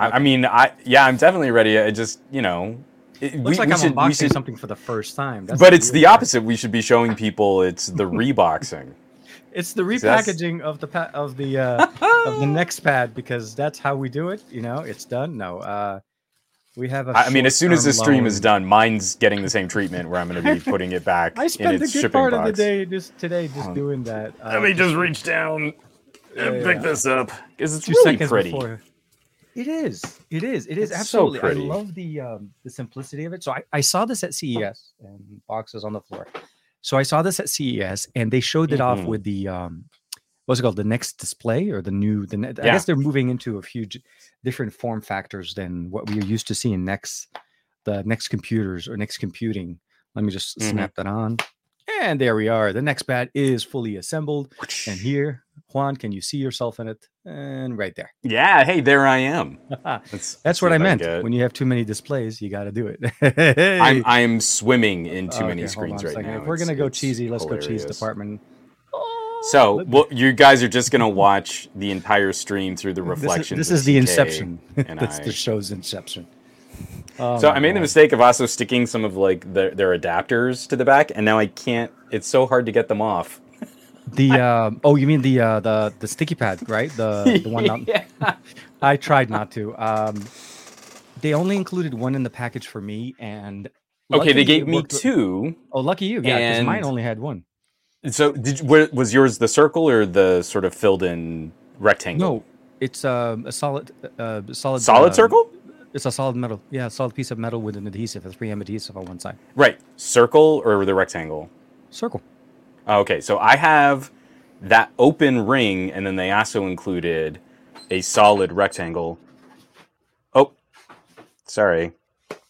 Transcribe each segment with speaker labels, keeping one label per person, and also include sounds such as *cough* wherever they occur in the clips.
Speaker 1: I, I mean, I yeah, I'm definitely ready. I just you know, it,
Speaker 2: Looks like
Speaker 1: we
Speaker 2: I'm
Speaker 1: should-
Speaker 2: unboxing
Speaker 1: should-
Speaker 2: something for the first time. That's
Speaker 1: But it's the
Speaker 2: part.
Speaker 1: opposite. We should be showing people it's the *laughs* reboxing.
Speaker 2: It's the repackaging of the pa- of the uh, of the *laughs* NexPad because that's how we do it. You know, it's done. No, uh, we have a.
Speaker 1: I I mean, as soon as the
Speaker 2: short-term
Speaker 1: stream is done, mine's getting the same treatment where I'm going to be *laughs* putting it back
Speaker 2: I
Speaker 1: in
Speaker 2: spent a good part
Speaker 1: box.
Speaker 2: of the day just today just
Speaker 1: Um,
Speaker 2: doing that. Uh,
Speaker 1: Let me just reach down and
Speaker 2: Yeah,
Speaker 1: pick
Speaker 2: yeah.
Speaker 1: this up because it's
Speaker 2: two
Speaker 1: really pretty.
Speaker 2: before. It is. It is. It is
Speaker 1: It's so
Speaker 2: absolutely.
Speaker 1: pretty.
Speaker 2: I love the um, the simplicity of it. So I, I saw this at CES and boxes on the floor. So I saw this at CES and they showed it off
Speaker 1: Mhm.
Speaker 2: with the um, what's it called? The next display or the new the ne- I guess they're moving into a few j- different form factors than what we are used to seeing next the next computers or next computing. Let me just
Speaker 1: Mhm.
Speaker 2: snap that on. And there we are. The NexPad is fully assembled. And here, Juan, can you see yourself in it? And right there.
Speaker 1: Yeah, hey, there I am. *laughs*
Speaker 2: That's
Speaker 1: Let's, let's
Speaker 2: what I meant.
Speaker 1: get-
Speaker 2: When you have too many displays, you got to do it. *laughs*
Speaker 1: I'm I'm swimming in too
Speaker 2: Okay,
Speaker 1: many screens right now.
Speaker 2: If we're gonna go cheesy, let's go cheese
Speaker 1: hilarious.
Speaker 2: department.
Speaker 1: So,
Speaker 2: oh,
Speaker 1: well, you guys are just gonna watch the entire stream through the
Speaker 2: This is, this is the inception. *laughs*
Speaker 1: and
Speaker 2: That's
Speaker 1: I.
Speaker 2: the show's inception. Oh
Speaker 1: So I made the mistake of also sticking some of like their, their adapters to the back, and now I can't. It's so hard to get them off.
Speaker 2: The um, oh, you mean the uh, the the sticky pad, right? The the one. *laughs*
Speaker 1: Yeah. *laughs*
Speaker 2: I tried not to. Um, they only included one in the package for me, and
Speaker 1: Okay, they gave me
Speaker 2: worked with-
Speaker 1: two.
Speaker 2: Oh, lucky you! Yeah, because mine only had one.
Speaker 1: So did where, was yours the circle or the sort of filled in rectangle?
Speaker 2: No, it's um, a solid, uh, solid,
Speaker 1: Solid
Speaker 2: um,
Speaker 1: circle?
Speaker 2: It's a solid metal. Yeah, a solid piece of metal with an adhesive, a 3M adhesive on one side.
Speaker 1: Right. Circle or the rectangle?
Speaker 2: Circle.
Speaker 1: Oh, Okay, so I have that open ring, and then they also included a solid rectangle. Oh, sorry,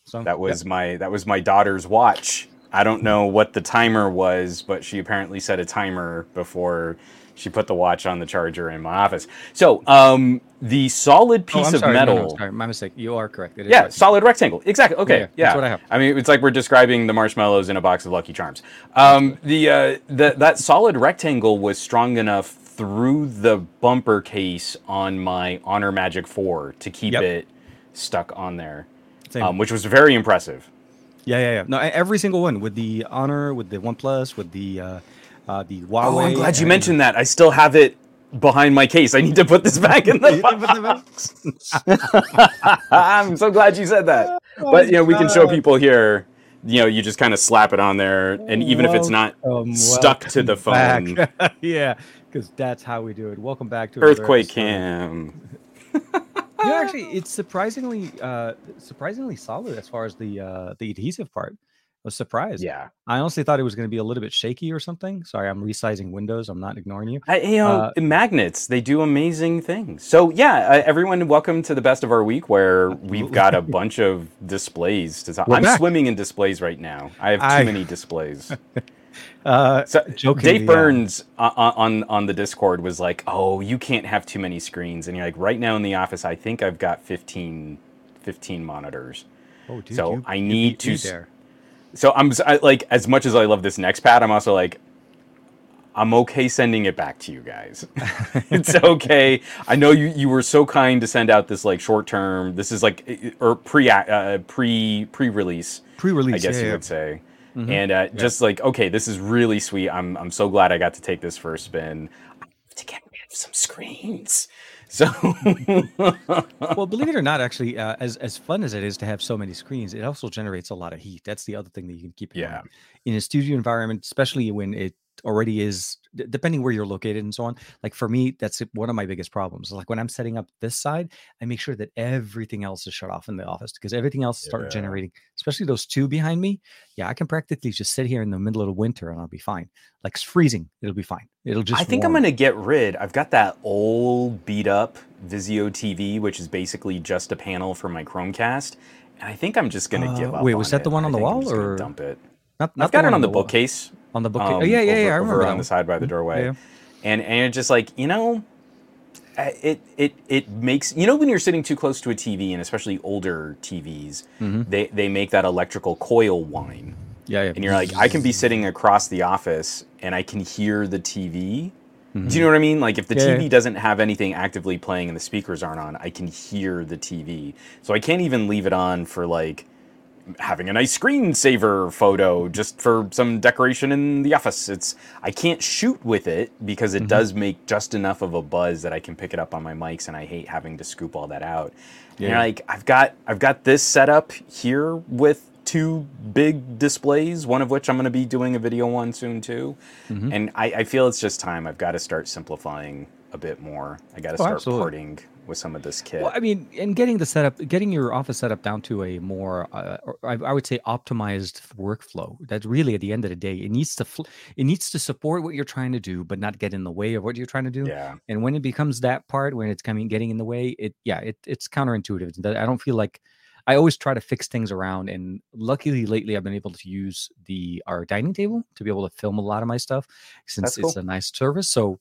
Speaker 2: So
Speaker 1: that was my that was my daughter's watch. I don't know what the timer was, but she apparently set a timer before she put the watch on the charger in my office. So, um, the solid
Speaker 2: Oh,
Speaker 1: piece
Speaker 2: I'm
Speaker 1: of
Speaker 2: sorry, no, no,
Speaker 1: metal.
Speaker 2: sorry, my mistake. You are correct. It is
Speaker 1: Yeah,
Speaker 2: rectangle.
Speaker 1: solid rectangle. Exactly. Okay.
Speaker 2: yeah,
Speaker 1: Yeah.
Speaker 2: that's what I have.
Speaker 1: I mean, it's like we're describing the marshmallows in a box of Lucky Charms. Um, the uh, the that solid rectangle was strong enough through the bumper case on my Honor Magic Four to keep
Speaker 2: Yep.
Speaker 1: it stuck on there, um, which was very impressive.
Speaker 2: Yeah, yeah, yeah. No, every single one with the Honor, with the OnePlus, with the uh, uh, the Huawei.
Speaker 1: Oh, I'm glad you mentioned that. I still have it behind my case. I need to put this back in the
Speaker 2: You didn't put the
Speaker 1: box. *laughs* I'm so glad you said that. but you know, we can show people here. You know, you just kind of slap it on there, and even if it's not stuck to the phone, *laughs*
Speaker 2: yeah, because that's how we do it. Welcome back to
Speaker 1: earthquake cam.
Speaker 2: Yeah, actually, it's surprisingly uh, surprisingly solid as far as the uh, the adhesive part. Was surprised.
Speaker 1: Yeah,
Speaker 2: I honestly thought it was going to be a little bit shaky or something. Sorry, I'm resizing windows. I'm not ignoring you.
Speaker 1: I, you know,
Speaker 2: Uh,
Speaker 1: magnets they do amazing things. So yeah, uh, everyone, welcome to the best of our week, where we've got a *laughs* bunch of displays. To talk. I'm
Speaker 2: back.
Speaker 1: swimming in displays right now. I have too
Speaker 2: I-
Speaker 1: many displays. *laughs*
Speaker 2: Uh,
Speaker 1: So Dave
Speaker 2: yeah.
Speaker 1: Burns uh, on on the Discord was like, "Oh, you can't have too many screens." And you're like, "Right now in the office, I think I've got 15, 15 monitors."
Speaker 2: oh, dude,
Speaker 1: so
Speaker 2: you-
Speaker 1: I need to
Speaker 2: there.
Speaker 1: So I'm I, like, as much as I love this NexPad, I'm also like, I'm okay sending it back to you guys. *laughs* it's okay. I know you you were so kind to send out this like short term. This is like or pre uh, pre pre release.
Speaker 2: Pre-release.
Speaker 1: I guess
Speaker 2: yeah,
Speaker 1: you
Speaker 2: yeah.
Speaker 1: would say.
Speaker 2: Mhm.
Speaker 1: And uh, just like, okay, this is really sweet. I'm I'm so glad I got to take this for a spin. I have to get rid of some screens. So *laughs*
Speaker 2: well, believe it or not, actually, uh, as as fun as it is to have so many screens, it also generates a lot of heat. That's the other thing that you can keep in
Speaker 1: Yeah.
Speaker 2: mind. In a studio environment, especially when it already is, d- depending where you're located and so on. Like for me, that's one of my biggest problems. Like when I'm setting up this side, I make sure that everything else is shut off in the office because everything else start generating, especially those two behind me. Yeah, I can practically just sit here in the middle of the winter and I'll be fine. Like it's freezing, it'll be fine. It'll just.
Speaker 1: I think I'm gonna get rid. I've got that old beat up Vizio TV, which is basically just a panel for my Chromecast, and I think I'm just gonna
Speaker 2: Uh,
Speaker 1: give up.
Speaker 2: wait, was that the one on the
Speaker 1: I'm
Speaker 2: wall, or-
Speaker 1: dump it?
Speaker 2: Not, not
Speaker 1: I've got it on the
Speaker 2: wall.
Speaker 1: bookcase.
Speaker 2: On the bookcase.
Speaker 1: um,
Speaker 2: oh yeah, yeah,
Speaker 1: over,
Speaker 2: yeah. I remember
Speaker 1: on the side by the
Speaker 2: Mhm.
Speaker 1: doorway.
Speaker 2: Yeah.
Speaker 1: and and it's just like you know it it it makes you know when you're sitting too close to a TV and especially older TVs
Speaker 2: Mhm.
Speaker 1: they they make that electrical coil whine
Speaker 2: Yeah, yeah.
Speaker 1: and you're like I can be sitting across the office and I can hear the TV Do you know what I mean? Like if the
Speaker 2: Yeah,
Speaker 1: TV
Speaker 2: yeah.
Speaker 1: doesn't have anything actively playing and the speakers aren't on, I can hear the TV. So I can't even leave it on for like having a nice screensaver photo just for some decoration in the office. It's I can't shoot with it because
Speaker 2: Mm-hmm.
Speaker 1: it does make just enough of a buzz that I can pick it up on my mics and I hate having to scoop all that out. And
Speaker 2: Yeah.
Speaker 1: like I've got I've got this set up here with two big displays, one of which I'm going to be doing a video on soon too.
Speaker 2: Mm-hmm.
Speaker 1: And I, I feel it's just time. I've got to start simplifying a bit more. I got to
Speaker 2: Oh,
Speaker 1: start
Speaker 2: absolutely.
Speaker 1: porting with some of this kit.
Speaker 2: Well, I mean, and getting the setup, getting your office setup down to a more, uh, I, I would say, optimized workflow. That's really at the end of the day, it needs to, fl- it needs to support what you're trying to do, but not get in the way of what you're trying to do.
Speaker 1: yeah.
Speaker 2: And when it becomes that part, when it's coming, getting in the way, it, yeah, it, it's counterintuitive. I don't feel like. I always try to fix things around, and luckily lately I've been able to use the our dining table to be able to film a lot of my stuff since
Speaker 1: That's
Speaker 2: it's a nice service. So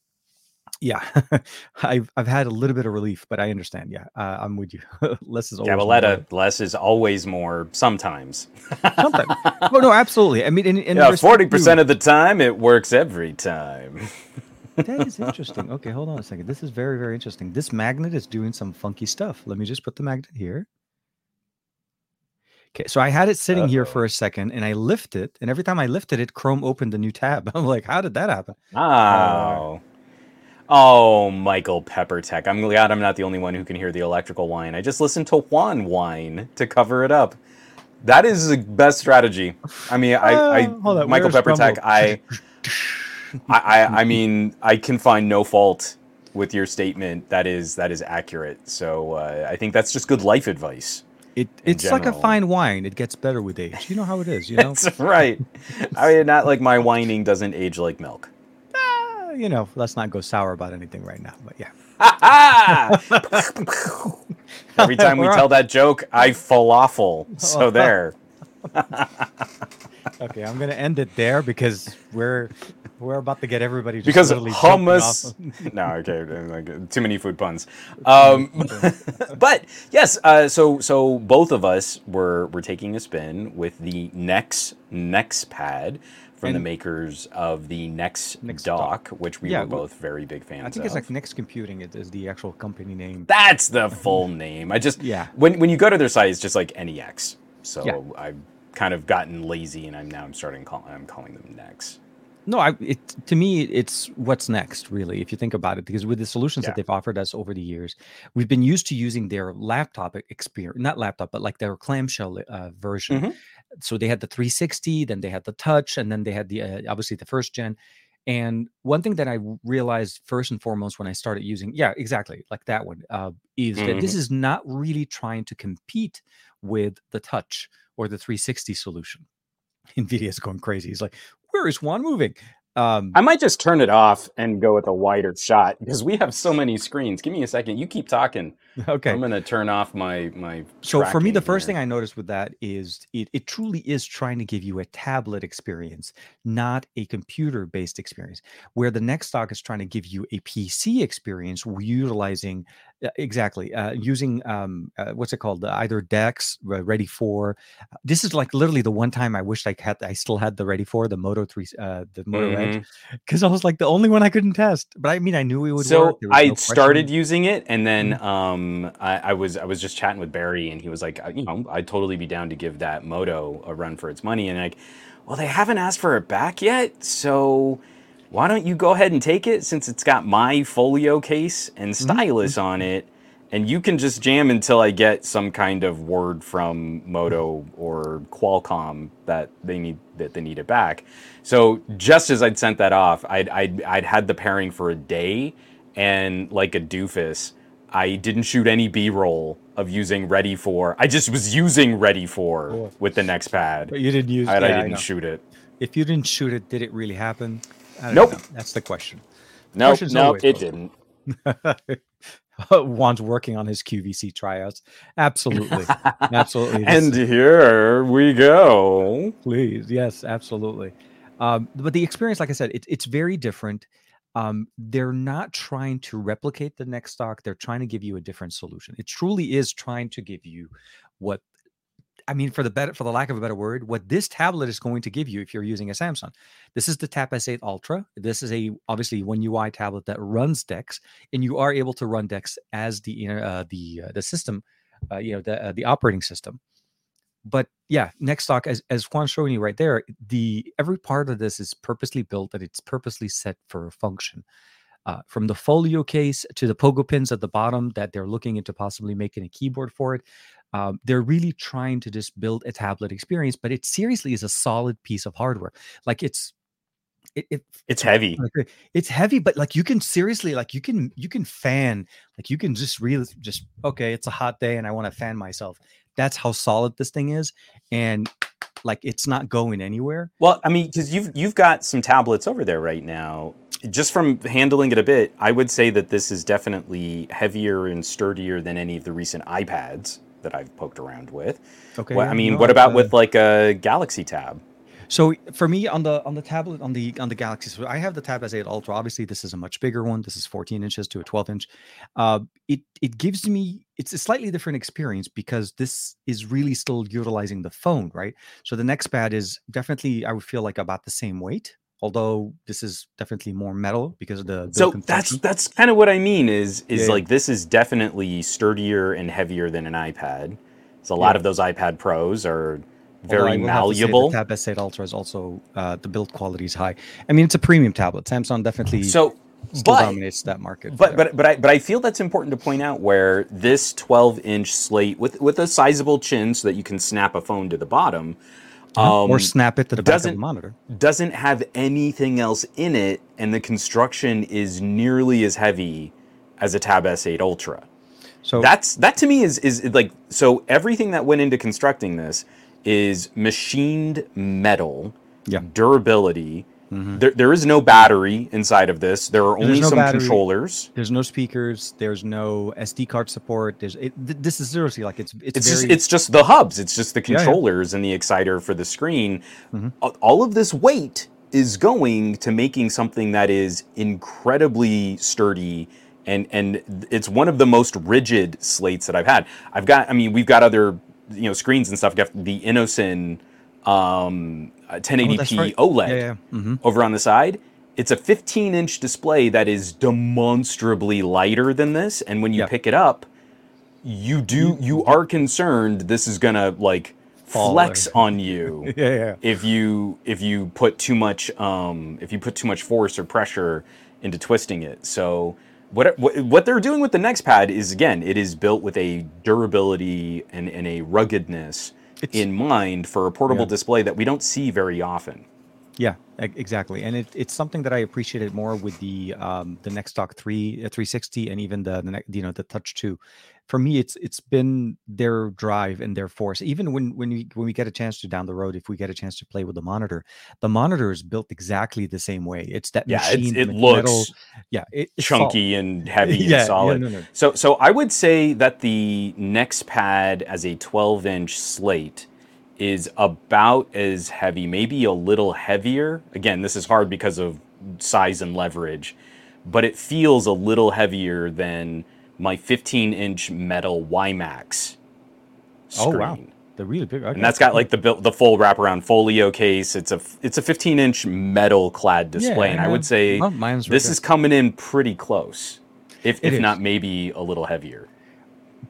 Speaker 2: yeah, *laughs* I've I've had a little bit of relief, but I understand. Yeah, uh, I'm with you. *laughs* Less is always Yeah, more.
Speaker 1: Gabaletta, less is always more sometimes.
Speaker 2: Sometimes. *laughs* oh no, absolutely. I mean, and, and
Speaker 1: yeah, forty percent of the time it works every time.
Speaker 2: That is interesting. Okay, hold on a second. This is very very interesting. This magnet is doing some funky stuff. Let me just put the magnet here. Okay, so I had it sitting here
Speaker 1: Uh-oh.
Speaker 2: for a second, and I lift it, and every time I lifted it, Chrome opened a new tab. I'm like, how did that happen?
Speaker 1: Oh. Oh, Michael Peppertech. I'm glad I'm not the only one who can hear the electrical whine. I just listened to Juan whine to cover it up. That is the best strategy. I mean, I, I
Speaker 2: Uh, hold on,
Speaker 1: Michael Peppertech, I, I, I, I mean, I can find no fault with your statement. That is that is accurate. So uh, I think that's just good life advice.
Speaker 2: It it's like a fine wine. It gets better with age. You know how it is. You *laughs* know,
Speaker 1: That's right. I mean, not like my whining doesn't age like milk.
Speaker 2: You know. Let's not go sour about anything right now. But yeah. *laughs*
Speaker 1: Every time we tell that joke, I falafel. So *laughs* there. *laughs*
Speaker 2: Okay, I'm gonna end it there because we're we're about to get everybody just
Speaker 1: Because hummus.
Speaker 2: off.
Speaker 1: no, okay, too many food puns. Um, but yes, uh, so so both of us were were taking a spin with the Nex NexPad from the makers of the
Speaker 2: Next
Speaker 1: NexDock, which we
Speaker 2: Yeah,
Speaker 1: were both very big fans
Speaker 2: I think
Speaker 1: of.
Speaker 2: it's like Next Computing is, is the actual company name.
Speaker 1: That's the full name. I just
Speaker 2: Yeah.
Speaker 1: When when you go to their site, it's just like NEX. So
Speaker 2: Yeah.
Speaker 1: I've kind of gotten lazy, and I'm now I'm starting call, I'm calling them Nex.
Speaker 2: No, I it to me it's what's next really if you think about it because with the solutions
Speaker 1: Yeah.
Speaker 2: that they've offered us over the years, we've been used to using their laptop experience, not laptop, but like their clamshell uh, version.
Speaker 1: Mhm.
Speaker 2: So they had the 360, then they had the touch, and then they had the uh, obviously the first gen. And one thing that I realized first and foremost when I started using, yeah, exactly like that one, uh, is that this is not really trying to compete with the touch or the 360 solution. *laughs* Nvidia's going crazy. He's like, where is Juan moving? Um,
Speaker 1: I might just turn it off and go with a wider shot because we have so many screens. Give me a second. You keep talking. *laughs*
Speaker 2: okay.
Speaker 1: I'm gonna turn off my my.
Speaker 2: So for me, the first
Speaker 1: here.
Speaker 2: thing I noticed with that is it, it truly is trying to give you a tablet experience, not a computer-based experience. Where the NexDock is trying to give you a PC experience, utilizing uh, exactly uh, using um, uh, what's it called, uh, either Dex, uh, Ready for. This is like literally the one time I wished I had, I still had the Ready for the Moto three, uh, the Moto Edge,
Speaker 1: Mhm.
Speaker 2: because I was like the only one I couldn't test. But I mean, I knew it would
Speaker 1: So
Speaker 2: work.
Speaker 1: I
Speaker 2: no
Speaker 1: started
Speaker 2: question. Mm-hmm.
Speaker 1: using it, and then um, I, I was I was just chatting with Barry, and he was like, uh, you know, I'd totally be down to give that Moto a run for its money, and like, well, they haven't asked for it back yet, so why don't you go ahead and take it since it's got my folio case and
Speaker 2: Mm-hmm.
Speaker 1: stylus on it, and you can just jam until I get some kind of word from Moto or Qualcomm that they need that they need it back. So just as I'd sent that off, I'd I'd, I'd had the pairing for a day, and like a doofus, I didn't shoot any B-roll of using Ready for. I just was using Ready for
Speaker 2: Cool.
Speaker 1: with the next pad,
Speaker 2: But you didn't use.
Speaker 1: and
Speaker 2: yeah,
Speaker 1: I
Speaker 2: I
Speaker 1: didn't
Speaker 2: know.
Speaker 1: shoot it.
Speaker 2: If you didn't shoot it, did it really happen?
Speaker 1: Nope.
Speaker 2: know. That's the question.
Speaker 1: No,
Speaker 2: Question's
Speaker 1: no,
Speaker 2: always
Speaker 1: it
Speaker 2: open.
Speaker 1: didn't. *laughs*
Speaker 2: Juan's working on his QVC tryouts. Absolutely. Absolutely. *laughs*
Speaker 1: And here we go.
Speaker 2: please. Yes, absolutely. Um, but the experience, like I said, it, it's very different. Um, they're not trying to replicate the NexDock. They're trying to give you a different solution. It truly is trying to give you what I mean, for the better, for the lack of a better word, what this tablet is going to give you if you're using a Samsung, this is the Tab S8 Ultra. This is a obviously One UI tablet that runs Dex, and you are able to run Dex as the uh, the uh, the system, uh, you know, the uh, the operating system. But yeah, NexDock, as as Juan's showing you right there, the every part of this is purposely built that it's purposely set for a function. Uh, from the folio case to the pogo pins at the bottom that they're looking into possibly making a keyboard for it um, they're really trying to just build a tablet experience, but it seriously is a solid piece of hardware. Like it's it, it,
Speaker 1: it's heavy.
Speaker 2: Like, it's heavy but like you can seriously like you can you can fan like you can just really just okay it's a hot day and i want to fan myself. That's how solid this thing is and like it's not going anywhere.
Speaker 1: Well i mean because you've you've got some tablets over there right now. Just from handling it a bit i would say that this is definitely heavier and sturdier than any of the recent ipads that I've poked around with. Okay. Well, I mean, no, what about uh, with like a Galaxy Tab?
Speaker 2: So for me on the on the tablet on the on the Galaxy, so I have the Tab S8 Ultra. Obviously, this is a much bigger one. This is 14 inches to a 12 inch. Uh, it it gives me it's a slightly different experience because this is really still utilizing the phone, right? So the NexPad is definitely I would feel like about the same weight, although this is definitely more metal because of the
Speaker 1: so that's that's kind of what i mean is is yeah, like yeah. this is definitely sturdier and heavier than an ipad. So a lot yeah. of those ipad pros are very malleable
Speaker 2: the tab s8 ultra is also uh, the build quality is high. I mean it's a premium tablet. Samsung definitely
Speaker 1: so
Speaker 2: but, dominates that market
Speaker 1: but but but I, but I feel that's important to point out where this 12 inch slate with with a sizable chin so that you can snap a phone to the bottom
Speaker 2: um, or snap it to the back of the monitor.
Speaker 1: Doesn't have anything else in it, and the construction is nearly as heavy as a Tab S8 Ultra. So that's that to me is is like so everything that went into constructing this is machined metal,
Speaker 2: yeah.
Speaker 1: durability, Mm-hmm. There, there is no battery inside of this. There are only no some battery. controllers.
Speaker 2: There's no speakers. There's no SD card support. There's it, th- this is seriously like it's it's,
Speaker 1: it's
Speaker 2: very...
Speaker 1: just it's just the hubs. It's just the controllers yeah, yeah. and the exciter for the screen. Mm-hmm. All of this weight is going to making something that is incredibly sturdy and and it's one of the most rigid slates that I've had. I've got I mean we've got other you know screens and stuff. The Innoson um 1080p uh, oh, right. OLED yeah, yeah. Mm-hmm. over on the side. It's a 15 inch display that is demonstrably lighter than this, and when you yep. pick it up, you do you are concerned this is gonna like Fall flex on you *laughs*
Speaker 2: yeah, yeah.
Speaker 1: if you if you put too much um if you put too much force or pressure into twisting it. So what, what what they're doing with the NexPad is again, it is built with a durability and, and a ruggedness it's, in mind for a portable yeah. display that we don't see very often.
Speaker 2: Yeah, exactly, and it, it's something that I appreciated more with the um, the NexDock three uh, 360 and even the, the you know the Touch two for me it's it's been their drive and their force. Even when when we when we get a chance to down the road if we get a chance to play with the monitor the monitor is built exactly the same way. It's that
Speaker 1: yeah
Speaker 2: machine
Speaker 1: it looks
Speaker 2: yeah
Speaker 1: it, chunky and *laughs* heavy yeah, and solid. yeah, no, no. so so i would say that the NexPad as a 12 inch slate is about as heavy maybe a little heavier. Again this is hard because of size and leverage but it feels a little heavier than my 15 inch metal WiMAX screen. Oh wow,
Speaker 2: the really big. Okay.
Speaker 1: And that's got like the the full wraparound folio case. It's a it's a 15 inch metal clad display, yeah, and I would say this is coming in pretty close, if if not maybe a little heavier.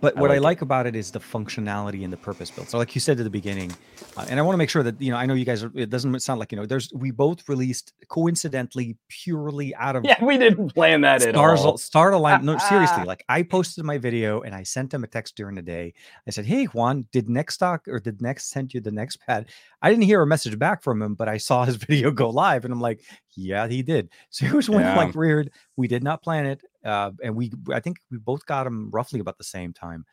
Speaker 2: But what I like, I like about it is the functionality and the purpose built. So, like you said at the beginning, uh, and I want to make sure that you know, I know you guys. Are, it doesn't sound like you know. There's we both released coincidentally, purely out of *laughs*
Speaker 1: yeah, we didn't plan that at all.
Speaker 2: Start line. No, seriously. *laughs* Like I posted my video and I sent him a text during the day. I said, "Hey Juan, did NexDock or did Next send you the NexPad?" I didn't hear a message back from him, but I saw his *laughs* video go live, and I'm like, "Yeah, he did." *laughs* So was one yeah. like weird. We did not plan it uh, and we I think we both got them roughly about the same time.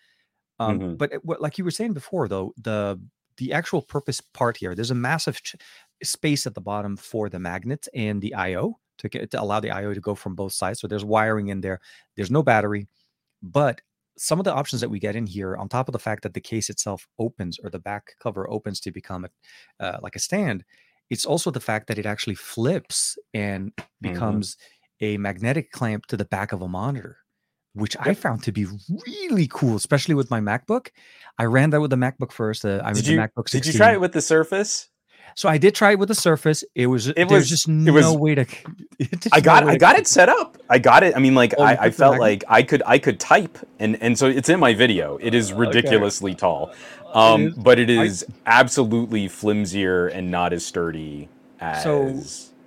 Speaker 2: Um, mm-hmm. But it, like you were saying before, though, the the actual purpose part here, there's a massive ch- space at the bottom for the magnet and the I/O to get to allow the I/O to go from both sides. So there's wiring in there. There's no battery, but some of the options that we get in here, on top of the fact that the case itself opens or the back cover opens to become a, uh, like a stand, it's also the fact that it actually flips and mm-hmm. becomes mm-hmm a magnetic clamp to the back of a monitor which I found to be really cool, especially with my MacBook. I ran that with the MacBook first. Uh, I
Speaker 1: Did
Speaker 2: the
Speaker 1: you
Speaker 2: MacBook 16.
Speaker 1: did you try it with the Surface?
Speaker 2: So I did try it with the Surface. It was
Speaker 1: It was-
Speaker 2: just
Speaker 1: it
Speaker 2: no
Speaker 1: was-
Speaker 2: way to. *laughs*
Speaker 1: I got
Speaker 2: no
Speaker 1: I got it set up. I got it. I mean, like
Speaker 2: Oh,
Speaker 1: I, I felt like I could I could type, and and so it's in my video. It is ridiculously tall, um,
Speaker 2: is-
Speaker 1: but it is I- absolutely flimsier and not as sturdy as
Speaker 2: So,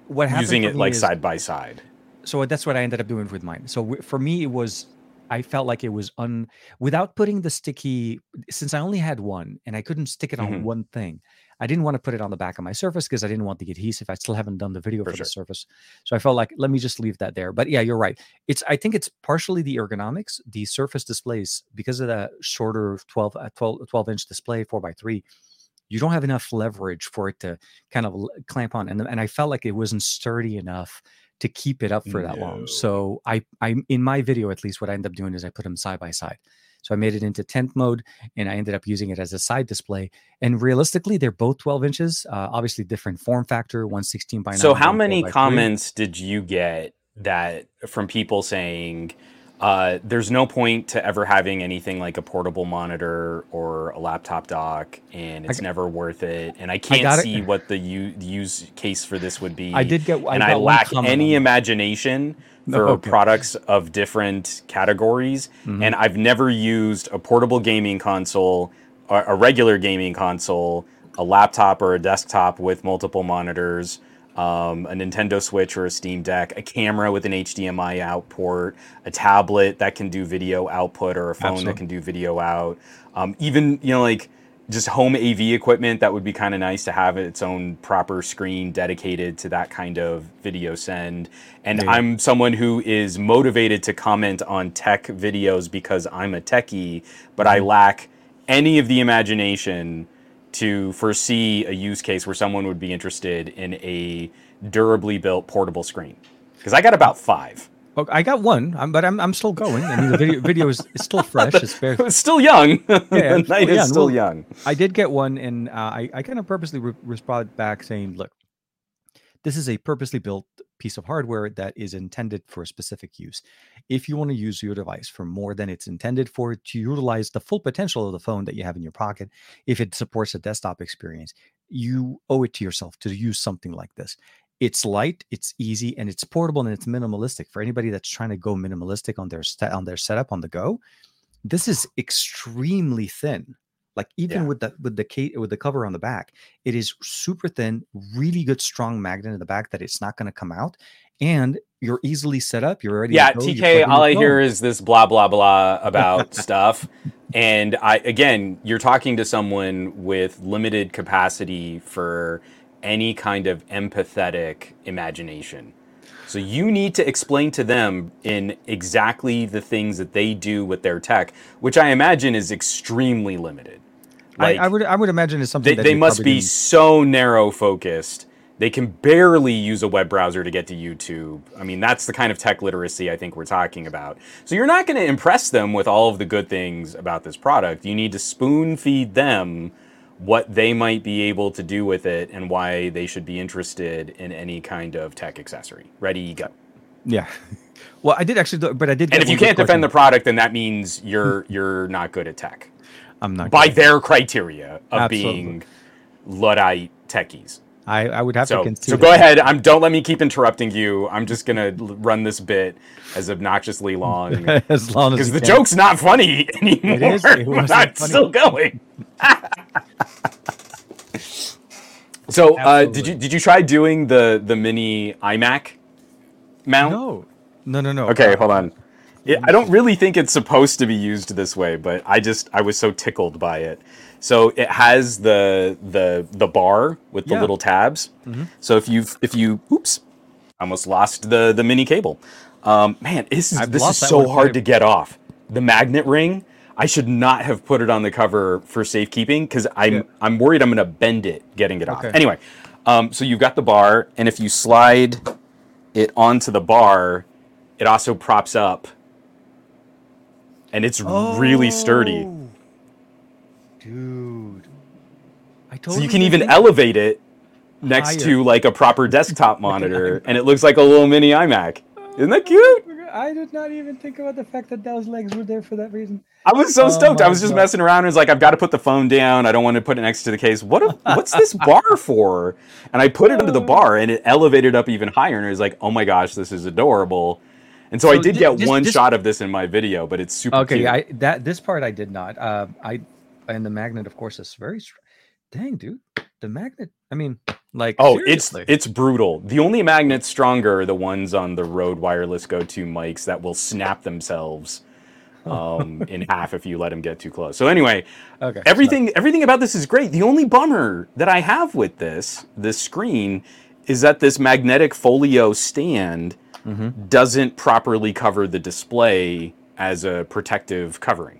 Speaker 2: What
Speaker 1: using it like
Speaker 2: is-
Speaker 1: side by side.
Speaker 2: so that's what I ended up doing with mine. So for me, it was I felt like it was un without putting the sticky since I only had one and I couldn't stick it on
Speaker 1: Mhm.
Speaker 2: one thing. I didn't want to put it on the back of my Surface because I didn't want the adhesive. I still haven't done the video
Speaker 1: For
Speaker 2: for,
Speaker 1: sure.
Speaker 2: the Surface, so I felt like let me just leave that there. But yeah, you're right. It's I think it's partially the ergonomics. The Surface displays because of the shorter 12 uh, 12, 12 inch display four by three. You don't have enough leverage for it to kind of clamp on, and and I felt like it wasn't sturdy enough to keep it up for that
Speaker 1: No.
Speaker 2: long. So I I in my video at least what I end up doing is I put them side by side. So I made it into tent mode and I ended up using it as a side display. And realistically, they're both 12 inches. Uh, obviously, different form factor. 116 by 9.
Speaker 1: So how many
Speaker 2: 4 3.
Speaker 1: comments did you get that from people saying uh, there's no point to ever having anything like a portable monitor or a laptop dock, and it's
Speaker 2: g-
Speaker 1: never worth it, and I can't
Speaker 2: it.
Speaker 1: see *laughs* what the u- use case for this would be.
Speaker 2: I did get. I
Speaker 1: and I lack any imagination
Speaker 2: No,
Speaker 1: for
Speaker 2: okay.
Speaker 1: products of different categories.
Speaker 2: Mhm.
Speaker 1: And I've never used a portable gaming console, a regular gaming console, a laptop or a desktop with multiple monitors, um, a Nintendo Switch or a Steam Deck, a camera with an HDMI out port, a tablet that can do video output, or a phone
Speaker 2: Absolutely.
Speaker 1: that can do video out. Um, even you know like just home AV equipment that would be kind of nice to have its own proper screen dedicated to that kind of video send. And
Speaker 2: Yeah.
Speaker 1: I'm someone who is motivated to comment on tech videos because I'm a techie, but I lack any of the imagination to foresee a use case where someone would be interested in a durably built portable screen. Because I got about five.
Speaker 2: I got one, but I'm, I'm still going. I mean, the video, video is, still *laughs* fresh. It's very,
Speaker 1: It's still young.
Speaker 2: Yeah,
Speaker 1: the *laughs* night is still
Speaker 2: well,
Speaker 1: young.
Speaker 2: I did get one, and uh, I, I kind of purposely re- responded back saying, "Look, this is a purposely built piece of hardware that is intended for a specific use. If you want to use your device for more than it's intended for, to utilize the full potential of the phone that you have in your pocket, if it supports a desktop experience, you owe it to yourself to use something like this." It's light, it's easy, and it's portable and it's minimalistic. For anybody that's trying to go minimalistic on their sta- on their setup on the go, this is extremely thin like even
Speaker 1: Yeah.
Speaker 2: with the with the ca- with the cover on the back it is super thin really good strong magnet in the back that it's not going to come out and you're easily set up you're already
Speaker 1: Yeah, TK, all I hear is this blah blah blah about *laughs* stuff. And I again, you're talking to someone with limited capacity for any kind of empathetic imagination. So you need to explain to them in exactly the things that they do with their tech, which I imagine is extremely limited.
Speaker 2: I, I would i would imagine it's something
Speaker 1: they,
Speaker 2: that
Speaker 1: they must be
Speaker 2: gonna-
Speaker 1: so narrow focused. They can barely use a web browser to get to youtube. I mean that's the kind of tech literacy i think we're talking about. So you're not going to impress them with all of the good things about this product. You need to spoon feed them what they might be able to do with it and why they should be interested in any kind of tech accessory. Ready go.
Speaker 2: Yeah. *laughs* Well i did actually but i did
Speaker 1: and if you can't defend the product then that means you're you're not good at tech
Speaker 2: i'm not
Speaker 1: by their criteria of
Speaker 2: Absolutely.
Speaker 1: being luddite techies
Speaker 2: i i would have to
Speaker 1: So, so go ahead. I'm don't let me keep interrupting you. I'm just gonna run this bit as obnoxiously long *laughs*
Speaker 2: as long as
Speaker 1: because the
Speaker 2: can.
Speaker 1: joke's not funny anymore.
Speaker 2: is. It wasn't
Speaker 1: I'm
Speaker 2: funny.
Speaker 1: still going. *laughs* so, uh, did you did you try doing the the mini iMac mount?
Speaker 2: no no no no
Speaker 1: Okay,
Speaker 2: Uh,
Speaker 1: hold on. Yeah, I don't really think it's supposed to be used this way, but I just I was so tickled by it. So it has the the the bar with the
Speaker 2: Yeah.
Speaker 1: little tabs. So if you if you oops, I almost lost the the mini cable. Um, man, this is
Speaker 2: I've
Speaker 1: this is so hard to get off. The magnet ring. I should not have put it on the cover for safekeeping because I'm
Speaker 2: Yeah.
Speaker 1: I'm worried I'm gonna bend it getting it off.
Speaker 2: Okay.
Speaker 1: Anyway, um, so you've got the bar, and if you slide it onto the bar, it also props up, and it's really sturdy.
Speaker 2: Oh, dude i
Speaker 1: So
Speaker 2: totally
Speaker 1: you can even elevate it next
Speaker 2: Higher.
Speaker 1: to like a proper desktop *laughs* monitor, and it looks like a little mini iMac. Isn't that oh, cute?
Speaker 2: I did not even think about the fact that those legs were there for that reason.
Speaker 1: I was so
Speaker 2: Oh
Speaker 1: stoked. I was just
Speaker 2: God.
Speaker 1: messing around. and was like, I've got to put the phone down. I don't want to put it next to the case. What? A, what's this *laughs* bar for? And I put it under the
Speaker 2: Oh.
Speaker 1: bar, and it elevated up even higher. And it was like, oh my gosh, this is adorable. And so, I did get
Speaker 2: this-
Speaker 1: one
Speaker 2: this-
Speaker 1: shot of this in my video, but it's super
Speaker 2: Okay,
Speaker 1: cute.
Speaker 2: I that this part I did not. Uh, I and the magnet, of course, is very. str- Dang, dude, the magnet. I mean, like.
Speaker 1: Oh,
Speaker 2: seriously.
Speaker 1: it's it's brutal. The only magnets stronger are the ones on the Rode Wireless GO II mics that will snap themselves *laughs* um, in half if you let them get too close. So anyway,
Speaker 2: okay.
Speaker 1: everything everything about this is great. The only bummer that I have with this this screen is that this magnetic folio stand
Speaker 2: hmm
Speaker 1: doesn't properly cover the display as a protective covering.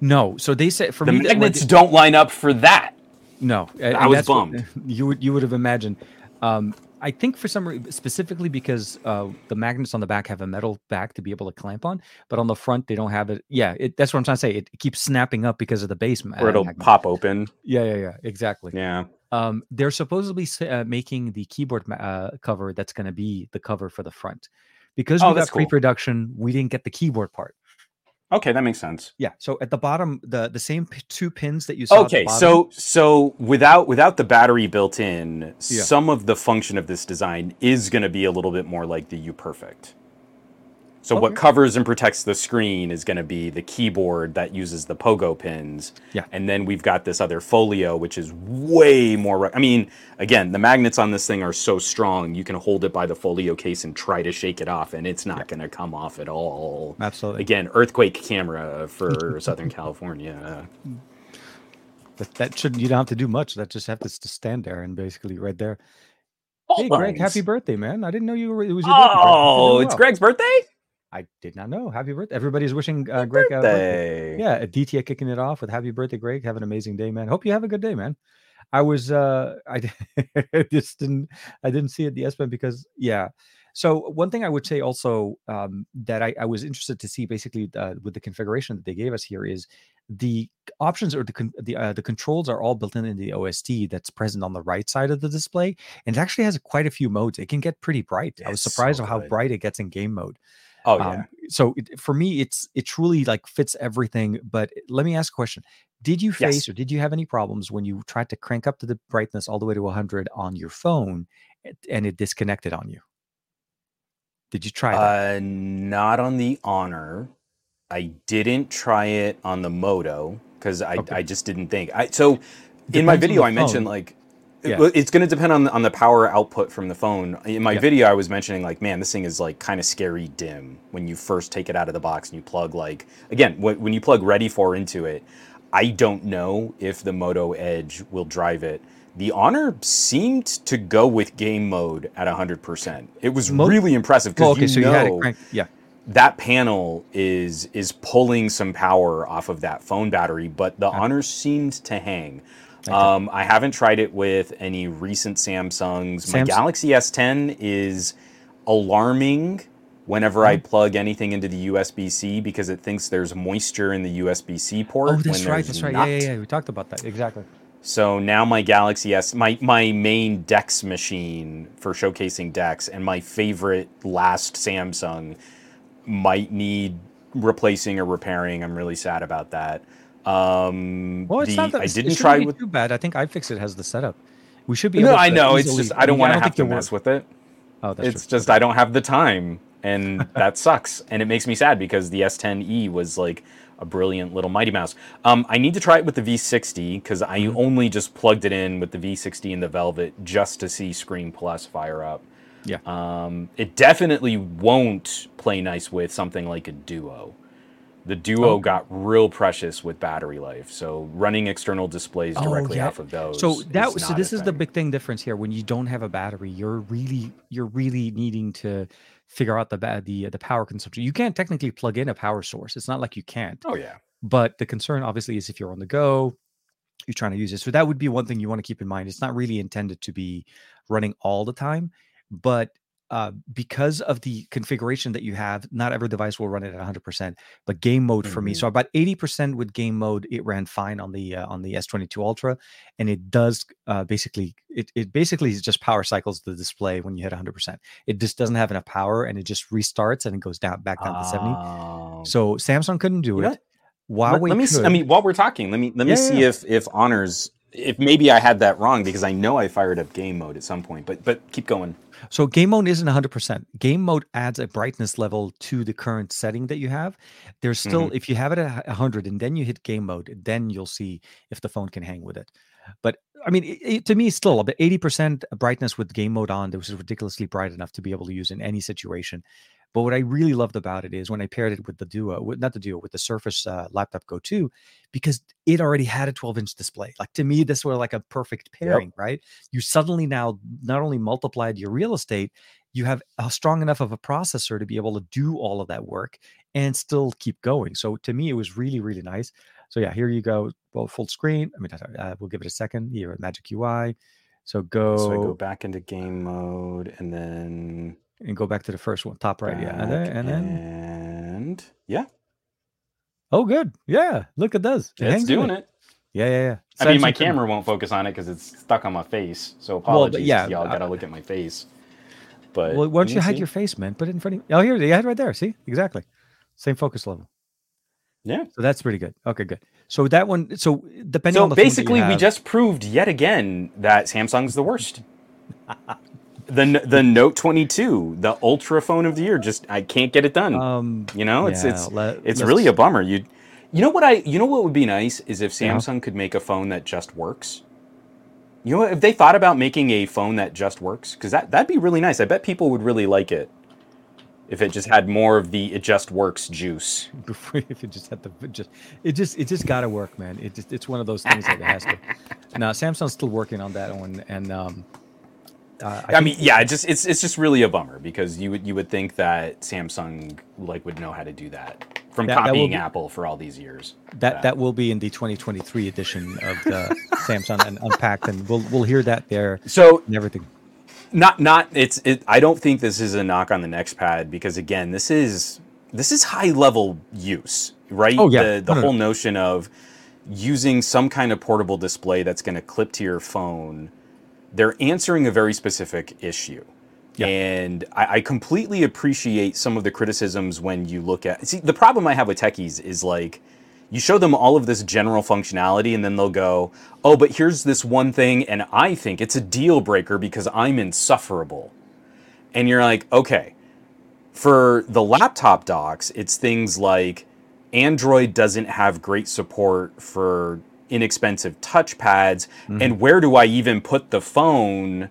Speaker 2: No, so they said for
Speaker 1: The
Speaker 2: me
Speaker 1: magnets
Speaker 2: they-
Speaker 1: don't line up for that.
Speaker 2: No,
Speaker 1: I was
Speaker 2: that's what-
Speaker 1: bummed. *laughs*
Speaker 2: you would you would have imagined. Um, I think for some reason, specifically because uh, the magnets on the back have a metal back to be able to clamp on, but on the front they don't have it. Yeah, it, that's what I'm trying to say. It keeps snapping up because of the base.
Speaker 1: Or it'll
Speaker 2: magnet.
Speaker 1: pop open.
Speaker 2: Yeah, yeah, yeah, exactly.
Speaker 1: Yeah.
Speaker 2: Um, they're supposedly uh, making the keyboard ma- uh, cover that's going to be the cover for the front. Because
Speaker 1: Oh,
Speaker 2: we got
Speaker 1: cool.
Speaker 2: pre-production, we didn't get the keyboard part.
Speaker 1: Okay, that makes sense.
Speaker 2: Yeah, so at the bottom, the the same p- two pins that you saw. at the
Speaker 1: Okay, so so without without the battery built in,
Speaker 2: Yeah.
Speaker 1: some of the function of this design is going to be a little bit more like the U Perfect. So what covers and protects the screen is going to be the keyboard that uses the pogo pins.
Speaker 2: Yeah.
Speaker 1: And then we've got this other folio which is way more re- I mean, again, the magnets on this thing are so strong, you can hold it by the folio case and try to shake it off and it's not going to come off at all.
Speaker 2: absolutely.
Speaker 1: Again, earthquake camera for *laughs* Southern California.
Speaker 2: That, that should you don't have to do much. That just have to stand there and basically right there. Hey, Greg, happy birthday, man! I didn't know you were. It was your oh, birthday.
Speaker 1: Oh, it's
Speaker 2: well.
Speaker 1: Greg's birthday?
Speaker 2: I did not know. Happy birthday! Everybody's wishing uh, Greg birthday. Yeah, a DTA kicking it off with happy birthday, Greg. Have an amazing day, man. Hope you have a good day, man. I was uh *laughs* I just didn't I didn't see it the S Pen because yeah. So one thing I would say also um, that I, I was interested to see basically uh, with the configuration that they gave us here is the options or the con- the uh, the controls are all built in in the OSD that's present on the right side of the display and it actually has quite a few modes. It can get pretty bright. I was
Speaker 1: It's so
Speaker 2: surprised of how bright it gets in game mode.
Speaker 1: Oh yeah.
Speaker 2: Um, so it, for me, it's it truly like fits everything. But let me ask a question: Did you face
Speaker 1: Yes.
Speaker 2: or did you have any problems when you tried to crank up to the brightness all the way to 100 on your phone and- it disconnected on you? Did you try that?
Speaker 1: Uh, not on the Honor. I didn't try it on the Moto because I,
Speaker 2: Okay.
Speaker 1: I just didn't think. I so in my video I mentioned like
Speaker 2: Yeah.
Speaker 1: it's going to depend on the, on the power output from the phone. In my
Speaker 2: Yeah.
Speaker 1: video I was mentioning like man this thing is like kind of scary dim when you first take it out of the box and you plug like again when, when you plug Ready for into it. I don't know if the Moto Edge will drive it. The Honor seemed to go with game mode at 100%. It was
Speaker 2: Mo-
Speaker 1: really impressive
Speaker 2: Oh,
Speaker 1: because
Speaker 2: okay,
Speaker 1: you
Speaker 2: so
Speaker 1: know
Speaker 2: you cranked. Yeah.
Speaker 1: that panel is is pulling some power off of that phone battery, but the Honor seemed to hang.
Speaker 2: Okay.
Speaker 1: Um, I haven't tried it with any recent Samsungs. My Galaxy S10 is alarming whenever I plug anything into the USB-C because it thinks there's moisture in the USB-C port.
Speaker 2: Oh, that's right. That's right.
Speaker 1: not.
Speaker 2: Yeah, yeah, yeah. We talked about that. Exactly.
Speaker 1: So now my Galaxy S, my my main Dex machine for showcasing Dex, and my favorite last Samsung might need replacing or repairing. I'm really sad about that. Um,
Speaker 2: Well, it's
Speaker 1: the-
Speaker 2: not that
Speaker 1: I didn't try with.
Speaker 2: too bad. I think iFixit has the setup. We should be.
Speaker 1: No, I know. It's just I don't want to have to mess
Speaker 2: work-
Speaker 1: with it.
Speaker 2: Oh, that's
Speaker 1: it's
Speaker 2: true.
Speaker 1: just I don't have the time, and *laughs* that sucks. And it makes me sad because the S10e was like a brilliant little Mighty Mouse. Um, I need to try it with the V60 because I
Speaker 2: Mm-hmm.
Speaker 1: only just plugged it in with the V60 and the Velvet just to see Screen Plus fire up.
Speaker 2: Yeah.
Speaker 1: Um, it definitely won't play nice with something like a Duo. The Duo
Speaker 2: Oh.
Speaker 1: got real precious with battery life, so running external displays
Speaker 2: Oh,
Speaker 1: directly
Speaker 2: yeah.
Speaker 1: off of those.
Speaker 2: So that so this is the big thing difference here. When you don't have a battery, you're really you're really needing to figure out the the the power consumption. You can't technically plug in a power source. It's not like you can't.
Speaker 1: Oh yeah.
Speaker 2: But the concern obviously is if you're on the go, you're trying to use it. So that would be one thing you want to keep in mind. It's not really intended to be running all the time, but uh, because of the configuration that you have, not every device will run it at 100%. But game mode for me,
Speaker 1: Mhm.
Speaker 2: so about 80% with game mode, it ran fine on the uh, on the S22 Ultra, and it does uh, basically it it basically just power cycles the display when you hit 100%. It just doesn't have enough power, and it just restarts and it goes down back down to 70.
Speaker 1: Oh.
Speaker 2: So Samsung couldn't do
Speaker 1: You
Speaker 2: it. Huawei
Speaker 1: let, let me.
Speaker 2: could.
Speaker 1: I mean, while we're talking, let me let me
Speaker 2: Yeah,
Speaker 1: see
Speaker 2: yeah.
Speaker 1: if if honors if maybe I had that wrong because I know I fired up game mode at some point. But but keep going.
Speaker 2: So game mode isn't 100%. Game mode adds a brightness level to the current setting that you have. There's still
Speaker 1: Mm-hmm.
Speaker 2: if you have it at 100 and then you hit game mode, then you'll see if the phone can hang with it. But I mean, it, it- to me, still about 80% brightness with game mode on. That was ridiculously bright enough to be able to use in any situation. But what I really loved about it is when I paired it with the Duo, with, not the Duo, with the Surface uh, Laptop Go 2, because it already had a 12 inch display. Like to me, this was like a perfect pairing, right? You suddenly now not only multiplied your real estate, you have a strong enough of a processor to be able to do all of that work and still keep going. So to me, it was really, really nice. So yeah, here you go, well, full screen. I mean, uh, we'll give it a second. Here, Magic UI. So go,
Speaker 1: So I go back into game mode and then
Speaker 2: and go back to the first one, top right. Yeah, and then, and then
Speaker 1: and yeah,
Speaker 2: oh, good. Yeah, look, it does. It
Speaker 1: it's doing it.
Speaker 2: Yeah, yeah, yeah.
Speaker 1: I mean, my camera won't focus on it because it's stuck on my face. So apologies,
Speaker 2: yeah,
Speaker 1: y'all
Speaker 2: uh,
Speaker 1: gotta look at my face. But
Speaker 2: Well, why don't you hide
Speaker 1: see.
Speaker 2: your face, man? Put it in front of you. Oh, here, you had right there. See, exactly, same focus level.
Speaker 1: Yeah.
Speaker 2: So that's pretty good. Okay, good. So that one. So depending on
Speaker 1: So
Speaker 2: the phone that
Speaker 1: basically, we just proved yet again that Samsung's the worst. *laughs* the the Note 22, the Ultra phone of the year, just I can't get it done.
Speaker 2: um
Speaker 1: you know, it's
Speaker 2: yeah,
Speaker 1: it's
Speaker 2: let-
Speaker 1: it's really a bummer. You you know what I you know what would be nice is if
Speaker 2: Yeah.
Speaker 1: Samsung could make a phone that just works. You know, if they thought about making a phone that just works, because that that'd be really nice. I bet people would really like it if it just had more of the it just works juice. *laughs*
Speaker 2: if it just had the just it just it just got to work, man. It just it's one of those things that it has to. Now Samsung's still working on that one, and um, uh,
Speaker 1: I, mean, yeah, it just it's it's just really a bummer because you would you would think that Samsung like would know how to do that from
Speaker 2: That- that
Speaker 1: copying
Speaker 2: be-
Speaker 1: Apple for all these years.
Speaker 2: that that will be in the 2023 edition of the *laughs* Samsung and Unpacked, and we'll we'll hear that there
Speaker 1: So
Speaker 2: and everything.
Speaker 1: not not it's it. I don't think this is a knock on the NexPad because again, this is this is high level use, right?
Speaker 2: Oh, yeah.
Speaker 1: the the whole notion of using some kind of portable display that's going to clip to your phone. They're answering a very specific issue.
Speaker 2: Yeah.
Speaker 1: And I, I completely appreciate some of the criticisms when you look at. See, the problem I have with techies is like, you show them all of this general functionality, and then they'll go, "Oh, but here's this one thing, and I think it's a deal breaker because I'm insufferable." And you're like, "Okay." For the laptop docs, it's things like Android doesn't have great support for inexpensive touchpads, mm-hmm. and where do I even put the phone?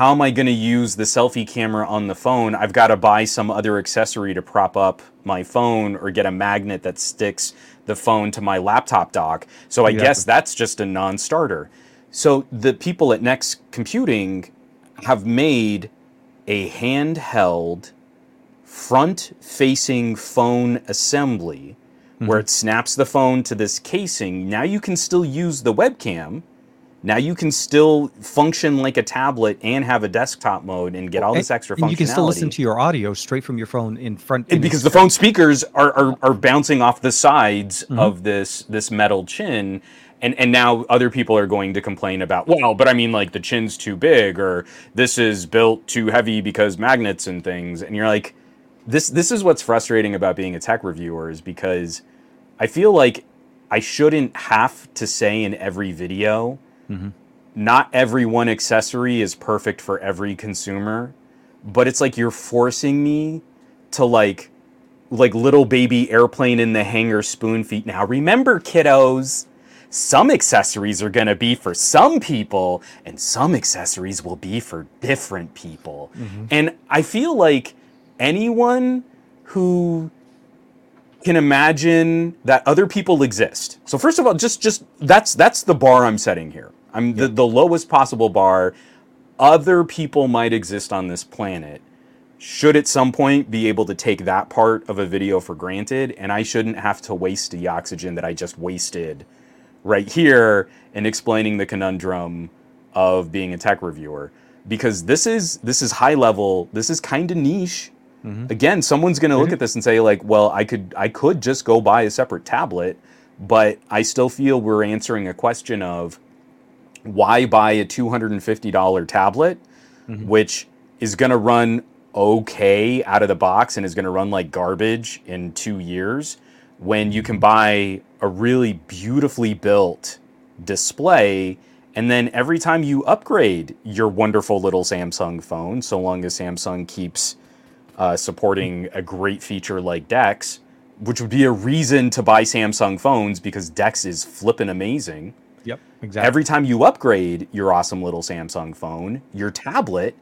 Speaker 1: how am I going to use the selfie camera on the phone? I've got to buy some other accessory to prop up my phone or get a magnet that sticks the phone to my laptop dock. So I
Speaker 2: Exactly.
Speaker 1: guess that's just a non starter. So the people at Next Computing have made a handheld front facing phone assembly where it snaps the phone to this casing. Now you can still use the webcam. Now you can still function like a tablet and have a desktop mode and get all this extra
Speaker 2: and
Speaker 1: functionality.
Speaker 2: you can still listen to your audio straight from your phone in front. In
Speaker 1: because the phone speakers are, are, are bouncing off the sides
Speaker 2: Mm-hmm.
Speaker 1: of this this metal chin and and now other people are going to complain about well but i mean like the chin's too big or this is built too heavy because magnets and things and you're like this this is what's frustrating about being a tech reviewer is because i feel like i shouldn't have to say in every video mm-hmm. not every one accessory is perfect for every consumer but it's like you're forcing me to like like little baby airplane in the hangar spoon feet. Now remember kiddos some accessories are going to be for some people and some accessories will be for different people. Mm-hmm. And i feel like anyone who can imagine that other people exist. So first of all, just just that's that's the bar I'm setting here. I'm the, the lowest possible bar. Other people might exist on this planet. Should at some point be able to take that part of a video for granted, and I shouldn't have to waste the oxygen that I just wasted right here in explaining the conundrum of being a tech reviewer. because this is this is high level. This is kind of niche.
Speaker 2: Mhm.
Speaker 1: Again, someone's going to look
Speaker 2: Mhm.
Speaker 1: at this and say like, well, I could I could just go buy a separate tablet, but I still feel we're answering a question of why buy a $250 tablet
Speaker 2: Mhm.
Speaker 1: which is going to run okay out of the box and is going to run like garbage in 2 years when you can buy a really beautifully built display and then every time you upgrade your wonderful little Samsung phone so long as Samsung keeps uh, supporting a great feature like Dex which would be a reason to buy Samsung phones because Dex is flippin' amazing
Speaker 2: Yep. Exactly.
Speaker 1: every time you upgrade your awesome little Samsung phone, your tablet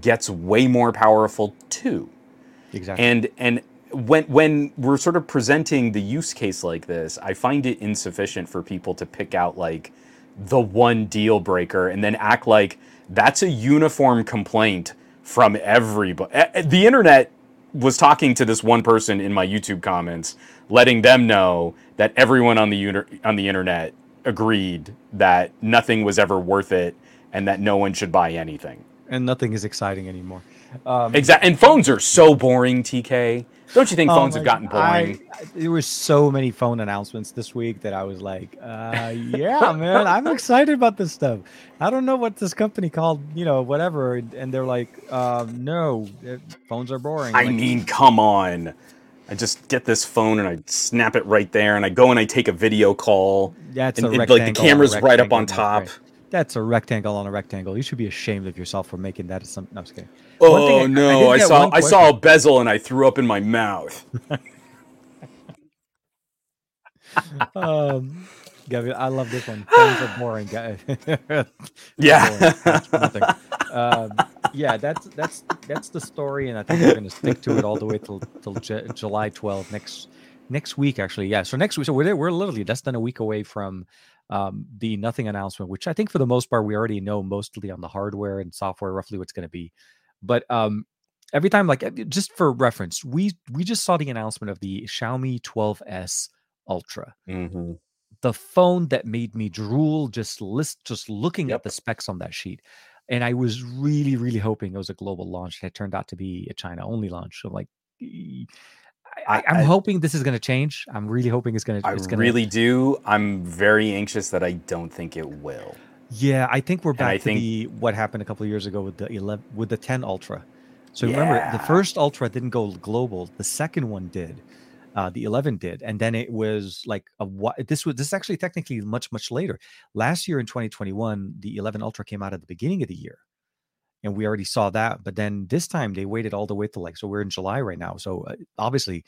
Speaker 1: gets way more powerful too.
Speaker 2: exactly.
Speaker 1: And and when when we're sort of presenting the use case like this, I find it insufficient for people to pick out like the one deal breaker and then act like that's a uniform complaint from everybody. The internet was talking to this one person in my YouTube comments, letting them know that everyone on the on the internet agreed that nothing was ever worth it and that no one should buy anything.
Speaker 2: and nothing is exciting anymore. Um,
Speaker 1: Exact. And phones are so boring, TK. Don't you think
Speaker 2: oh
Speaker 1: phones
Speaker 2: my
Speaker 1: have gotten boring?
Speaker 2: I- there were so many phone announcements this week that I was like, uh, "Yeah, *laughs* man, I'm excited about this stuff." I don't know what this company called, you know, whatever, and they're like, um, "No, uh, phones are boring."
Speaker 1: I
Speaker 2: Like,
Speaker 1: mean, come on. I just get this phone and I snap it right there, and I go and I take a video call.
Speaker 2: that's
Speaker 1: and
Speaker 2: a
Speaker 1: it-
Speaker 2: rectangle.
Speaker 1: like the camera's right up on top.
Speaker 2: right. That's a rectangle on a rectangle. You should be ashamed of yourself for making that. As some, no, I'm just kidding. I-
Speaker 1: Oh
Speaker 2: I
Speaker 1: no! I,
Speaker 2: get
Speaker 1: saw I saw a bezel and I threw up in my mouth. *laughs* *laughs*
Speaker 2: um, Gavin, I love this one. Phones are boring. guys. *laughs*
Speaker 1: Yeah.
Speaker 2: Boring. That's. Um, yeah, that's that's that's the story, and I think we're going to stick to it all the way till till Ju- July 12th next next week. Actually, yeah. So next week, so we're there- we're literally less than a week away from um, the nothing announcement, which I think for the most part we already know mostly on the hardware and software roughly what's going to be. But um, every time, like just for reference, we we just saw the announcement of the Xiaomi 12s Ultra
Speaker 1: hmm
Speaker 2: the phone that made me drool just list just looking
Speaker 1: Yep.
Speaker 2: at the specs on that sheet and i was really really hoping it was a global launch it turned out to be a china only launch so like I, am hoping this is going to change. I'm really hoping it's going to
Speaker 1: I
Speaker 2: it's going
Speaker 1: really do. I'm very anxious that I don't think it will.
Speaker 2: yeah i think we're back
Speaker 1: I
Speaker 2: to
Speaker 1: think-
Speaker 2: the what happened a couple of years ago with the 11 with the 10 ultra. So remember the first ultra didn't go global. The second one did. Uh, the 11 did. And then it was like a what this was this is actually technically much much later. Last year in 2021 the 11 ultra came out at the beginning of the year and we already saw that but then this time they waited all the way to like so we're in july right now so uh, obviously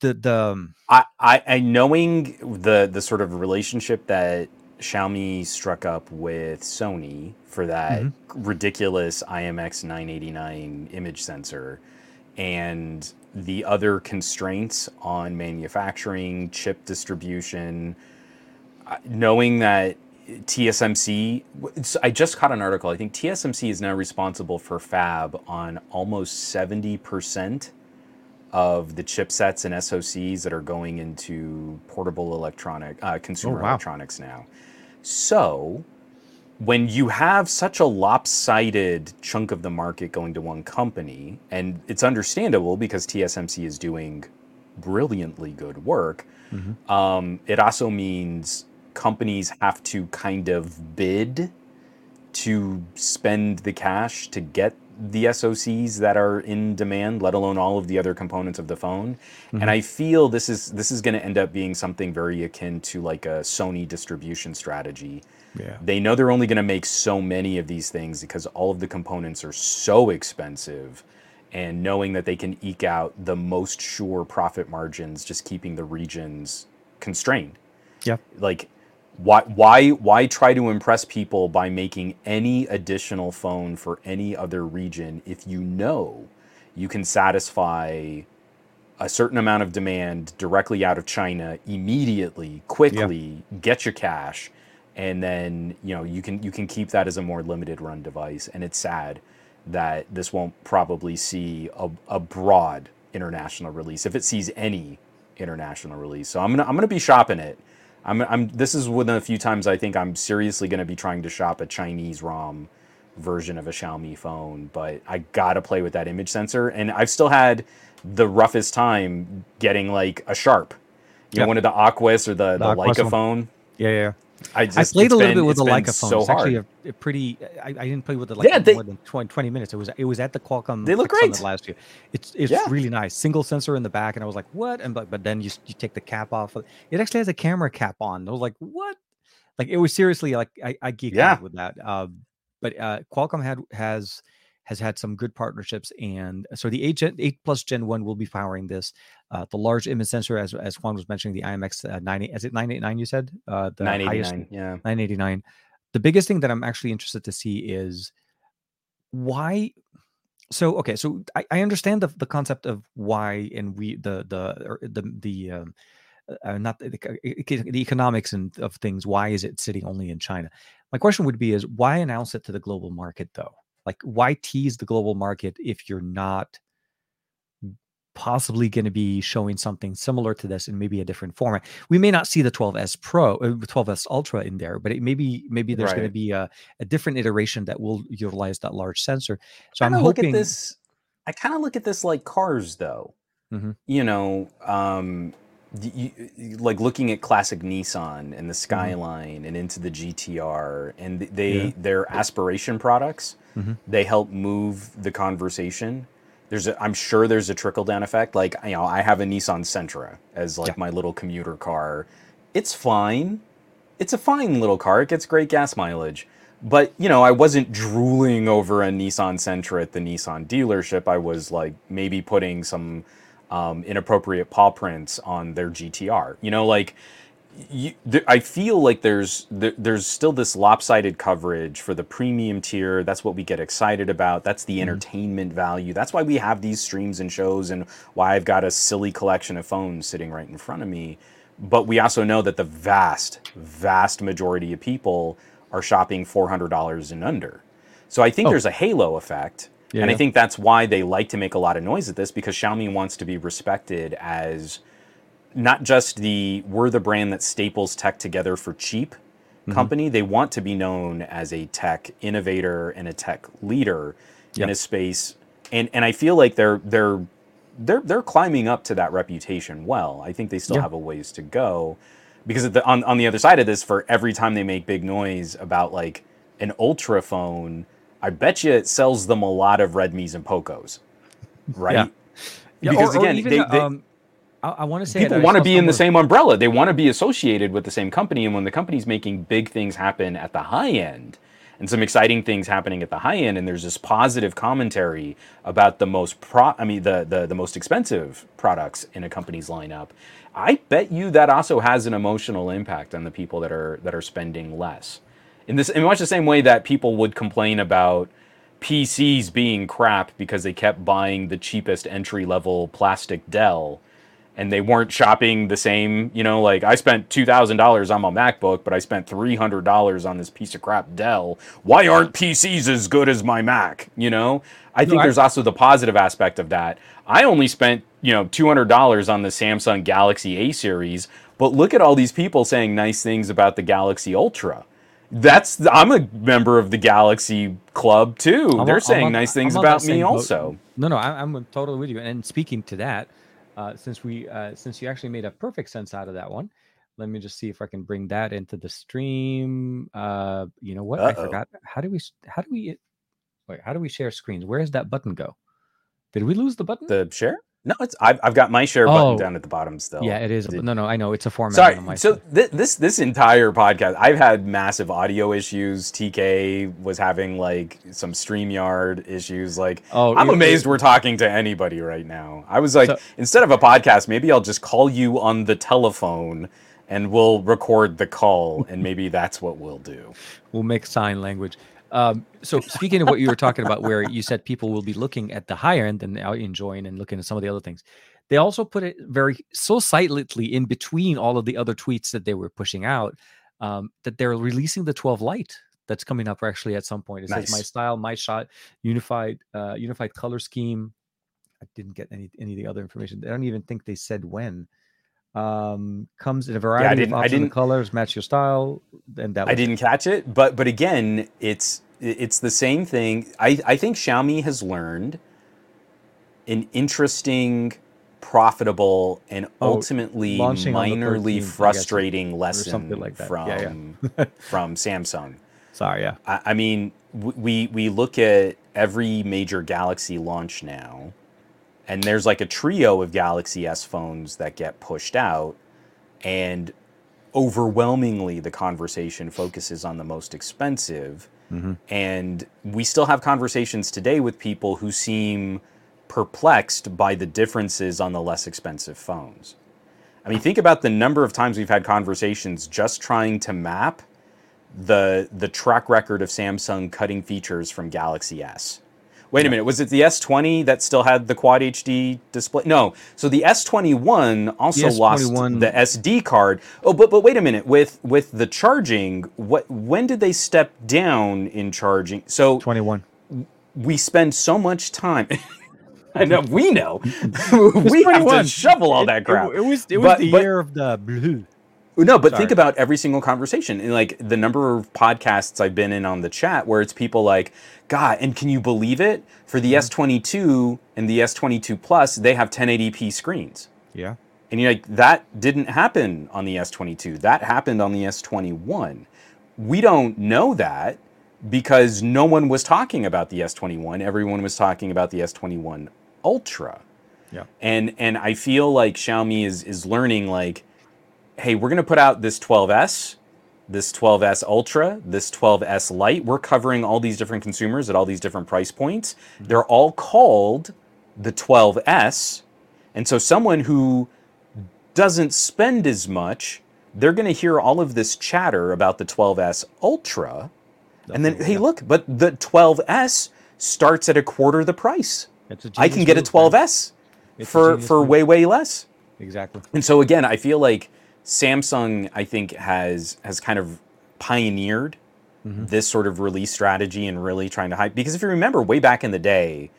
Speaker 2: the the um,
Speaker 1: I, I, I knowing the the sort of relationship that Xiaomi struck up with Sony for that
Speaker 2: Mhm.
Speaker 1: ridiculous IMX 989 image sensor and the other constraints on manufacturing, chip distribution, uh, knowing that TSMC, I just caught an article. I think TSMC is now responsible for fab on almost 70% of the chipsets and SoCs that are going into portable electronic uh, consumer
Speaker 2: wow.
Speaker 1: electronics now. So, when you have such a lopsided chunk of the market going to one company, and it's understandable because TSMC is doing brilliantly good work,
Speaker 2: Mhm.
Speaker 1: um, it also means companies have to kind of bid to spend the cash to get the SOCs that are in demand, let alone all of the other components of the phone.
Speaker 2: Mhm.
Speaker 1: And I feel this is this is going to end up being something very akin to like a Sony distribution strategy.
Speaker 2: yeah
Speaker 1: They know they're only going to make so many of these things because all of the components are so expensive. And knowing that they can eke out the most sure profit margins, just keeping the regions constrained
Speaker 2: yeah
Speaker 1: like why why why try to impress people by making any additional phone for any other region if you know you can satisfy a certain amount of demand directly out of China immediately quickly get your cash and then you know you can you can keep that as a more limited run device. And it's sad that this won't probably see a, a broad international release if it sees any international release. So i'm gonna i'm gonna be shopping it I'm, I'm this is one of the few times I think I'm seriously going to be trying to shop a Chinese ROM version of a Xiaomi phone, but I gotta play with that image sensor. And I've still had the roughest time getting like a Sharp, you know, one of the Aquos or the, the, the Leica one. phone.
Speaker 2: Yeah, yeah.
Speaker 1: I, just,
Speaker 2: I played a little
Speaker 1: been,
Speaker 2: bit with the Leica phone.
Speaker 1: So
Speaker 2: it's actually a, a pretty. I, I, didn't play with the Leica yeah, they, more than 20, 20, minutes. It was it was at the Qualcomm.
Speaker 1: They look great
Speaker 2: last year. It's it's yeah. really nice. Single sensor in the back, and I was like, what? And but but then you you take the cap off. It actually has a camera cap on. I was like, what? Like it was seriously like I, I geeked
Speaker 1: yeah.
Speaker 2: out with that. Uh, but uh, Qualcomm had has has had some good partnerships, and so the eight Gen, eight plus Gen one will be powering this. Uh, the large image sensor, as as Juan was mentioning, the IMX uh, nine is it nine eight nine? You said uh, the
Speaker 1: nine eighty nine, yeah,
Speaker 2: nine eighty nine. The biggest thing that I'm actually interested to see is why so okay so i, I understand the, the concept of why and we the the the the um, uh, not the, the economics and of things why is it sitting only in china my question would be is why announce it to the global market though like why tease the global market if you're not possibly going to be showing something similar to this in maybe a different format. We may not see the 12s Pro, uh, 12s Ultra in there, but it maybe maybe there's right. going to be a, a different iteration that will utilize that large sensor. So I'm hoping
Speaker 1: look at this. I kind of look at this like cars, though.
Speaker 2: Mm-hmm.
Speaker 1: You know, um, you, like looking at classic Nissan and the mm-hmm. Skyline mm-hmm. and into the GTR, and they yeah. their aspiration products.
Speaker 2: Mm-hmm.
Speaker 1: They help move the conversation there's a, I'm sure there's a trickle down effect. Like you know, I have a Nissan Sentra as like yeah. my little commuter car. It's fine. It's a fine little car. It gets great gas mileage. But you know, I wasn't drooling over a Nissan Sentra at the Nissan dealership. I was like maybe putting some um, inappropriate paw prints on their GTR. You know, like you, th- I feel like there's th- there's still this lopsided coverage for the premium tier. That's what we get excited about. That's the mm-hmm. entertainment value. That's why we have these streams and shows, and why I've got a silly collection of phones sitting right in front of me. But we also know that the vast, vast majority of people are shopping four hundred dollars and under. So I think oh. there's a halo effect. Yeah. And I think that's why they like to make a lot of noise at this because Xiaomi wants to be respected as not just the we're the brand that staples tech together for cheap mm-hmm. company. They want to be known as a tech innovator and a tech leader yep. in a space. And and I feel like they're they're they're they're climbing up to that reputation well. I think they still have a ways to go. Because the, on on the other side of this, for every time they make big noise about like an ultra phone, I bet you it sells them a lot of Redmi's and Pocos, right?
Speaker 2: Yeah.
Speaker 1: Yeah, because
Speaker 2: or,
Speaker 1: again,
Speaker 2: even,
Speaker 1: they, they,
Speaker 2: um, I, I want to say
Speaker 1: people want to be in the same umbrella. They want to be associated with the same company, and when the company's making big things happen at the high end, and some exciting things happening at the high end, and there's this positive commentary about the most pro. I mean, the the, the most expensive products in a company's lineup. I bet you that also has an emotional impact on the people that are that are spending less. In this, in much the same way that people would complain about PCs being crap because they kept buying the cheapest entry level plastic Dell and they weren't shopping the same. You know, like I spent two thousand dollars on my MacBook, but I spent three hundred dollars on this piece of crap Dell. Why aren't PCs as good as my Mac? You know, I think no, there's also the positive aspect of that. I only spent you know two hundred dollars on the Samsung Galaxy A series, but look at all these people saying nice things about the Galaxy Ultra. That's I'm a member of the Galaxy Club too. I'm They're saying nice things about me also.
Speaker 2: No, no, I'm, I'm totally with you. And speaking to that, uh, since we uh, since you actually made a perfect sense out of that one. Let me just see if I can bring that into the stream. Uh, you know what? Uh-oh. I forgot. How do we? How do we? Wait, how do we share screens? Where does that button go? Did we lose the button?
Speaker 1: The share? No, it's I've, I've got my share button oh, down at the bottom still.
Speaker 2: Yeah, it is. no, no, I know it's a format.
Speaker 1: Sorry. so th- this this entire podcast, I've had massive audio issues. TK was having like some Streamyard issues. Like, oh, I'm amazed we're talking to anybody right now. I was like, so, instead of a podcast, maybe I'll just call you on the telephone and we'll record the call, and maybe that's what we'll do.
Speaker 2: We'll make sign language. Um, so speaking of what you were talking about, where you said people will be looking at the higher end and enjoying and looking at some of the other things, they also put it very so silently in between all of the other tweets that they were pushing out um, that they're releasing the 12 Lite that's coming up actually at some point. It nice. says my style, my shot, unified, uh, unified color scheme. I didn't get any any of the other information. I don't even think they said when um, comes in a variety yeah, of colors, match your style, and that.
Speaker 1: I didn't catch it, but but again, it's it's the same thing. I, I think Xiaomi has learned an interesting, profitable, and
Speaker 2: Oh,
Speaker 1: ultimately
Speaker 2: launching on the
Speaker 1: minorly
Speaker 2: 13th, I guess,
Speaker 1: frustrating lesson
Speaker 2: like
Speaker 1: from
Speaker 2: Yeah, yeah. *laughs*
Speaker 1: from Samsung.
Speaker 2: Sorry, yeah.
Speaker 1: I, I mean, we we look at every major Galaxy launch now, and there's like a trio of Galaxy S phones that get pushed out, and overwhelmingly the conversation focuses on the most expensive. And we still have conversations today with people who seem perplexed by the differences on the less expensive phones. I mean, think about the number of times we've had conversations just trying to map the the track record of Samsung cutting features from Galaxy S. Wait a minute, was it the S20 that still had the quad HD display? No. So the S21 also
Speaker 2: The
Speaker 1: lost
Speaker 2: S21
Speaker 1: the SD card. Oh, but but wait a minute, with with the charging, what when did they step down in charging? So
Speaker 2: 21.
Speaker 1: we spend so much time *laughs* I know we know. we have to
Speaker 2: 21.
Speaker 1: shovel all
Speaker 2: It-
Speaker 1: that
Speaker 2: it-
Speaker 1: crap.
Speaker 2: It, was it was
Speaker 1: But-
Speaker 2: the
Speaker 1: but-
Speaker 2: year of the blue.
Speaker 1: No, but
Speaker 2: Sorry.
Speaker 1: think about every single conversation. And like the number of podcasts I've been in on the chat where it's people like, God, and can you believe it? For the mm-hmm. S22 and the S22 Plus, they have 1080p screens.
Speaker 2: Yeah.
Speaker 1: And you're like, that didn't happen on the S22. That happened on the S21. We don't know that because no one was talking about the S21. Everyone was talking about the S21 Ultra.
Speaker 2: Yeah.
Speaker 1: And and I feel like Xiaomi is is learning like, hey, we're gonna put out this 12S, this 12S Ultra, this 12S Lite. We're covering all these different consumers at all these different price points. They're all called the 12S. And so someone who doesn't spend as much, they're going to hear all of this chatter about the 12S Ultra. And then, hey, look, but the 12S starts at a quarter the price. I can get a 12S
Speaker 2: It's a
Speaker 1: for, for way, way less.
Speaker 2: Exactly.
Speaker 1: And so again, I feel like Samsung, I think, has has kind of pioneered
Speaker 2: Mm-hmm.
Speaker 1: this sort of release strategy and really trying to hype. Because if you remember, way back in the day,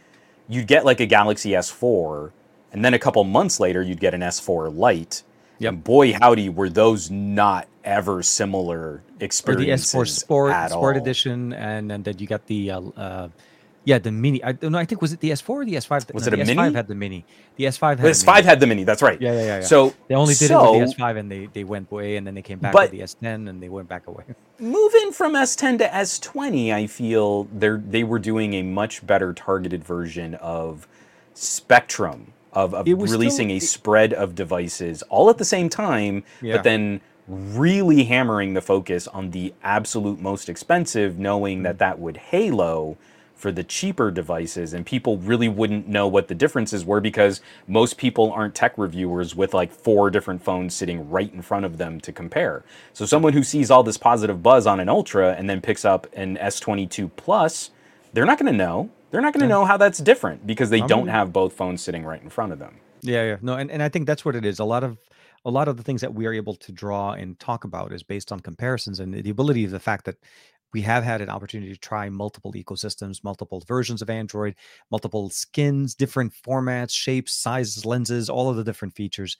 Speaker 1: you'd get like a Galaxy S4, and then a couple months later, you'd get an S4 Lite.
Speaker 2: Yep.
Speaker 1: And boy, howdy, were those not ever similar experiences?
Speaker 2: Or the S4 Sport Sport. Edition, and, and then you got the uh, uh, yeah the mini. I don't know. I think was it the S4 or the S5?
Speaker 1: Was
Speaker 2: No,
Speaker 1: it a
Speaker 2: the
Speaker 1: mini?
Speaker 2: S5 had the mini. The S5 had
Speaker 1: The
Speaker 2: the
Speaker 1: S5
Speaker 2: mini.
Speaker 1: had the mini. That's right.
Speaker 2: Yeah, yeah, yeah, yeah.
Speaker 1: So
Speaker 2: They only did
Speaker 1: so,
Speaker 2: it with the S5, and they they went away, and then they came back with the S10, and they went back away. *laughs*
Speaker 1: moving from S10 to S20, I feel they they were doing a much better targeted version of Spectrum of, of releasing
Speaker 2: still-
Speaker 1: a spread of devices all at the same time,
Speaker 2: Yeah.
Speaker 1: but then really hammering the focus on the absolute most expensive, knowing
Speaker 2: Mm.
Speaker 1: that that would halo for the cheaper devices and people really wouldn't know what the differences were because most people aren't tech reviewers with like four different phones sitting right in front of them to compare. So someone who sees all this positive buzz on an Ultra and then picks up an S22 Plus, they're not going to know. They're not going to know how that's different because they
Speaker 2: I'm
Speaker 1: don't
Speaker 2: gonna-
Speaker 1: have both phones sitting right in front of them.
Speaker 2: Yeah, yeah. No, and, and I think that's what it is. A lot of a lot of the things that we are able to draw and talk about is based on comparisons and the ability of the fact that we have had an opportunity to try multiple ecosystems, multiple versions of Android, multiple skins, different formats, shapes, sizes, lenses, all of the different features.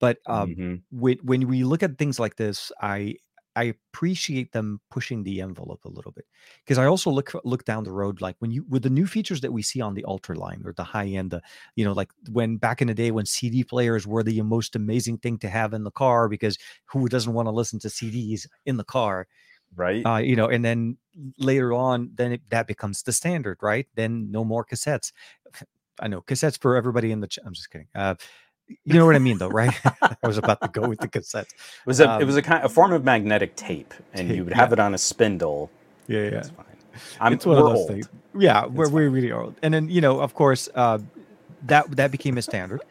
Speaker 2: But um,
Speaker 1: Mhm.
Speaker 2: when when we look at things like this, I I appreciate them pushing the envelope a little bit because I also look look down the road like when you with the new features that we see on the ultra line or the high end, the you know like when back in the day when CD players were the most amazing thing to have in the car because who doesn't want to listen to CDs in the car,
Speaker 1: Right?
Speaker 2: uh, you know, and then later on, then it, that becomes the standard, right? Then no more cassettes. *laughs* I know cassettes for everybody in the. Ch- I'm just kidding. Uh, you know what I mean, though, right? *laughs* I was about to go with the cassettes.
Speaker 1: it was a it
Speaker 2: um,
Speaker 1: was a kind a form of magnetic tape and you would have
Speaker 2: yeah.
Speaker 1: it on a spindle.
Speaker 2: Yeah, yeah.
Speaker 1: It's fine. I'm
Speaker 2: it's one of those
Speaker 1: old.
Speaker 2: things. Yeah, we're we're really old. And then you know, of course, uh, that that became a standard.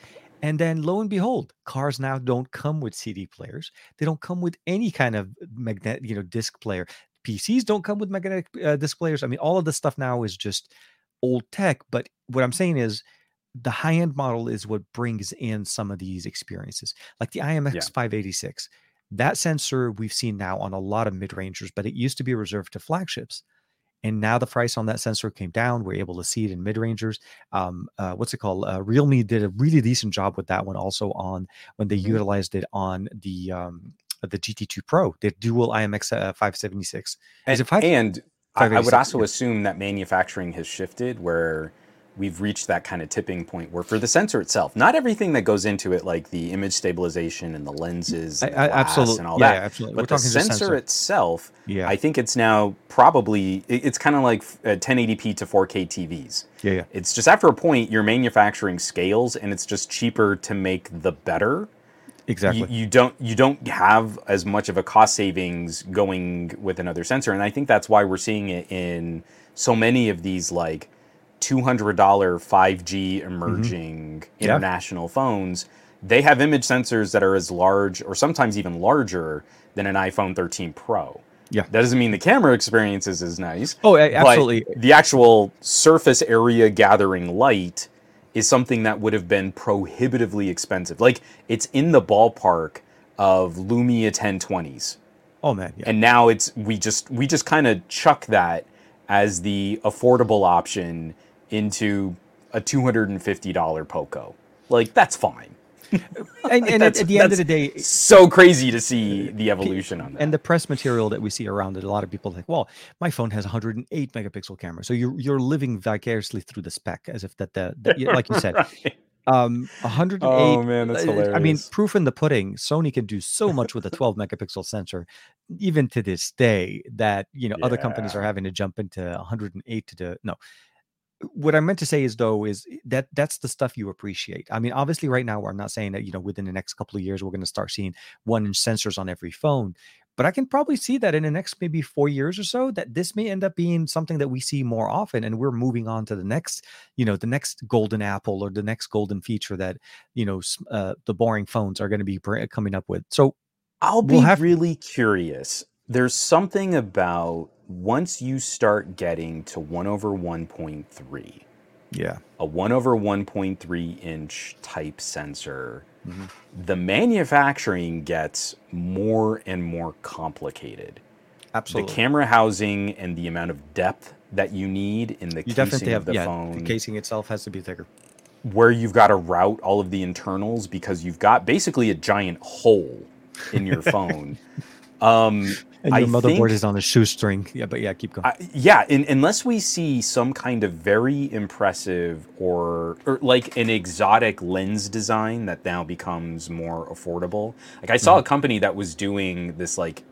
Speaker 2: And then lo and behold, cars now don't come with CD players. They don't come with any kind of magnet, you know, disc player. PCs don't come with magnetic uh, disc players. I mean, all of this stuff now is just old tech. But what I'm saying is, the high end model is what brings in some of these experiences, like the IMX 586. That sensor we've seen now on a lot of mid rangers, but it used to be reserved to flagships and now the price on that sensor came down. We're able to see it in mid rangers. Um, uh, what's it called? Uh, Realme did a really decent job with that one, also on when they
Speaker 1: Mhm.
Speaker 2: utilized it on the um, the GT2 Pro, the dual IMX uh, 576. Is
Speaker 1: And,
Speaker 2: five?
Speaker 1: and I, I would also
Speaker 2: yeah.
Speaker 1: assume that manufacturing has shifted where we've reached that kind of tipping point where for the sensor itself, not everything that goes into it, like the image stabilization and the lenses and,
Speaker 2: I-
Speaker 1: the glass
Speaker 2: absolute-
Speaker 1: and all
Speaker 2: yeah,
Speaker 1: that,
Speaker 2: yeah, absolutely.
Speaker 1: but
Speaker 2: We're
Speaker 1: the sensor,
Speaker 2: sensor.
Speaker 1: itself,
Speaker 2: Yeah.
Speaker 1: I think it's now probably, it's kind of like uh, 1080p to 4K TVs.
Speaker 2: Yeah, yeah.
Speaker 1: It's just after a point, your manufacturing scales and it's just cheaper to make the better
Speaker 2: Exactly.
Speaker 1: you, you don't you don't have as much of a cost savings going with another sensor and i think that's why we're seeing it in so many of these like $200 5g emerging
Speaker 2: Mm-hmm. Yeah.
Speaker 1: international phones they have image sensors that are as large or sometimes even larger than an iphone 13 pro
Speaker 2: Yeah.
Speaker 1: that doesn't mean the camera experience is as nice
Speaker 2: oh, absolutely.
Speaker 1: the actual surface area gathering light is something that would have been prohibitively expensive. Like it's in the ballpark of Lumia 1020s.
Speaker 2: Oh man, yeah.
Speaker 1: And now it's we just we just kind of chuck that as the affordable option into a $250 Poco. Like that's fine.
Speaker 2: and, and at, the end of the day, it's
Speaker 1: So crazy to see the evolution on that.
Speaker 2: and the press material that we see around it, a lot of people are like, well, my phone has 108 megapixel camera, so you're you're living vicariously through the spec, as if that the, the like you said, *laughs*
Speaker 1: Right.
Speaker 2: um, 108.
Speaker 1: Oh man, that's
Speaker 2: hilarious. I mean, proof in the pudding. Sony can do so much with a 12 megapixel sensor, even to this day, that you know other companies are having to jump into 108 to do no. What I meant to say is though is that that's the stuff you appreciate. I mean, obviously, right now I'm not saying that you know within the next couple of years we're going to start seeing one inch sensors on every phone, but I can probably see that in the next maybe four years or so that this may end up being something that we see more often, and we're moving on to the next, you know, the next golden apple or the next golden feature that you know uh, the boring phones are going to be coming up with. So
Speaker 1: I'll be
Speaker 2: we'll have-
Speaker 1: really curious. There's something about once you start getting to 1 over 1.3,
Speaker 2: yeah,
Speaker 1: a 1 over 1.3 inch type sensor,
Speaker 2: Mhm.
Speaker 1: the manufacturing gets more and more complicated.
Speaker 2: absolutely.
Speaker 1: The camera housing and the amount of depth that you need in the
Speaker 2: you
Speaker 1: casing
Speaker 2: definitely
Speaker 1: of the
Speaker 2: yeah.
Speaker 1: phone
Speaker 2: The casing itself has to be thicker.
Speaker 1: where you've got to route all of the internals because you've got basically a giant hole in your *laughs* phone. Um,
Speaker 2: And
Speaker 1: I
Speaker 2: your motherboard
Speaker 1: think-
Speaker 2: is on a shoestring. Yeah, but yeah, keep going.
Speaker 1: I, yeah, in, unless we see some kind of very impressive or, or like an exotic lens design that now becomes more affordable. Like I saw a company that was doing this like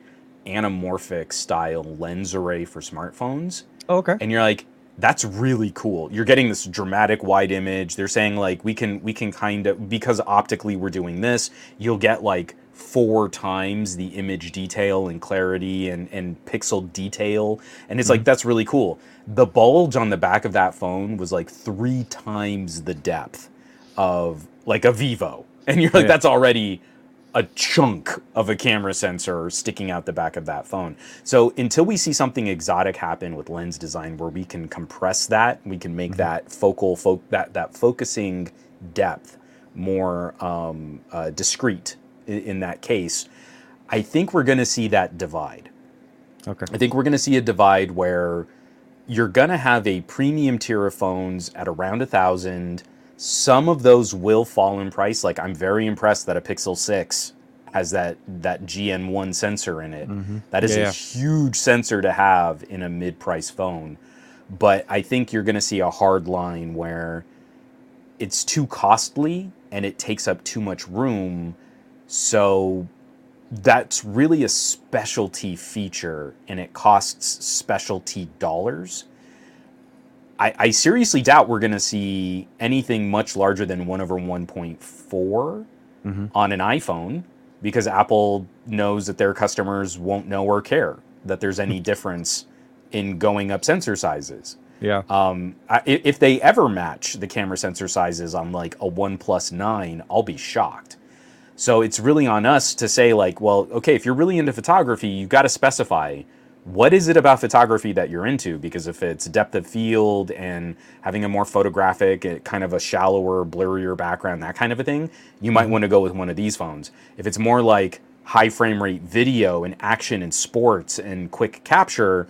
Speaker 1: anamorphic style lens array for smartphones
Speaker 2: Oh, okay.
Speaker 1: and you're like that's really cool you're getting this dramatic wide image they're saying like we can we can kind of because optically we're doing this you'll get like four times the image detail and clarity and and pixel detail. And it's like that's really cool. The bulge on the back of that phone was like three times the depth of like a vivo. *laughs* And you're like
Speaker 2: Yeah.
Speaker 1: that's already a chunk of a camera sensor sticking out the back of that phone. So until we see something exotic happen with lens design where we can compress that, we can make that focal fo- that that focusing depth more um, uh, discrete in, that case. I think we're going to see that divide.
Speaker 2: Okay.
Speaker 1: I think we're going to see a divide where you're going to have a premium tier of phones at around a thousand. Some of those will fall in price. Like I'm very impressed that a Pixel 6 has that that GN1 sensor in it. Mm-hmm. That is
Speaker 2: Yeah,
Speaker 1: a huge sensor to have in a mid-price phone. But I think you're going to see a hard line where it's too costly and it takes up too much room. So that's really a specialty feature and it costs specialty dollars. I, I seriously doubt we're going to see anything much larger than 1 over 1.4
Speaker 2: Mhm.
Speaker 1: on an iPhone because Apple knows that their customers won't know or care that there's any *laughs* difference in going up sensor sizes.
Speaker 2: Yeah.
Speaker 1: Um, i- if they ever match the camera sensor sizes on like a OnePlus Nine, I'll be shocked. So it's really on us to say like, well, okay, if you're really into photography, you've got to specify what is it about photography that you're into because if it's depth of field and having a more photographic eh, kind of a shallower blurrier background that kind of a thing you might want to go with one of these phones if it's more like high frame rate video and action and sports and quick capture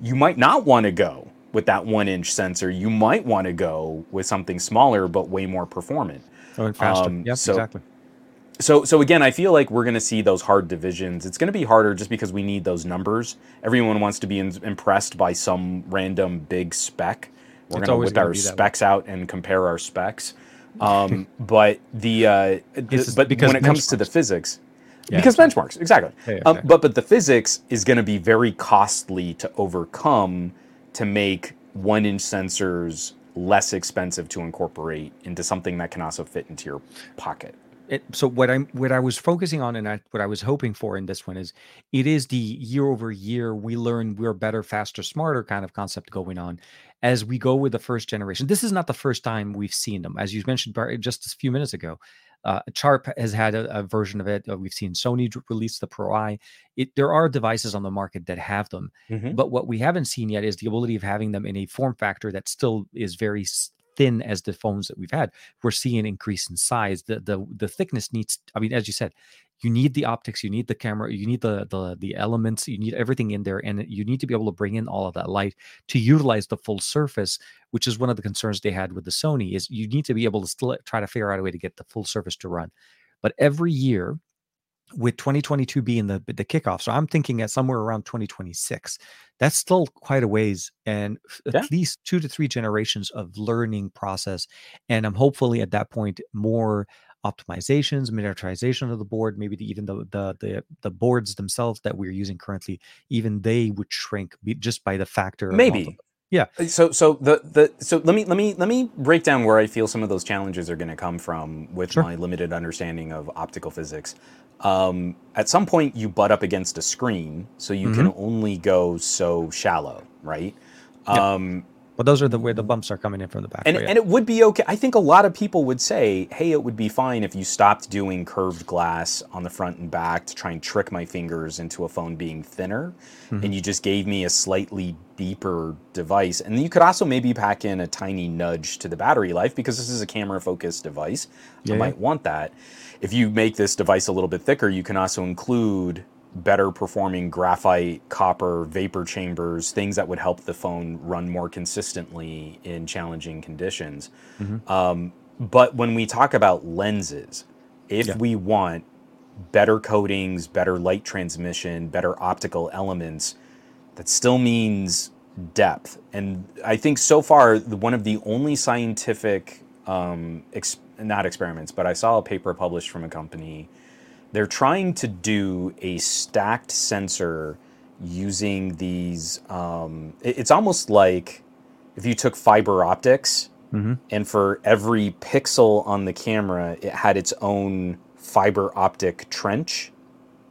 Speaker 1: you might not want to go with that one inch sensor you might want to go with something smaller but way more performant
Speaker 2: Oh, and faster.
Speaker 1: Um,
Speaker 2: yeah,
Speaker 1: so-
Speaker 2: exactly.
Speaker 1: So so again, I feel like we're going to see those hard divisions. It's going to be harder just because we need those numbers. Everyone wants to be in, impressed by some random big spec. We're going to whip our specs out and compare our specs. Um, *laughs* but the uh, the, but when it comes to the physics, yeah, because benchmarks exactly. Yeah, um, but but the physics is going to be very costly to overcome to make one inch sensors less expensive to incorporate into something that can also fit into your pocket.
Speaker 2: It, so what I'm what I was focusing on and I, what I was hoping for in this one is it is the year over year we learn we're better, faster, smarter kind of concept going on as we go with the first generation. This is not the first time we've seen them, as you mentioned just a few minutes ago. Uh, Sharp has had a, a version of it. Uh, we've seen Sony release the Pro-I. It, there are devices on the market that have them, mm-hmm. but what we haven't seen yet is the ability of having them in a form factor that still is very thin as the phones that we've had. We're seeing an increase in size. The the the thickness needs. I mean, as you said, you need the optics, you need the camera, you need the the the elements, you need everything in there, and you need to be able to bring in all of that light to utilize the full surface. Which is one of the concerns they had with the Sony is you need to be able to still try to figure out a way to get the full surface to run. But every year with 2022 being the the kickoff. So I'm thinking at somewhere around 2026. That's still quite a ways and yeah. at least two to three generations of learning process. And I'm hopefully at that point more optimizations, miniaturization of the board, maybe the, even the, the the the boards themselves that we're using currently, even they would shrink just by the factor.
Speaker 1: Maybe
Speaker 2: yeah.
Speaker 1: Uh, so so the the so let me let me let me break down where I feel some of those challenges are going to come from with sure. my limited understanding of optical physics. Um, at some point, you butt up against a screen, so you mm-hmm. can only go so shallow, right?
Speaker 2: Yeah. Um, well, those are the where the bumps are coming in from the back.
Speaker 1: And, and it would be okay. I think a lot of people would say, hey, it would be fine if you stopped doing curved glass on the front and back to try and trick my fingers into a phone being thinner. Mm-hmm. And you just gave me a slightly deeper device. And you could also maybe pack in a tiny nudge to the battery life because this is a camera focused device. Yeah, I might want that. If you make this device a little bit thicker, you can also include better performing graphite, copper, vapor chambers, things that would help the phone run more consistently in challenging conditions. Mm-hmm. Um, but when we talk about lenses, if yeah. we want better coatings, better light transmission, better optical elements, that still means depth. And I think so far, one of the only scientific, um, ex- not experiments, but I saw a paper published from a company they're trying to do a stacked sensor using these. Um, it, it's almost like if you took fiber optics mm-hmm. and for every pixel on the camera, it had its own fiber optic trench.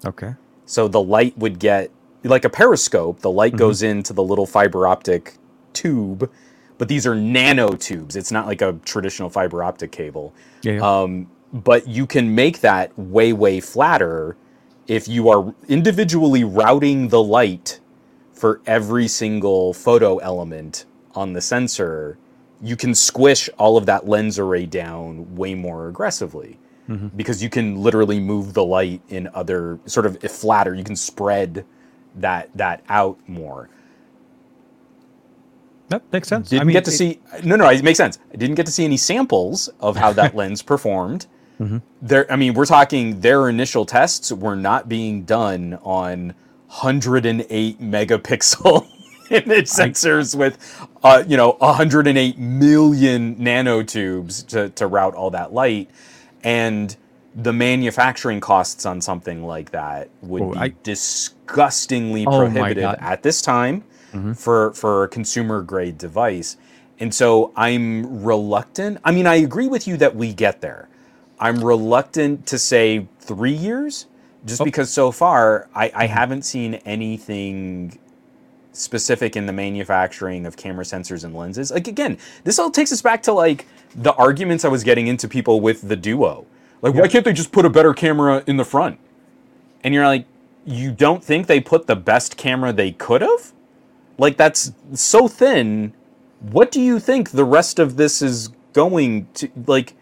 Speaker 2: Okay.
Speaker 1: So the light would get like a periscope, the light mm-hmm. goes into the little fiber optic tube, but these are nanotubes. It's not like a traditional fiber optic cable. Yeah. yeah. Um, but you can make that way way flatter if you are individually routing the light for every single photo element on the sensor you can squish all of that lens array down way more aggressively mm-hmm. because you can literally move the light in other sort of flatter you can spread that that out more
Speaker 2: that makes sense.
Speaker 1: Didn't I mean, get to it, see. No, no, it makes sense. I didn't get to see any samples of how that *laughs* lens performed. Mm-hmm. There, I mean, we're talking their initial tests were not being done on 108 megapixel *laughs* image sensors with, uh, you know, 108 million nanotubes to, to route all that light. And the manufacturing costs on something like that would oh, be I... disgustingly oh prohibitive at this time mm-hmm. for, for a consumer grade device. And so I'm reluctant. I mean, I agree with you that we get there. I'm reluctant to say three years, just oh. because so far I, I mm-hmm. haven't seen anything specific in the manufacturing of camera sensors and lenses. Like again, this all takes us back to like the arguments I was getting into people with the Duo. Like, why can't they just put a better camera in the front? And you're like, you don't think they put the best camera they could have? Like that's so thin. What do you think the rest of this is going to like?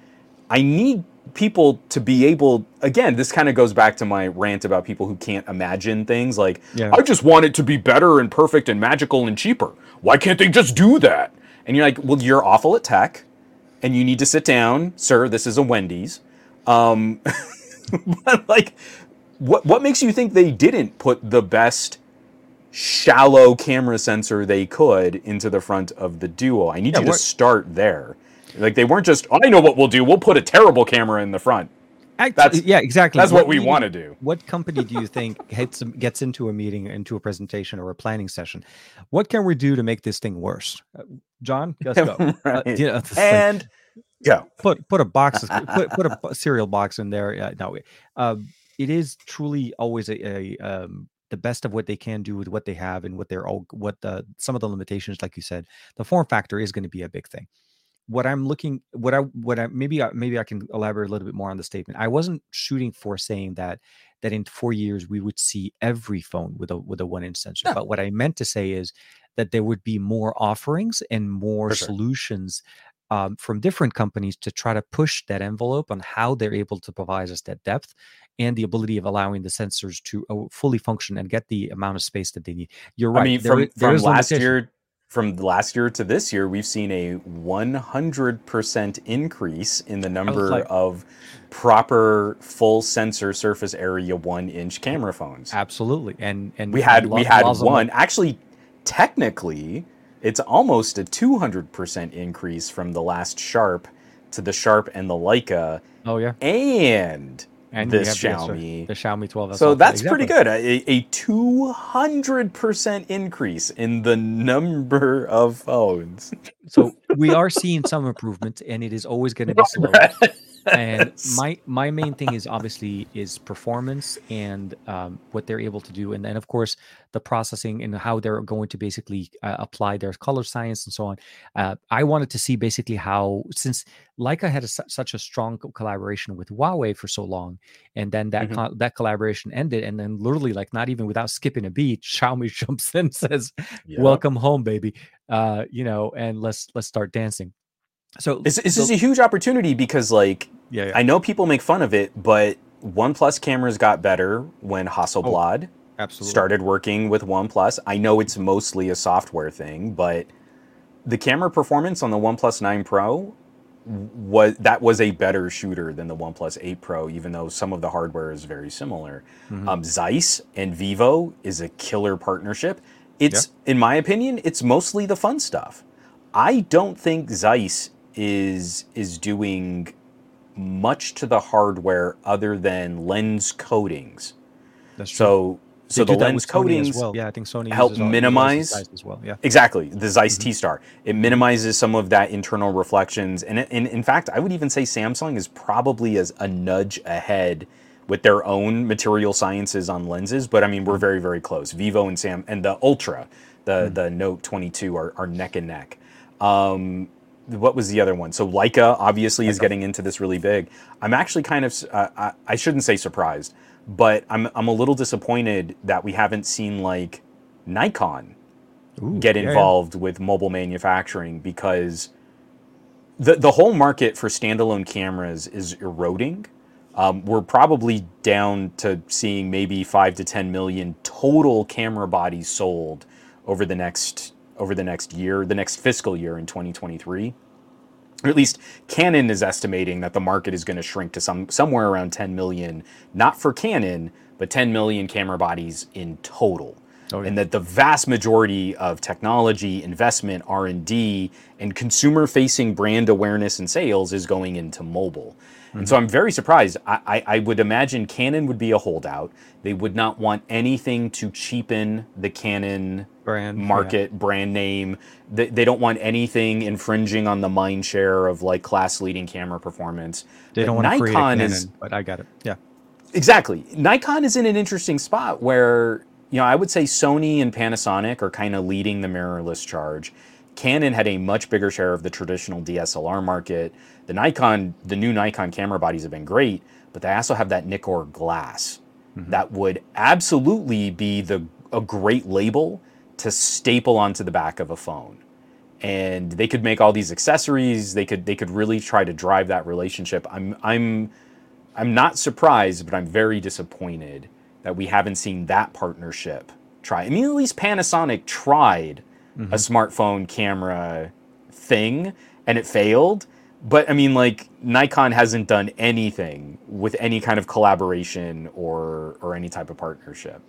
Speaker 1: I need people to be able again this kind of goes back to my rant about people who can't imagine things like yeah. i just want it to be better and perfect and magical and cheaper why can't they just do that and you're like well you're awful at tech and you need to sit down sir this is a wendy's um, *laughs* but like, what what makes you think they didn't put the best shallow camera sensor they could into the front of the Duo? I need
Speaker 2: Yeah,
Speaker 1: you to start there. Like they weren't just. I know what we'll do. We'll put a terrible camera in the front.
Speaker 2: Act-
Speaker 1: That's-
Speaker 2: yeah, exactly.
Speaker 1: That's what we
Speaker 2: meeting-
Speaker 1: want to do.
Speaker 2: What company do you think gets gets into a meeting, into a presentation, or a planning session? What can we do to make this thing worse? Uh, John, let's go. *laughs* Uh, you know, *laughs* it's like,
Speaker 1: And yeah,
Speaker 2: put put a box, put put a cereal box in there. No, um, it is truly always a, a um, the best of what they can do with what they have and what they're all what the some of the limitations, like you said, the form factor is going to be a big thing. What I'm looking, what I what I maybe I, maybe I can elaborate a little bit more on the statement. I wasn't shooting for saying that that in four years we would see every phone with a with a one inch sensor.
Speaker 1: No.
Speaker 2: But what I meant to say is that there would be more offerings and more
Speaker 1: For sure.
Speaker 2: solutions um, from different companies to try to push that envelope on how they're able to provide us that depth and the ability of allowing the sensors to uh, fully function and get the amount of space that they need. You're right.
Speaker 1: I mean,
Speaker 2: there
Speaker 1: from
Speaker 2: there
Speaker 1: from last year, from last year to this year, we've seen a 100% increase in the number
Speaker 2: like-
Speaker 1: of proper full sensor surface area one inch camera phones.
Speaker 2: absolutely, and and
Speaker 1: We had
Speaker 2: and
Speaker 1: we had one. Actually, technically, it's almost a 200% increase from the last Sharp to the Sharp and the Leica
Speaker 2: Oh yeah,
Speaker 1: and,
Speaker 2: and
Speaker 1: this Xiaomi.
Speaker 2: the Xiaomi 12.
Speaker 1: So that's pretty good. A, a 200% increase in the number of phones.
Speaker 2: So we are seeing some improvement, and it is always going to be slow. *laughs* and *laughs* my my main thing is obviously is performance and um, what they're able to do. And then of course the processing and how they're going to basically uh, apply their color science and so on. Uh, i wanted to see basically how since leica had a, such a strong collaboration with huawei for so long and then that
Speaker 1: Mhm.
Speaker 2: co- that collaboration ended and then literally like not even without skipping a beat *laughs* xiaomi jumps in and says
Speaker 1: Yeah.
Speaker 2: welcome home baby. Uh you know and let's let's start dancing so
Speaker 1: This, this
Speaker 2: the-
Speaker 1: is a huge opportunity because, like,
Speaker 2: yeah, yeah
Speaker 1: I know people make fun of it, but OnePlus cameras got better when Hasselblad
Speaker 2: absolutely
Speaker 1: started working with OnePlus. I know it's mostly a software thing, but the camera performance on the OnePlus 9 Pro was that was a better shooter than the OnePlus 8 Pro, even though some of the hardware is very similar.
Speaker 2: Mhm.
Speaker 1: Um, Zeiss and Vivo is a killer partnership. It's, in my opinion, it's mostly the fun stuff. I don't think Zeiss is is doing much to the hardware other than lens coatings.
Speaker 2: that's true.
Speaker 1: So so
Speaker 2: They
Speaker 1: the lens
Speaker 2: Sony as
Speaker 1: coatings
Speaker 2: well. Yeah, I think Sony
Speaker 1: help
Speaker 2: uses
Speaker 1: minimize-
Speaker 2: as well. Yeah,
Speaker 1: Exactly, the Zeiss
Speaker 2: Mhm.
Speaker 1: T Star. It minimizes some of that internal reflections, and, it- and in fact, I would even say Samsung is probably as a nudge ahead with their own material sciences on lenses. But I mean, we're very very close. Vivo and Sam and the Ultra, the
Speaker 2: Mhm.
Speaker 1: the Note 22 are, are neck and neck. Um, what was the other one? So Leica obviously is getting into this really big. I'm actually kind of uh, I, I shouldn't say surprised, but I'm I'm a little disappointed that we haven't seen like Nikon
Speaker 2: Ooh,
Speaker 1: get
Speaker 2: yeah, yeah.
Speaker 1: involved with mobile manufacturing because the the whole market for standalone cameras is eroding. Um, we're probably down to seeing maybe five to ten million total camera bodies sold over the next over the next year, the next fiscal year in 2023. Or at least Canon is estimating that the market is going to shrink to some somewhere around 10 million, not for Canon, but 10 million camera bodies in total
Speaker 2: Oh, yeah.
Speaker 1: and that the vast majority of technology investment r&d and consumer facing brand awareness and sales is going into mobile and so i'm very surprised I, I, I would imagine canon would be a holdout they would not want anything to cheapen the canon
Speaker 2: brand yeah.
Speaker 1: market brand name they, they don't want anything infringing on the mind share of like class leading camera performance
Speaker 2: They
Speaker 1: But
Speaker 2: don't want to create a
Speaker 1: Nikon
Speaker 2: Canon,
Speaker 1: is-
Speaker 2: but I got it. Yeah,
Speaker 1: Exactly. Nikon is in an interesting spot where, you know, I would say Sony and Panasonic are kind of leading the mirrorless charge. Canon had a much bigger share of the traditional DSLR market. The Nikon, the new Nikon camera bodies have been great, but they also have that Nikkor glass mm-hmm. that would absolutely be the a great label to staple onto the back of a phone. And they could make all these accessories. They could they could really try to drive that relationship. I'm I'm I'm not surprised, but I'm very disappointed that we haven't seen that partnership try. I mean, at least Panasonic tried a mm-hmm. smartphone camera thing and it failed, but I mean, like Nikon hasn't done anything with any kind of collaboration or or any type of partnership.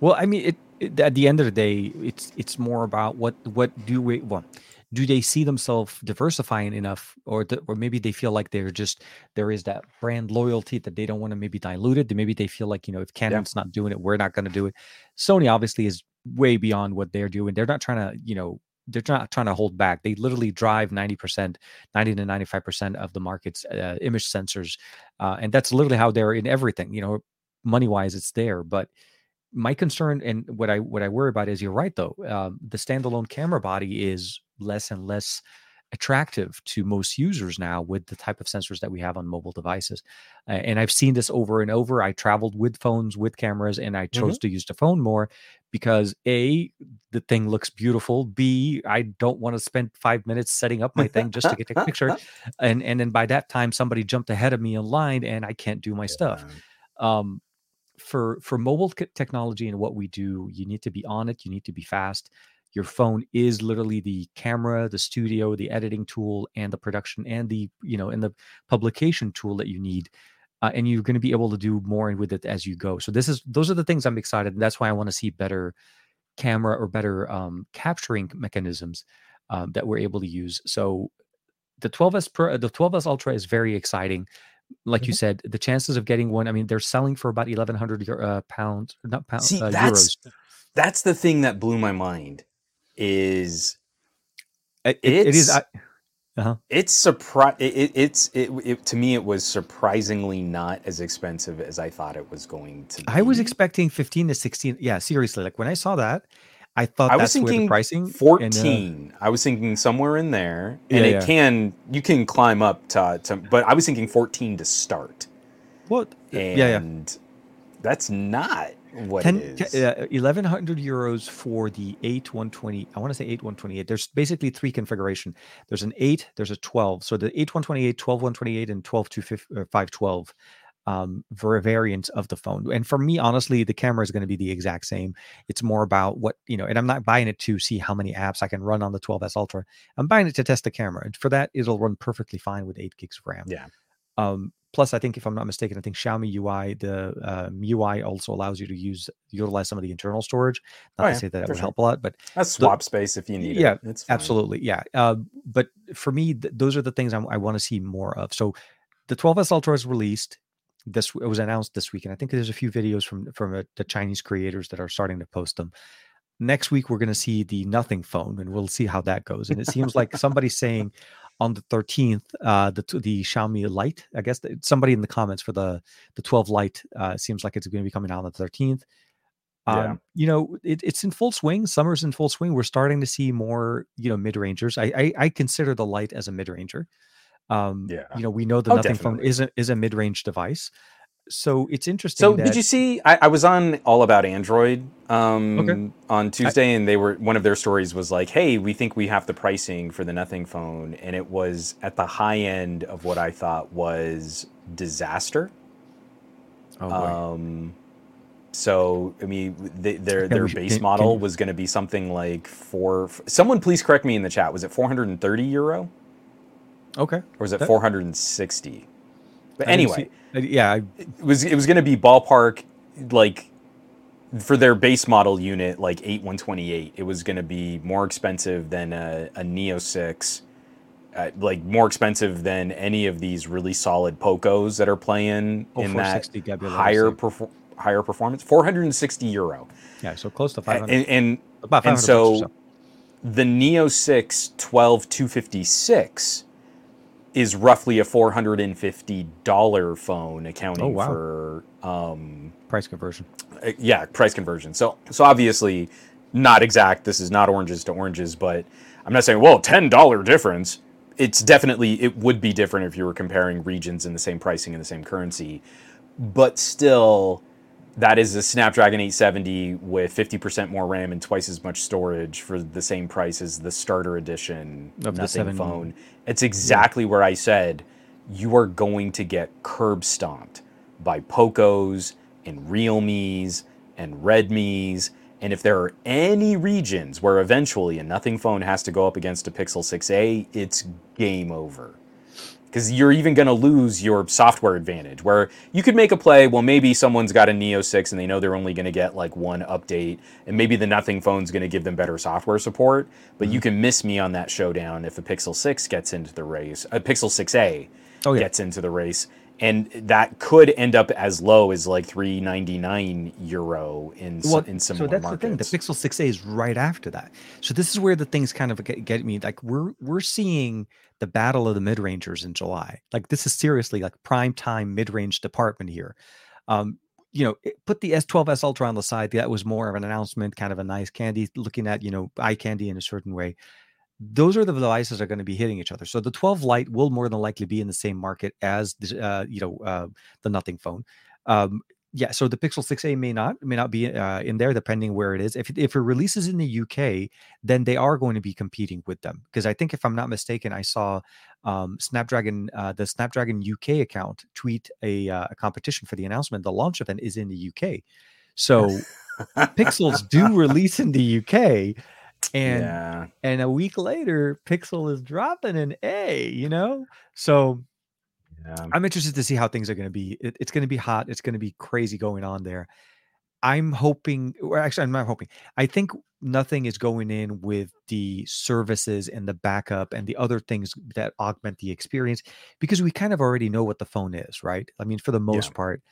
Speaker 2: Well, I mean, it, it, at the end of the day, it's it's more about what what do we well, do they see themselves diversifying enough, or th- or maybe they feel like they're just there is that brand loyalty that they don't want to maybe dilute it. Maybe they feel like you know if Canon's not doing it, we're not going to do it. Sony obviously is way beyond what they're doing. They're not trying to you know they're not trying to hold back. They literally drive 90%, 90 to 95% of the market's uh, image sensors. Uh, and that's literally how they're in everything, you know, money wise, it's there. But my concern and what I, what I worry about is you're right, though. Um, the standalone camera body is less and less attractive to most users now with the type of sensors that we have on mobile devices. Uh, and I've seen this over and over. I traveled with phones, with cameras, and I chose mm-hmm. to use the phone more because A, the thing looks beautiful. B, I don't want to spend five minutes setting up my thing just to get a picture. *laughs* And and then by that time somebody jumped ahead of me in line and I can't do my yeah. stuff. Um, for for mobile technology and what we do, you need to be on it, you need to be fast your phone is literally the camera the studio the editing tool and the production and the you know and the publication tool that you need uh, and you're going to be able to do more with it as you go. So this is those are the things i'm excited and that's why i want to see better camera or better um, capturing mechanisms um, that we're able to use. So the 12s Pro, the 12s ultra is very exciting. Like mm-hmm. you said the chances of getting one i mean they're selling for about 1100 uh, pounds not pounds
Speaker 1: See, uh, that's, euros. that's the thing that blew my mind is
Speaker 2: it, it is I,
Speaker 1: uh-huh. it's surprise it, it's it, it, to me it was surprisingly not as expensive as i thought it was going to be.
Speaker 2: i was expecting 15 to 16 yeah seriously like when i saw that i thought i was thinking pricing
Speaker 1: 14 and, uh, i was thinking somewhere in there and yeah, it yeah. can you can climb up to, to but i was thinking 14 to start
Speaker 2: what
Speaker 1: and yeah, yeah. that's not what 10,
Speaker 2: uh, 1100 euros for the 8 120 i want to say 8 128 there's basically three configuration. There's an 8 there's a 12 so the 8 128 12 128 and 12 to 512 um for a variants of the phone. And for me honestly the camera is going to be the exact same. It's more about what you know and i'm not buying it to see how many apps i can run on the 12s ultra. I'm buying it to test the camera. And for that it'll run perfectly fine with 8 gigs of ram.
Speaker 1: Yeah.
Speaker 2: Um Plus, I think if I'm not mistaken, I think Xiaomi UI, the um, UI also allows you to use utilize some of the internal storage. Not oh, to say that it would sure. help a lot, but
Speaker 1: that's swap the, space if you need
Speaker 2: yeah,
Speaker 1: it. Yeah,
Speaker 2: absolutely, yeah. Uh, but for me, th- those are the things I'm, i want to see more of. So, the 12s Ultra is released. This it was announced this week, and I think there's a few videos from from uh, the Chinese creators that are starting to post them next week we're going to see the nothing phone and we'll see how that goes and it seems like somebody's saying on the 13th, uh, the the Xiaomi Lite. I guess somebody in the comments for the the 12 Lite uh, seems like it's going to be coming out on the 13th. Um, yeah. You know, it, it's in full swing. Summer's in full swing. We're starting to see more, you know, mid rangers. I, I, I consider the Lite as a mid ranger. Um, yeah. You know, we know the oh, Nothing definitely. phone is a is a mid range device so it's interesting.
Speaker 1: So that... did you see? I, I, was on All About Android um, okay. on Tuesday, I... and they were one of their stories was like, "Hey, we think we have the pricing for the Nothing phone," and it was at the high end of what I thought was disaster.
Speaker 2: Oh. Um,
Speaker 1: so I mean, they, their their base model was going to be something like four. Someone please correct me in the chat. Was it 430 euro?
Speaker 2: Okay.
Speaker 1: Or was it that... 460? But anyway,
Speaker 2: see, yeah,
Speaker 1: I, it was it was going to be ballpark like for their base model unit like 8128 it was going to be more expensive than a, a neo 6 uh, like more expensive than any of these really solid pocos that are playing oh, in that higher perfor- higher performance. 460 euro.
Speaker 2: Yeah so close to 500
Speaker 1: and, and, About and so, so. the neo 6 12 256 is roughly a four hundred and fifty dollar phone, accounting oh, wow. for um,
Speaker 2: price conversion.
Speaker 1: Uh, yeah, price conversion. So so obviously not exact. This is not oranges to oranges, but I'm not saying well ten dollar difference. It's definitely it would be different if you were comparing regions in the same pricing in the same currency, but still that is a Snapdragon 870 with 50% more RAM and twice as much storage for the same price as the starter edition of the Nothing phone. It's exactly yeah. where I said you are going to get curb stomped by Pocos and Realmes and Redmis. And if there are any regions where eventually a Nothing phone has to go up against a Pixel 6a, it's game over. Because you're even going to lose your software advantage where you could make a play well maybe someone's got a neo 6 and they know they're only going to get like one update and maybe the nothing phone's going to give them better software support but mm-hmm. you can miss me on that showdown if a pixel 6 gets into the race a pixel 6a oh, yeah. gets into the race and that could end up as low as like 399 euro in well, in some so that's markets. the thing
Speaker 2: the pixel 6a is right after that. So this is where the things kind of get, get me like we're we're seeing the battle of the mid-rangers in july. Like this is seriously like prime time mid-range department here. Um you know put the s12s ultra on the side. That was more of an announcement kind of a nice candy looking at you know eye candy in a certain way those are the devices that are going to be hitting each other. So the 12 Lite will more than likely be in the same market as the, uh, you know uh, the Nothing phone. Um, yeah, so the Pixel 6a may not may not be uh, in there depending where it is. If if it releases in the UK, then they are going to be competing with them because I think if I'm not mistaken, I saw um, Snapdragon uh, the Snapdragon UK account tweet a, uh, a competition for the announcement. The launch event is in the UK, so *laughs* Pixels do release in the UK and yeah. and a week later pixel is dropping an a you know so yeah. i'm interested to see how things are going to be it, it's going to be hot it's going to be crazy going on there i'm hoping or actually i'm not hoping i think nothing is going in with the services and the backup and the other things that augment the experience because we kind of already know what the phone is right i mean for the most yeah. part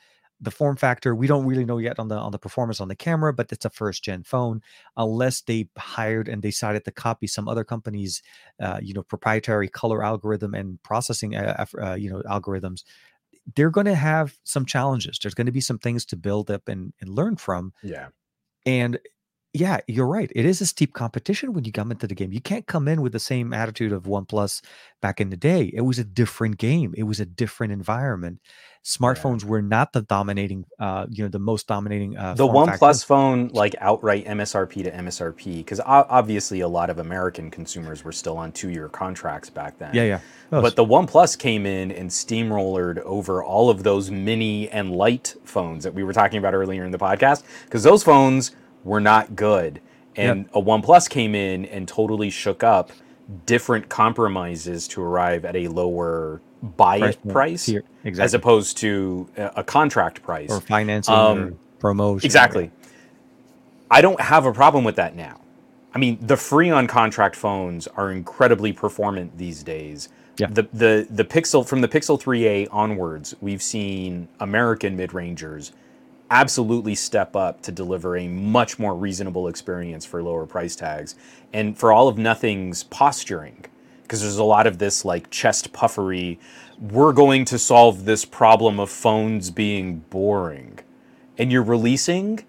Speaker 2: the form factor we don't really know yet on the on the performance on the camera but it's a first gen phone unless they hired and decided to copy some other company's uh, you know proprietary color algorithm and processing uh, uh, you know algorithms they're going to have some challenges. There's going to be some things to build up and, and learn from.
Speaker 1: Yeah.
Speaker 2: And yeah, you're right. It is a steep competition when you come into the game. You can't come in with the same attitude of OnePlus back in the day. It was a different game. It was a different environment. Smartphones yeah. were not the dominating, uh, you know, the most dominating. Uh,
Speaker 1: the OnePlus phone, like outright MSRP to MSRP, because obviously a lot of American consumers were still on two-year contracts back then.
Speaker 2: Yeah, yeah.
Speaker 1: But the OnePlus came in and steamrollered over all of those mini and light phones that we were talking about earlier in the podcast, because those phones were not good. And yep. a OnePlus came in and totally shook up different compromises to arrive at a lower buy price, price exactly. as opposed to a contract price
Speaker 2: or financing um, or promotion.
Speaker 1: Exactly. Right? I don't have a problem with that now. I mean, the free on contract phones are incredibly performant these days. Yeah. The the the Pixel from the Pixel 3a onwards, we've seen American mid-rangers absolutely step up to deliver a much more reasonable experience for lower price tags. And for all of nothing's posturing, because there's a lot of this like chest puffery, we're going to solve this problem of phones being boring. And you're releasing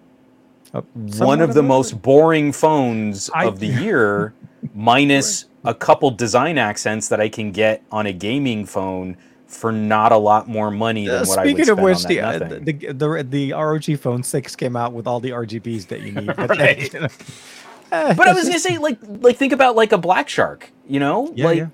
Speaker 1: uh, one of the most boring phones I, of the year, *laughs* minus a couple design accents that I can get on a gaming phone for not a lot more money than uh, what I would spend of which,
Speaker 2: the,
Speaker 1: uh,
Speaker 2: the, the the ROG Phone Six came out with all the RGBs that you need. But, *laughs* right.
Speaker 1: then, *laughs* but I was gonna say, like, like think about like a Black Shark. You know, yeah, like yeah.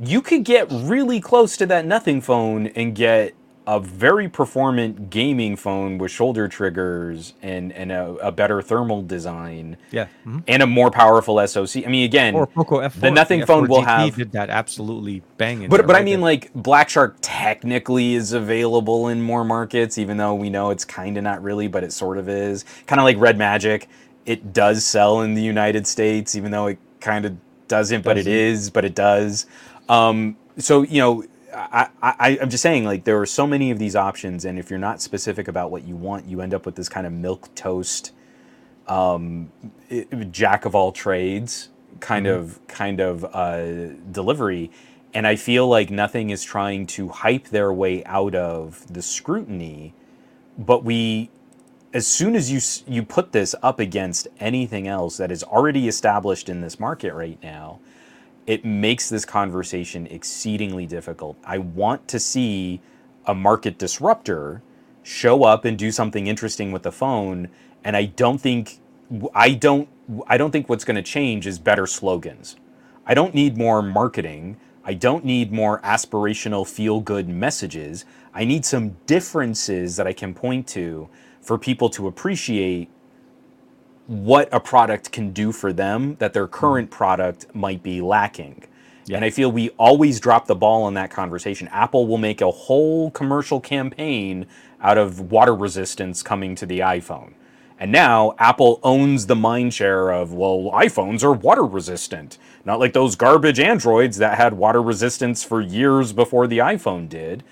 Speaker 1: you could get really close to that Nothing phone and get a very performant gaming phone with shoulder triggers and and a, a better thermal design.
Speaker 2: Yeah, mm-hmm.
Speaker 1: and a more powerful SoC. I mean, again, or Poco F4, the Nothing the phone will have
Speaker 2: did that absolutely banging.
Speaker 1: But but right I mean, there. like Black Shark technically is available in more markets, even though we know it's kind of not really, but it sort of is. Kind of like Red Magic, it does sell in the United States, even though it kind of doesn't, but doesn't. it is, but it does. Um, so you know I, I, I'm just saying, like, there are so many of these options, and if you're not specific about what you want, you end up with this kind of milk toast, um, jack of all trades kind mm-hmm. of kind of uh, delivery. And I feel like nothing is trying to hype their way out of the scrutiny, but we, as soon as you you put this up against anything else that is already established in this market right now, it makes this conversation exceedingly difficult. I want to see a market disruptor show up and do something interesting with the phone, and I don't think I don't I don't think what's going to change is better slogans. I don't need more marketing. I don't need more aspirational feel good messages. I need some differences that I can point to for people to appreciate what a product can do for them that their hmm. current product might be lacking. And I feel we always drop the ball in that conversation. Apple will make a whole commercial campaign out of water resistance coming to the iPhone. And now Apple owns the mindshare of, well, iPhones are water resistant. Not like those garbage Androids that had water resistance for years before the iPhone did.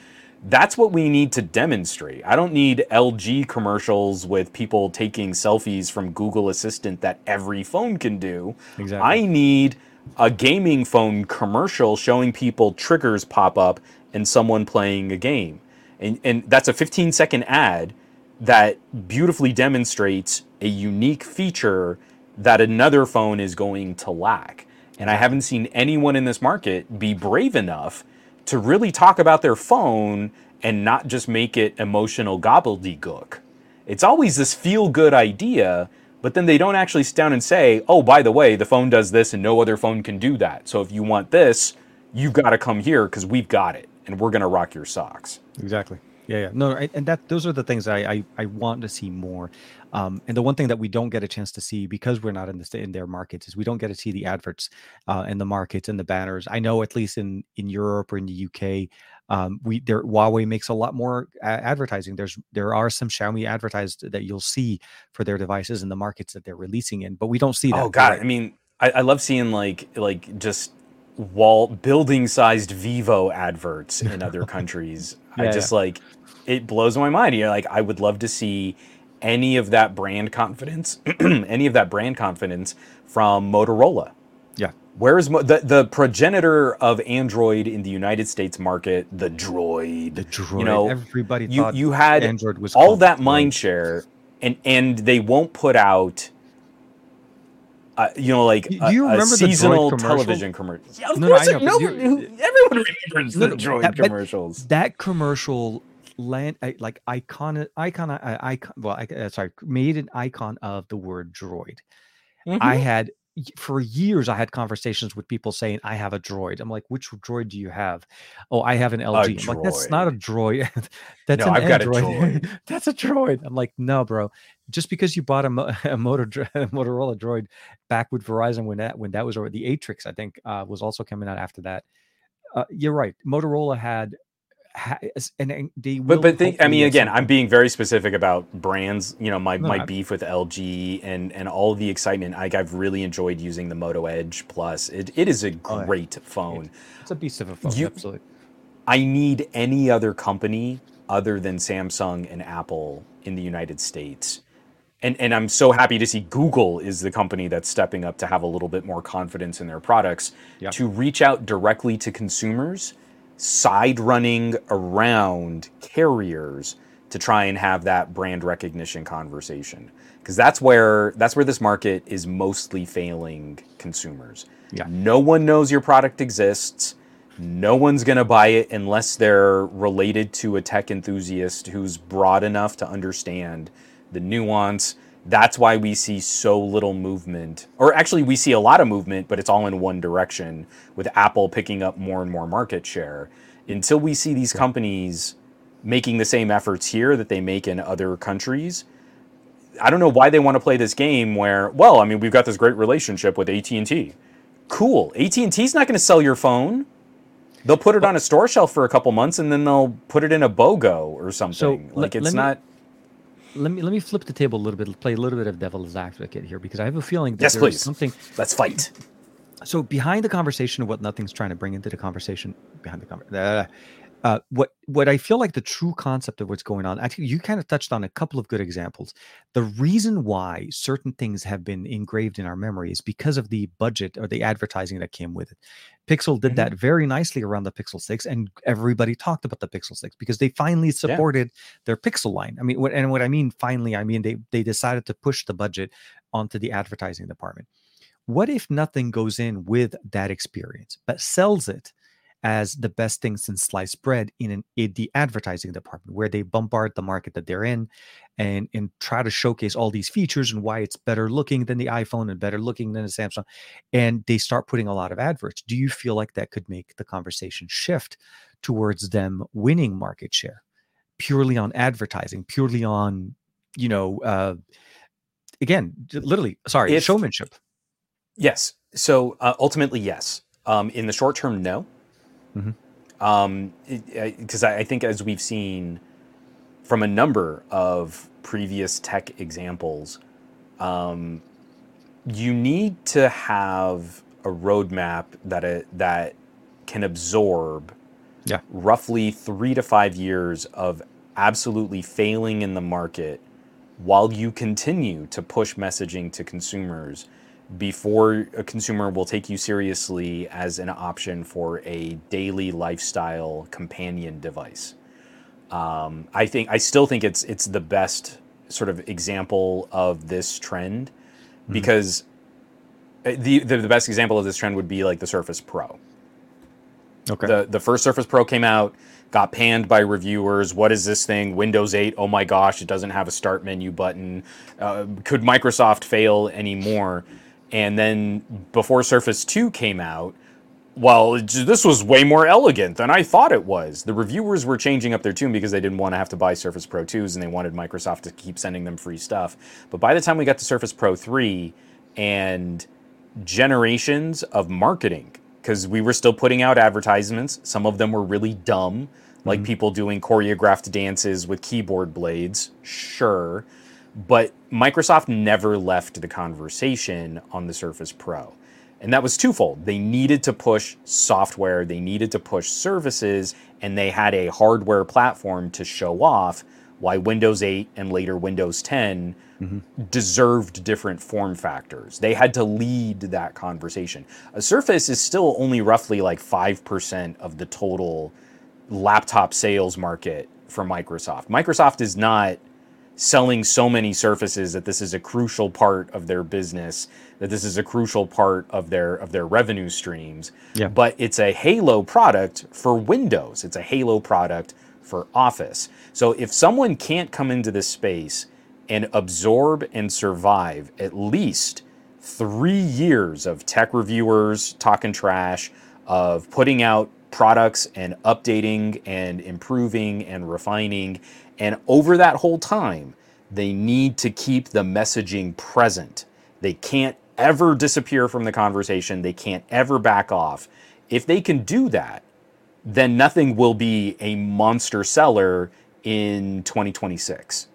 Speaker 1: That's what we need to demonstrate. I don't need LG commercials with people taking selfies from Google Assistant that every phone can do. Exactly. I need a gaming phone commercial showing people triggers pop up and someone playing a game. And, and that's a 15 second ad that beautifully demonstrates a unique feature that another phone is going to lack. And I haven't seen anyone in this market be brave enough to really talk about their phone and not just make it emotional gobbledygook. It's always this feel good idea, but then they don't actually sit down and say, oh, by the way, the phone does this and no other phone can do that. So if you want this, you've got to come here because we've got it and we're going to rock your socks.
Speaker 2: Exactly. Yeah, yeah. No, and that those are the things I I, I want to see more. Um, and the one thing that we don't get a chance to see because we're not in the in their markets is we don't get to see the adverts uh, in the markets and the banners. I know at least in in Europe or in the UK, um, we there Huawei makes a lot more advertising. There's there are some Xiaomi advertised that you'll see for their devices in the markets that they're releasing in, but we don't see that.
Speaker 1: Oh God, right. I mean, I, I love seeing like like just wall building sized Vivo adverts in *laughs* other countries. yeah, I just yeah. like it blows my mind. You know, like I would love to see any of that brand confidence, *clears throat* any of that brand confidence from Motorola.
Speaker 2: Yeah.
Speaker 1: Where is Mo- the the progenitor of Android in the United States market? The Droid.
Speaker 2: The Droid. You know, everybody
Speaker 1: you you had Android was all that mind share, and and they won't put out uh, you know, like
Speaker 2: do you remember
Speaker 1: a seasonal
Speaker 2: the
Speaker 1: television commercial? Yeah, of no, course, no, no, everyone remembers no, the droid that, commercials.
Speaker 2: That commercial land like icon icon icon well I, uh, sorry made an icon of the word droid. Mm-hmm. I had for years I had conversations with people saying I have a droid. I'm like, which droid do you have? Oh, I have an LG. I'm like, that's not a droid. *laughs* that's no, an I've Android. Got a droid. *laughs* that's a droid. I'm like, no, bro. Just because you bought a, *laughs* a, motor, a Motorola droid back with Verizon when that when that was over the Atrix, I think uh, was also coming out after that. Uh, you're right. Motorola had and they
Speaker 1: but but think, I mean again I'm being very specific about brands you know my, no, my beef with LG and and all the excitement like I've really enjoyed using the Moto Edge Plus. It, it is a great oh, yeah. phone.
Speaker 2: It's a beast of a phone you, absolutely.
Speaker 1: I need any other company other than Samsung and Apple in the United States. And and I'm so happy to see Google is the company that's stepping up to have a little bit more confidence in their products to reach out directly to consumers side running around carriers to try and have that brand recognition conversation because that's where that's where this market is mostly failing consumers. Yeah. No one knows your product exists. No one's going to buy it unless they're related to a tech enthusiast who's broad enough to understand the nuance, that's why we see so little movement. Or actually, we see a lot of movement, but it's all in one direction, with Apple picking up more and more market share. Until we see these companies making the same efforts here that they make in other countries, I don't know why they want to play this game where, well, I mean, we've got this great relationship with AT&T. Cool. AT&T's not going to sell your phone. They'll put it on a store shelf for a couple months and then they'll put it in a BOGO or something. So like it's not
Speaker 2: let me let me flip the table a little bit, play a little bit of devil's advocate here because I have a feeling that
Speaker 1: yes,
Speaker 2: there's
Speaker 1: please.
Speaker 2: something.
Speaker 1: Let's fight.
Speaker 2: So behind the conversation of what nothing's trying to bring into the conversation, behind the conversation, uh, uh, what what I feel like the true concept of what's going on. Actually, you kind of touched on a couple of good examples. The reason why certain things have been engraved in our memory is because of the budget or the advertising that came with it. Pixel did mm-hmm. that very nicely around the Pixel 6, and everybody talked about the Pixel 6 because they finally supported yeah. their Pixel line. I mean, what, and what I mean finally, I mean they they decided to push the budget onto the advertising department. What if nothing goes in with that experience, but sells it as the best thing since sliced bread in, an, in the advertising department, where they bombard the market that they're in, and and try to showcase all these features and why it's better looking than the iPhone and better looking than the Samsung, and they start putting a lot of adverts. Do you feel like that could make the conversation shift towards them winning market share purely on advertising, purely on you know, uh, again, literally, sorry, if, showmanship.
Speaker 1: Yes. So uh, ultimately, yes Um, in the short term, no.
Speaker 2: Mhm.
Speaker 1: Um, because I, I think as we've seen from a number of previous tech examples, um, you need to have a roadmap that it, that can absorb
Speaker 2: Yeah.
Speaker 1: roughly three to five years of absolutely failing in the market while you continue to push messaging to consumers before a consumer will take you seriously as an option for a daily lifestyle companion device. Um, I think I still think it's it's the best sort of example of this trend because uh, the, the the best example of this trend would be like the Surface Pro.
Speaker 2: Okay.
Speaker 1: The the first Surface Pro came out, got panned by reviewers. What is this thing? Windows 8. Oh my gosh, it doesn't have a start menu button. Uh, could Microsoft fail anymore? And then before Surface 2 came out, well, this was way more elegant than I thought it was. The reviewers were changing up their tune because they didn't want to have to buy Surface Pro 2s and they wanted Microsoft to keep sending them free stuff. But by the time we got to Surface Pro 3 and generations of marketing, because we were still putting out advertisements, some of them were really dumb, like mm-hmm. people doing choreographed dances with keyboard blades, sure. But Microsoft never left the conversation on the Surface Pro. And that was twofold. They needed to push software, they needed to push services, and they had a hardware platform to show off why Windows 8 and later Windows 10 mm-hmm. deserved different form factors. They had to lead that conversation. A Surface is still only roughly like 5% of the total laptop sales market for Microsoft. Microsoft is not selling so many surfaces that this is a crucial part of their business that this is a crucial part of their of their revenue streams
Speaker 2: Yeah.
Speaker 1: but it's a halo product for windows it's a halo product for office so if someone can't come into this space and absorb and survive at least three years of tech reviewers talking trash, of putting out products and updating and improving and refining. And over that whole time, they need to keep the messaging present. They can't ever disappear from the conversation, they can't ever back off. If they can do that, then nothing will be a monster seller in 2026.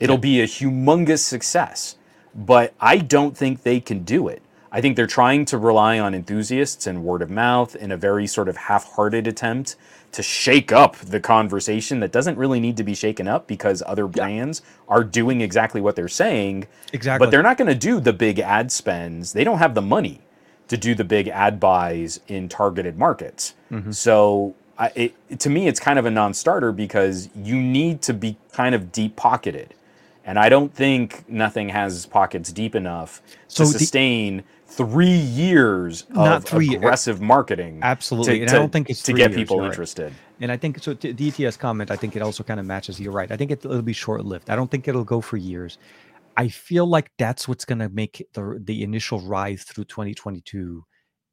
Speaker 1: It'll be a humongous success, but I don't think they can do it. I think they're trying to rely on enthusiasts and word of mouth in a very sort of half hearted attempt to shake up the conversation that doesn't really need to be shaken up because other brands are doing exactly what they're saying.
Speaker 2: Exactly.
Speaker 1: But they're not going to do the big ad spends. They don't have the money to do the big ad buys in targeted markets. Mm-hmm. So I, it, to me, it's kind of a non-starter because you need to be kind of deep pocketed, and I don't think nothing has pockets deep enough
Speaker 2: So
Speaker 1: to
Speaker 2: the-
Speaker 1: sustain three years
Speaker 2: Not
Speaker 1: of
Speaker 2: three-
Speaker 1: aggressive marketing.
Speaker 2: Absolutely,
Speaker 1: to,
Speaker 2: and I don't think it's
Speaker 1: to
Speaker 2: three
Speaker 1: get
Speaker 2: years,
Speaker 1: people
Speaker 2: right.
Speaker 1: interested.
Speaker 2: And I think so. To the ETS comment, I think it also kind of matches. You're right. I think it, it'll be short lived. I don't think it'll go for years. I feel like that's what's going to make the the initial rise through 2022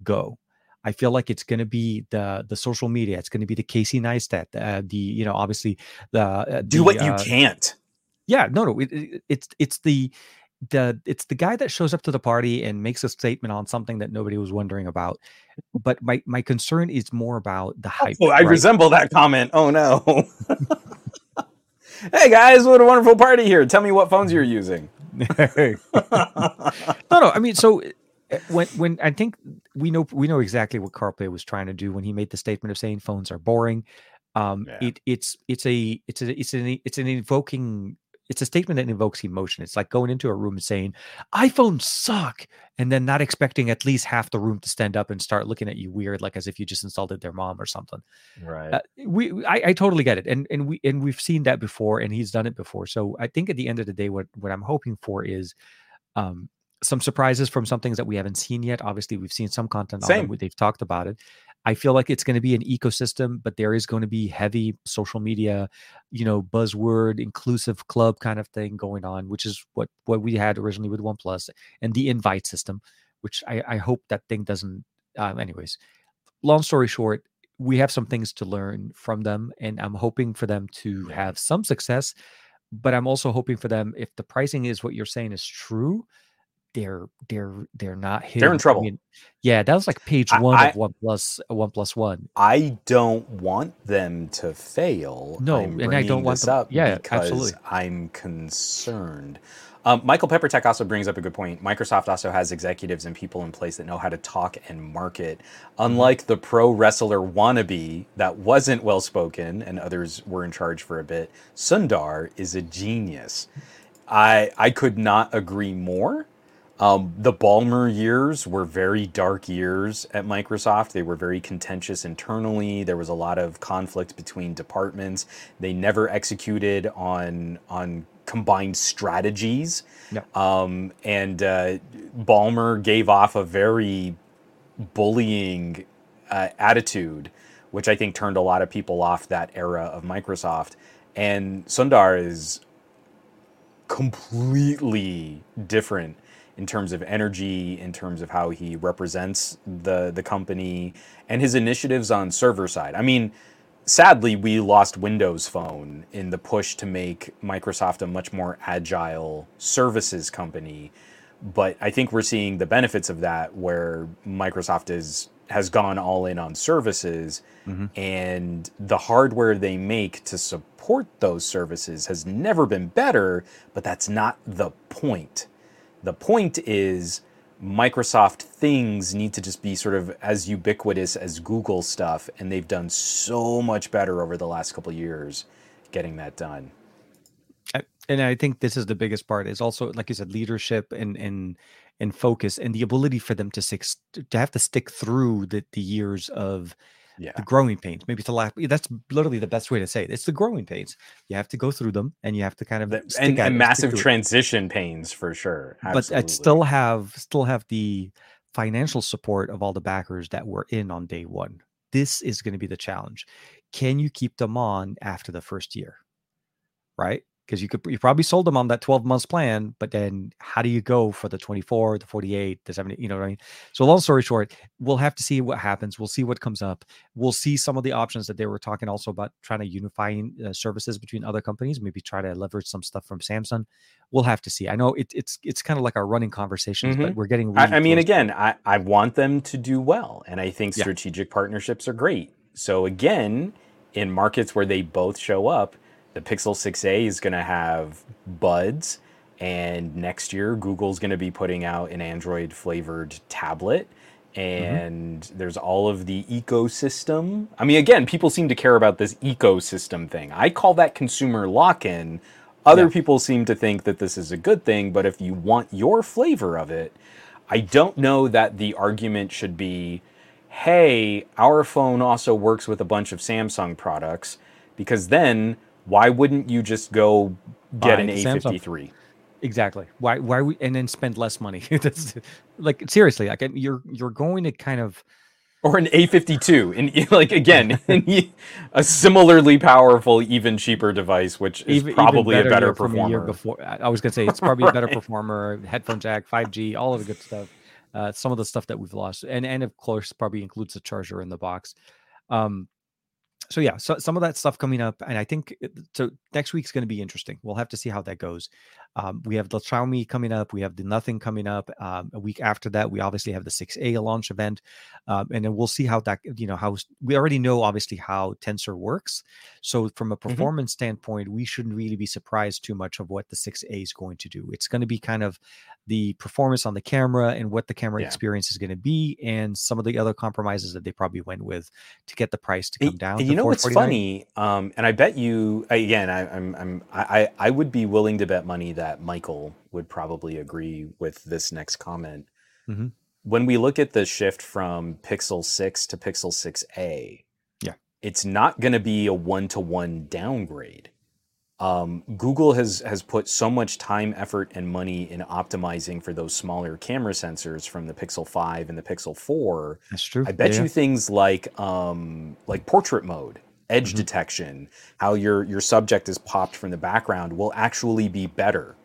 Speaker 2: go. I feel like it's going to be the the social media. It's going to be the Casey Neistat, uh, the you know obviously the uh,
Speaker 1: Do
Speaker 2: the,
Speaker 1: what you
Speaker 2: uh,
Speaker 1: can't.
Speaker 2: yeah no no it, it- it's it's the the it's the guy that shows up to the party and makes a statement on something that nobody was wondering about but my my concern is more about the hype
Speaker 1: Oh, I
Speaker 2: right?
Speaker 1: resemble that comment. Oh no. *laughs* hey guys, what a wonderful party here. Tell me what phones you're using. *laughs*
Speaker 2: no no i mean so uh, when when i think we know we know exactly what Carl Pei was trying to do when he made the statement of saying phones are boring um
Speaker 1: Yeah.
Speaker 2: it it's it's a it's a it's an it's an invoking it's a statement that invokes emotion. It's like going into a room and saying iphones suck and then not expecting at least half the room to stand up and start looking at you weird like as if you just insulted their mom or something.
Speaker 1: Right.
Speaker 2: uh, we I, I totally get it and and we and we've seen that before and he's done it before. So i think at the end of the day what what i'm hoping for is um some surprises from some things that we haven't seen yet. Obviously we've seen some content on
Speaker 1: Same.
Speaker 2: them they've talked about it i feel like it's going to be an ecosystem but there is going to be heavy social media you know buzzword inclusive club kind of thing going on which is what what we had originally with oneplus and the invite system which i i hope that thing doesn't uh, anyways. Long story short we have some things to learn from them and i'm hoping for them to have some success but i'm also hoping for them if the pricing is what you're saying is true they're they're they're not hitting.
Speaker 1: They're in trouble.
Speaker 2: I mean, yeah, that was like page one
Speaker 1: I-
Speaker 2: of One Plus One Plus One.
Speaker 1: I don't want them to fail.
Speaker 2: No,
Speaker 1: I'm
Speaker 2: and I don't want
Speaker 1: this
Speaker 2: them-
Speaker 1: up
Speaker 2: yeah,
Speaker 1: because
Speaker 2: absolutely.
Speaker 1: I'm concerned. Um, Michael Peppertech also brings up a good point. Microsoft also has executives and people in place that know how to talk and market. Unlike the pro wrestler wannabe that wasn't well spoken and others were in charge for a bit, Sundar is a genius. I I could not agree more. Um, the Ballmer years were very dark years at Microsoft. They were very contentious internally. There was a lot of conflict between departments. They never executed on on combined strategies.
Speaker 2: Yeah.
Speaker 1: Um, and uh, Ballmer gave off a very bullying uh, attitude, which I think turned a lot of people off that era of Microsoft. And Sundar is completely different in terms of energy, in terms of how he represents the the company, and his initiatives on server side. I mean, sadly, we lost Windows Phone in the push to make Microsoft a much more agile services company. But I think we're seeing the benefits of that, where Microsoft is has gone all in on services, mm-hmm. and the hardware they make to support those services has never been better. But that's not the point. The point is Microsoft things need to just be sort of as ubiquitous as Google stuff, and they've done so much better over the last couple years getting that done.
Speaker 2: And I think this is the biggest part is also like you said leadership and and and focus and the ability for them to stick to have to stick through the the years of
Speaker 1: Yeah.
Speaker 2: the growing pains maybe it's to laugh that's literally the best way to say it it's the growing pains you have to go through them and you have to kind of
Speaker 1: The- and, and massive
Speaker 2: through it.
Speaker 1: transition pains for sure.
Speaker 2: but I'd still have still have the financial support of all the backers that were in on day one. This is going to be the challenge. Can you keep them on after the first year? Right? Because you could you probably sold them on that 12 months plan, but then how do you go for the 24, the 48, the 70, you know what I mean? So long story short, we'll have to see what happens. We'll see what comes up. We'll see some of the options that they were talking also about trying to unifying uh, services between other companies, maybe try to leverage some stuff from Samsung we'll have to see. I know it, it's it's kind of like our running conversations, but we're getting. Really
Speaker 1: I, I mean,
Speaker 2: close to it.
Speaker 1: again, I, I want them to do well, and I think
Speaker 2: Yeah.
Speaker 1: strategic partnerships are great. So again, in markets where they both show up, the Pixel 6a is going to have buds, and next year Google's going to be putting out an Android flavored tablet. Mm-hmm. And there's all of the ecosystem. I mean, again, people seem to care about this ecosystem thing. I call that consumer lock in. Other
Speaker 2: Yeah.
Speaker 1: people seem to think that this is a good thing, but if you want your flavor of it, I don't know that the argument should be, hey, our phone also works with a bunch of Samsung products, because then why wouldn't you just go get
Speaker 2: Buy
Speaker 1: an. A53?
Speaker 2: exactly. Why why we and then spend less money? *laughs* That's like seriously. Like you're you're going to kind of
Speaker 1: Or an A52, and *laughs* like again, *laughs* a similarly powerful, even cheaper device, which is
Speaker 2: even,
Speaker 1: probably
Speaker 2: even
Speaker 1: a better
Speaker 2: a year
Speaker 1: performer.
Speaker 2: before. I was gonna say it's probably a better
Speaker 1: Right.
Speaker 2: performer. Headphone jack, five G, all of the good stuff. Uh, some of the stuff that we've lost, and and of course probably includes the charger in the box. Um, so yeah, so some of that stuff coming up, and I think uh, so. Next week's going to be interesting. We'll have to see how that goes. Um, we have the Xiaomi coming up. We have the Nothing coming up. Um, a week after that, we obviously have the 6A launch event, um, and then we'll see how that you know how we already know obviously how Tensor works. So from a performance standpoint, we shouldn't really be surprised too much of what the 6A is going to do. It's going to be kind of the performance on the camera and what the camera
Speaker 1: Yeah.
Speaker 2: experience is going to be, and some of the other compromises that they probably went with to get the price to come down.
Speaker 1: and you know what's funny? Um, and I bet you again. I, I'm, I'm, I, I I would be willing to bet money that Michael would probably agree with this next comment.
Speaker 2: Mhm.
Speaker 1: When we look at the shift from Pixel 6 to Pixel 6a,
Speaker 2: Yeah.
Speaker 1: it's not going to be a one-to-one downgrade. Um, Google has has put so much time, effort, and money in optimizing for those smaller camera sensors from the Pixel 5 and the Pixel 4
Speaker 2: That's true.
Speaker 1: I bet
Speaker 2: Yeah,
Speaker 1: you things like um, like portrait mode, edge
Speaker 2: Mhm.
Speaker 1: detection, how your your subject is popped from the background will actually be better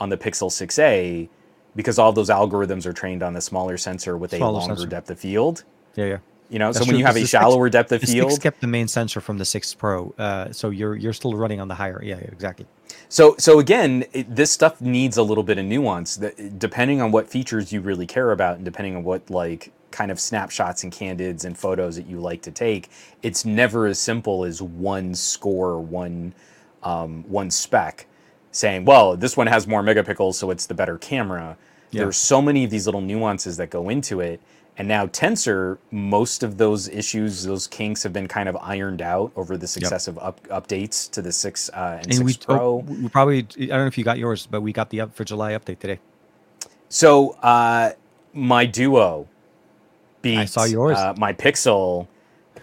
Speaker 1: on the Pixel 6a because all those algorithms are trained on the smaller sensor with a longer
Speaker 2: sensor.
Speaker 1: depth of field.
Speaker 2: yeah, yeah.
Speaker 1: You know,
Speaker 2: That's
Speaker 1: so when
Speaker 2: true,
Speaker 1: you have a
Speaker 2: the six-
Speaker 1: shallower depth of field,
Speaker 2: six kept the main sensor from the six Pro, uh, so you're you're still running on the higher. Yeah, yeah, exactly.
Speaker 1: So so again, it, this stuff needs a little bit of nuance. That depending on what features you really care about, and depending on what like kind of snapshots and candids and photos that you like to take, it's never as simple as one score, one um, one spec, saying, well, this one has more megapixels, so it's the better camera.
Speaker 2: Yeah.
Speaker 1: There's so many of these little nuances that go into it. And now Tensor, most of those issues, those kinks have been kind of ironed out over the successive up, updates to the six uh, and,
Speaker 2: And
Speaker 1: six
Speaker 2: we,
Speaker 1: Pro.
Speaker 2: oh, we probably I don't know if you got yours, but we got the up for July update today.
Speaker 1: So uh, my Duo beat
Speaker 2: saw yours.
Speaker 1: Uh, my Pixel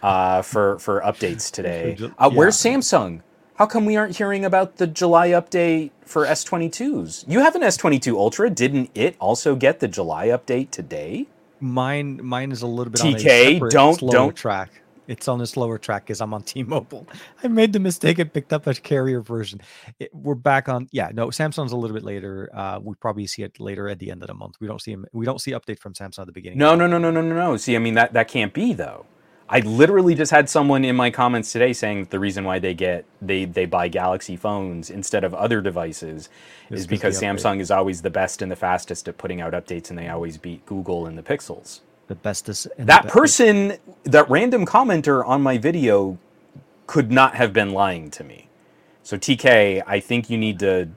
Speaker 1: uh, for for updates *laughs* today.
Speaker 2: Ju-
Speaker 1: Uh, Where's
Speaker 2: yeah.
Speaker 1: Samsung? How come we aren't hearing about the July update for S22s? You have an S22 Ultra. Didn't it also get the July update today?
Speaker 2: Mine mine is a little bit on a
Speaker 1: TK,
Speaker 2: separate,
Speaker 1: don't-
Speaker 2: slower
Speaker 1: don't-
Speaker 2: track. It's on a slower track because I'm on *laughs* T-Mobile. I made the mistake and picked up a carrier version. It, we're back on. Yeah, no, Samsung's a little bit later. Uh, we probably see it later at the end of the month. We don't see 'em- We don't see update from Samsung at the beginning.
Speaker 1: No, no, no, no, no, no, no. See, I mean that that can't be though. I literally just had someone in my comments today saying that the reason why they get they they buy Galaxy phones instead of other devices
Speaker 2: Is
Speaker 1: is
Speaker 2: 'cause
Speaker 1: because. Samsung is always the best and the fastest at putting out updates, and they always beat Google and the Pixels.
Speaker 2: The bestest. and the
Speaker 1: That person, that random commenter on my video, could not have been lying to me. So TK, I think you need to.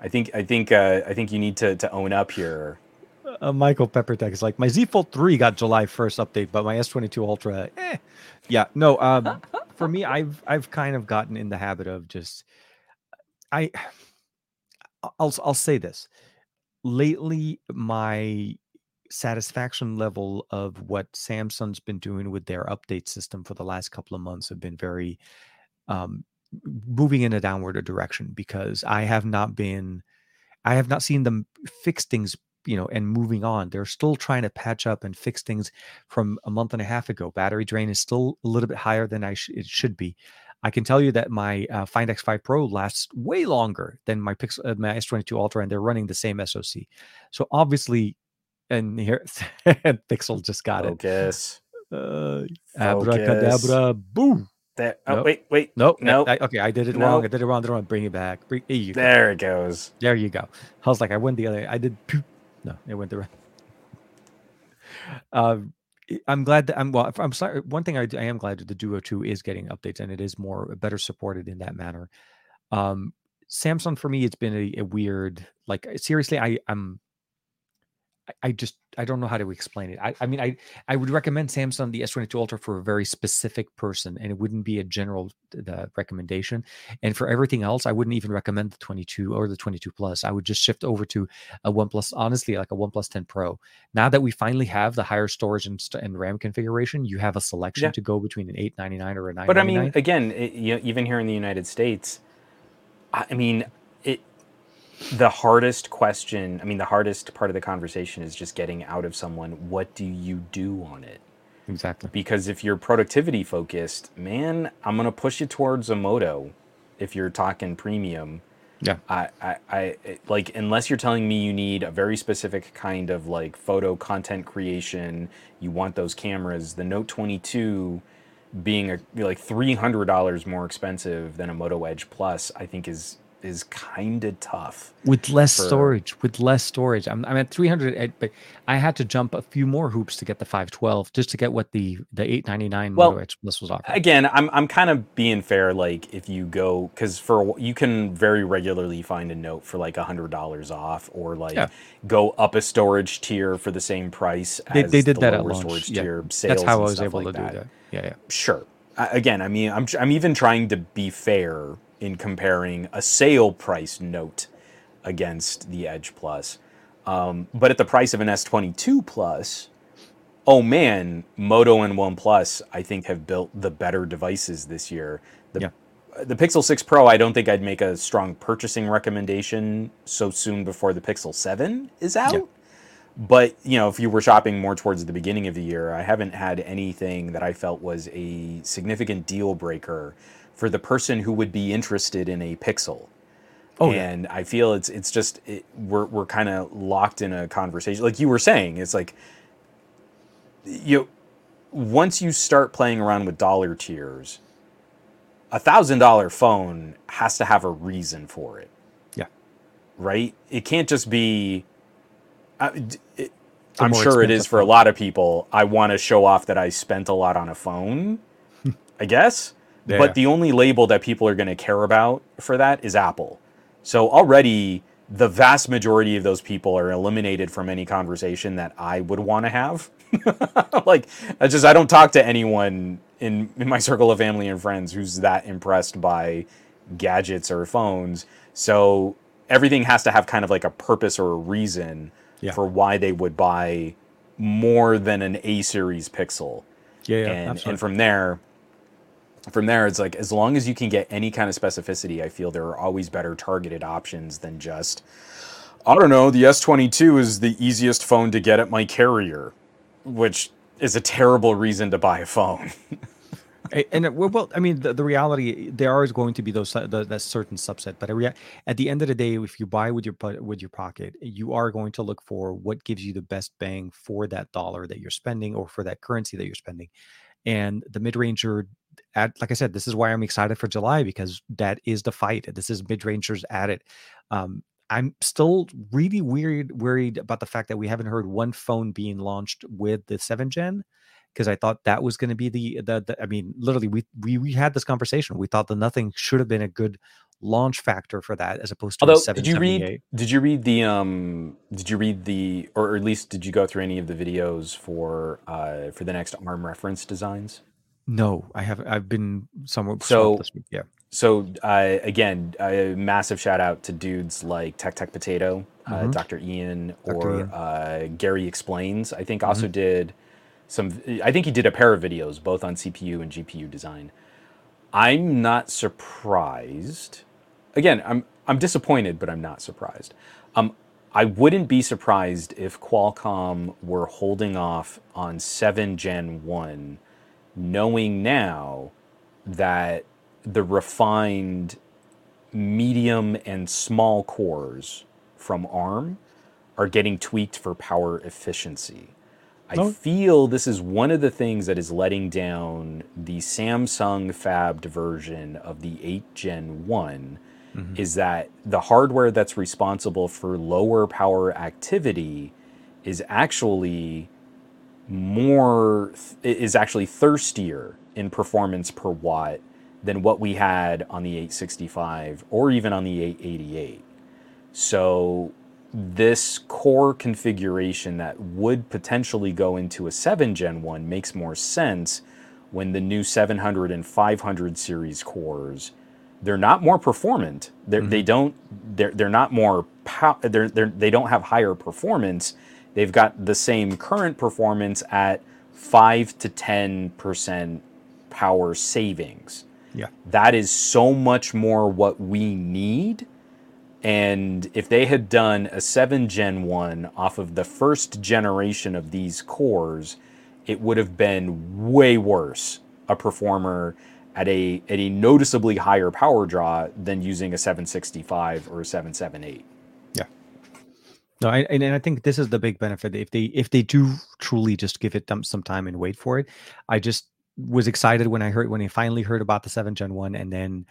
Speaker 1: I think I think uh, I think you need to, to own up here.
Speaker 2: uh, Michael Peppertech is like my Z Fold 3 got July 1st update, but my S22 Ultra, eh. Yeah, no. Um, *laughs* for me, I've I've kind of gotten in the habit of just I I'll I'll say this. Lately, my satisfaction level of what Samsung's been doing with their update system for the last couple of months have been very um moving in a downward direction because I have not been I have not seen them fix things, you know, and moving on. They're still trying to patch up and fix things from a month and a half ago. Battery drain is still a little bit higher than I sh- it should be. I can tell you that my uh, Find X5 Pro lasts way longer than my Pixel, uh, my S22 Ultra, and they're running the same SoC. So obviously, and here *laughs* Pixel just got it.
Speaker 1: Focus.
Speaker 2: Uh, abracadabra, boom.
Speaker 1: There. Oh
Speaker 2: Nope.
Speaker 1: wait, wait.
Speaker 2: Nope.
Speaker 1: Nope.
Speaker 2: I, okay, I did it wrong. I did it wrong. I did it wrong. Bring it back. Bring, you go.
Speaker 1: There it goes.
Speaker 2: There you go. I was like, I went the other. I did. No, it went the right. Um, I- I'm glad that I'm. Well, I'm sorry. One thing I am glad that the Duo Two is getting updates and it is more better supported in that manner. Um, Samsung for me, it's been a, a weird. Like seriously, I I'm. I- just I don't know how to explain it. I, I mean I I would recommend Samsung the S22 Ultra for a very specific person, and it wouldn't be a general the recommendation. And for everything else, I wouldn't even recommend the 22 or the 22 Plus. I would just shift over to a OnePlus, honestly, like a OnePlus 10 Pro. Now that we finally have the higher storage and, and RAM configuration, you have a selection
Speaker 1: Yeah.
Speaker 2: to go between an 899 or a 999.
Speaker 1: But I mean, again, it, you know, even here in the United States, I I mean, it. The hardest question, I mean, the hardest part of the conversation is just getting out of someone, what do you do on it?
Speaker 2: exactly.
Speaker 1: Because if you're productivity focused, man, I'm gonna push you towards a Moto. If you're talking premium,
Speaker 2: Yeah.
Speaker 1: I, I, I like unless you're telling me you need a very specific kind of like photo content creation, you want those cameras. The Note 22 being a like three hundred dollars more expensive than a Moto Edge Plus, I think is is kind of tough.
Speaker 2: with less
Speaker 1: for-
Speaker 2: storage with less storage i'm, I'm at 300 eh, but i had to jump a few more hoops to get the 512 just to get what the the 899
Speaker 1: Well,
Speaker 2: Plus was offering
Speaker 1: Again, I'm I'm kind of being fair. Like if you go, because for you can very regularly find a note for like a hundred dollars off, or like
Speaker 2: Yeah.
Speaker 1: go up a storage tier for the same price.
Speaker 2: they,
Speaker 1: as
Speaker 2: they did
Speaker 1: the
Speaker 2: that at launch
Speaker 1: storage
Speaker 2: yeah.
Speaker 1: tier sales.
Speaker 2: that's how i was able
Speaker 1: like
Speaker 2: to do that yeah yeah
Speaker 1: Sure. I, again, I mean, I'm I'm even trying to be fair in comparing a sale price note against the Edge Plus, um, but at the price of an S22 Plus, oh man, Moto and OnePlus I think have built the better devices this year. The,
Speaker 2: Yeah.
Speaker 1: the Pixel 6 Pro, I don't think I'd make a strong purchasing recommendation so soon before the Pixel 7 is out.
Speaker 2: Yeah.
Speaker 1: But you know, if you were shopping more towards the beginning of the year, I haven't had anything that I felt was a significant deal breaker for the person who would be interested in a Pixel.
Speaker 2: Oh, yeah.
Speaker 1: and I feel it's it's just it, we're we're kind of locked in a conversation, like you were saying. It's like you once you start playing around with dollar tiers, a thousand dollar phone has to have a reason for it.
Speaker 2: Yeah.
Speaker 1: Right? It can't just be. Uh, it, I'm sure it is for a lot of people. I want to show off that I spent a lot on a phone, *laughs* I guess.
Speaker 2: Yeah.
Speaker 1: But the only label that people are going to care about for that is Apple. So already the vast majority of those people are eliminated from any conversation that I would want to have. *laughs* like I just I don't talk to anyone in in my circle of family and friends who's that impressed by gadgets or phones. So everything has to have kind of like a purpose or a reason
Speaker 2: Yeah.
Speaker 1: for why they would buy more than an A series Pixel
Speaker 2: Yeah, yeah,
Speaker 1: and,
Speaker 2: absolutely.
Speaker 1: and from there from there it's like as long as you can get any kind of specificity i feel there are always better targeted options than just i don't know the s22 is the easiest phone to get at my carrier which is a terrible reason to buy a phone *laughs*
Speaker 2: and uh, well, well, I mean, the, the reality there are going to be those the, that certain subset, but at the end of the day, if you buy with your with your pocket, you are going to look for what gives you the best bang for that dollar that you're spending or for that currency that you're spending. And the mid ranger, at like I said, this is why I'm excited for July because that is the fight. This is mid rangers at it. Um, I'm still really weird worried about the fact that we haven't heard one phone being launched with the seven gen because I thought that was going to be the, the the I mean literally we we we had this conversation. We thought the nothing should have been a good launch factor for that as opposed to
Speaker 1: although did you
Speaker 2: 778.
Speaker 1: read did you read the um did you read the or at least did you go through any of the videos for uh for the next arm reference designs
Speaker 2: No, I have I've been somewhat
Speaker 1: So-
Speaker 2: this week. Yeah.
Speaker 1: So uh, again, a massive shout out to dudes like Tech Tech Potato, uh,
Speaker 2: Mhm.
Speaker 1: Dr. Ian,
Speaker 2: Dr.
Speaker 1: or
Speaker 2: Ian.
Speaker 1: Uh, Gary Explains. I think also did some. I think he did a pair of videos both on CPU and GPU design. I'm not surprised. Again, I'm I'm disappointed, but I'm not surprised. Um, I wouldn't be surprised if Qualcomm were holding off on 7 Gen 1, knowing now that the refined medium and small cores from ARM are getting tweaked for power efficiency. I
Speaker 2: Oh.
Speaker 1: feel this is one of the things that is letting down the Samsung fabbed version of the 8 Gen one mm-hmm. is that the hardware that's responsible for lower power activity is actually more is actually thirstier in performance per watt than what we had on the 865 or even on the 888. So this core configuration that would potentially go into a 7 gen 1 makes more sense when the new 700 and 500 series cores they're not more performant they're, they mm-hmm. don't they're, they're not more pow- they're, they're, they don't have higher performance they've got the same current performance at 5 to 10% power savings.
Speaker 2: Yeah.
Speaker 1: that is so much more what we need. And if they had done a 7 gen 1 off of the first generation of these cores it would have been way worse a performer at a at a noticeably higher power draw than using a 765 or a 778
Speaker 2: No, I, and I think this is the big benefit. If they if they do truly just give it them some time and wait for it, I just was excited when I heard when I finally heard about the seven Gen one, and then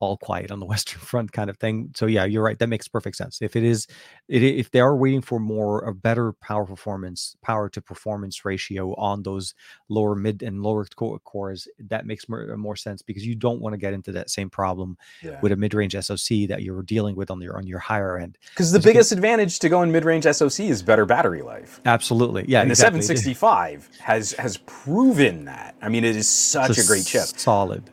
Speaker 2: all quiet on the *laughs* Western Front kind of thing. So yeah, you're right. That makes perfect sense. If it is, it, if they are waiting for more a better power performance, power to performance ratio on those lower mid and lower cores, that makes more uh, more sense because you don't want to get into that same problem
Speaker 1: yeah
Speaker 2: with a mid range SoC that you're dealing with on your on your higher end.
Speaker 1: because the
Speaker 2: you can-
Speaker 1: biggest advantage to going mid-range SoC is better battery life
Speaker 2: Absolutely, yeah.
Speaker 1: and the 765 has has proven that i mean it is such a great chip
Speaker 2: Solid.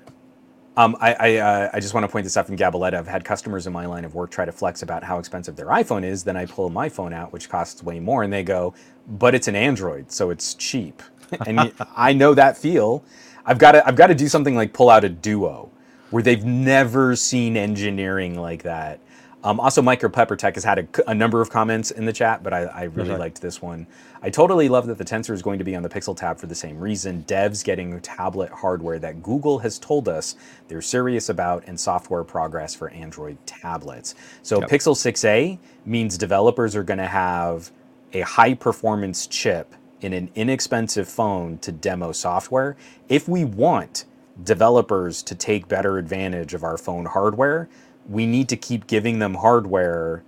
Speaker 1: Um, I I, uh, I just want to point this out from Gabaletta. I've had customers in my line of work try to flex about how expensive their iPhone is. Then I pull my phone out, which costs way more, and they go, "But it's an Android, so it's cheap." and *laughs* I know that feel. I've got to I've got to do something like pull out a Duo, where they've never seen engineering like that. Um, also, Micro Pepper Tech has had a number of comments in the chat, but I, I really liked this one. I totally love that the Tensor is going to be on the Pixel tab for the same reason. Devs getting tablet hardware that Google has told us they're serious about and software progress for Android tablets. So
Speaker 2: Yep.
Speaker 1: Pixel 6a means developers are going to have a high performance chip in an inexpensive phone to demo software. If we want developers to take better advantage of our phone hardware, we need to keep giving them hardware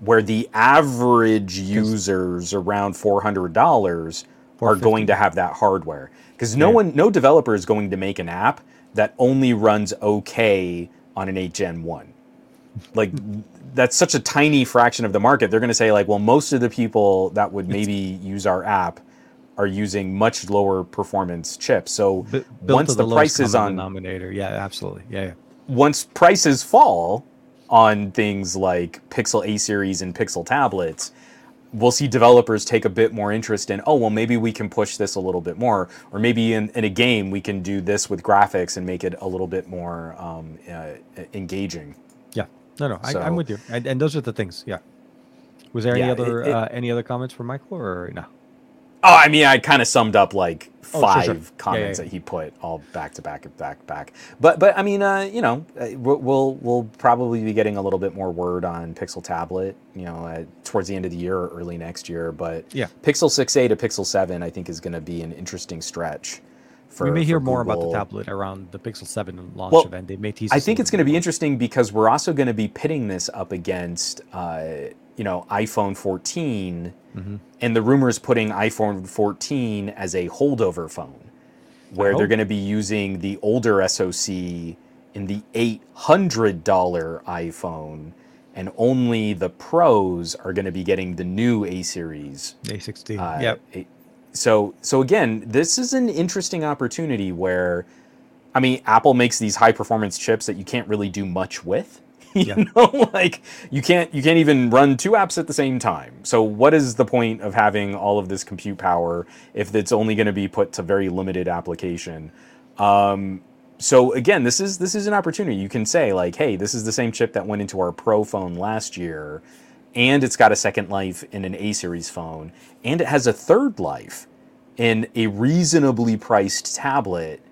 Speaker 1: where the average users around $400 are going to have that hardware because no
Speaker 2: Yeah.
Speaker 1: one no developer is going to make an app that only runs okay on an 8 gen 1 like that's such a tiny fraction of the market they're going to say like well most of the people that would maybe use our app are using much lower performance chips so
Speaker 2: built
Speaker 1: once
Speaker 2: to
Speaker 1: the, price
Speaker 2: is
Speaker 1: on
Speaker 2: denominator. Yeah, absolutely. Yeah, yeah.
Speaker 1: Once prices fall on things like Pixel A series and Pixel tablets, we'll see developers take a bit more interest in, oh, well, maybe we can push this a little bit more. Or maybe in, in a game, we can do this with graphics and make it a little bit more um, uh, engaging.
Speaker 2: Yeah. No, no, I,
Speaker 1: So-
Speaker 2: I'm with you. And, and those are the things. Yeah. Was there any other
Speaker 1: it- it-
Speaker 2: uh, any other comments from Michael or no?
Speaker 1: Oh, I mean, I kind of summed up like
Speaker 2: Oh,
Speaker 1: five
Speaker 2: sure, sure. Yeah,
Speaker 1: comments
Speaker 2: yeah,
Speaker 1: that he put all back to back, and back, back. But, but I mean, uh, you know, uh, we'll we'll we'll probably be getting a little bit more word on Pixel Tablet, you know, uh, towards the end of the year or early next year. But
Speaker 2: Yeah.
Speaker 1: Pixel 6a to Pixel 7, I think, is going to be an interesting stretch. For
Speaker 2: we may hear more about the tablet around the Pixel 7 launch
Speaker 1: Well,
Speaker 2: event. They may tease
Speaker 1: I think it's going to be interesting because we're also going to be pitting this up against, uh, you know, iPhone 14,
Speaker 2: Mm-hmm.
Speaker 1: and the rumors putting iPhone 14 as a holdover phone, where they're going to be using the older SoC in the $800 iPhone, and only the pros are going to be getting the new A series
Speaker 2: A16.
Speaker 1: uh,
Speaker 2: yep.
Speaker 1: it- so so again, this is an interesting opportunity where, I mean, Apple makes these high performance chips that you can't really do much with. *laughs* You
Speaker 2: Yeah.
Speaker 1: know, like you can't you can't even run two apps at the same time. So what is the point of having all of this compute power if it's only going to be put to very limited application? Um, so again, this is this is an opportunity. You can say like, hey, this is the same chip that went into our Pro phone last year, and it's got a second life in an A series phone, and it has a third life in a reasonably priced tablet.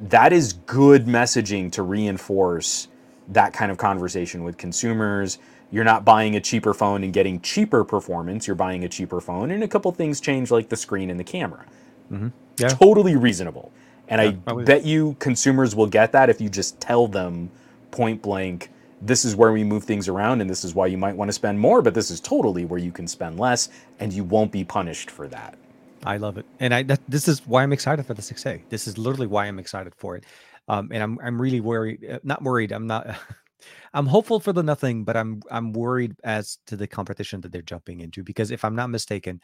Speaker 1: That is good messaging to reinforce that kind of conversation with consumers. You're not buying a cheaper phone and getting cheaper performance. You're buying a cheaper phone, and a couple things change, like the screen and the camera mm-hmm.
Speaker 2: Yeah.
Speaker 1: totally reasonable. And
Speaker 2: Yeah,
Speaker 1: I
Speaker 2: would-
Speaker 1: bet you consumers will get that if you just tell them point blank, this is where we move things around and this is why you might want to spend more, but this is totally where you can spend less and you won't be punished for that.
Speaker 2: I love it, and I that, this is why I'm excited for the 6A. This is literally why I'm excited for it, um, and I'm I'm really worried. uh, Not worried. I'm not. *laughs* I'm hopeful for the nothing, but I'm I'm worried as to the competition that they're jumping into because if I'm not mistaken,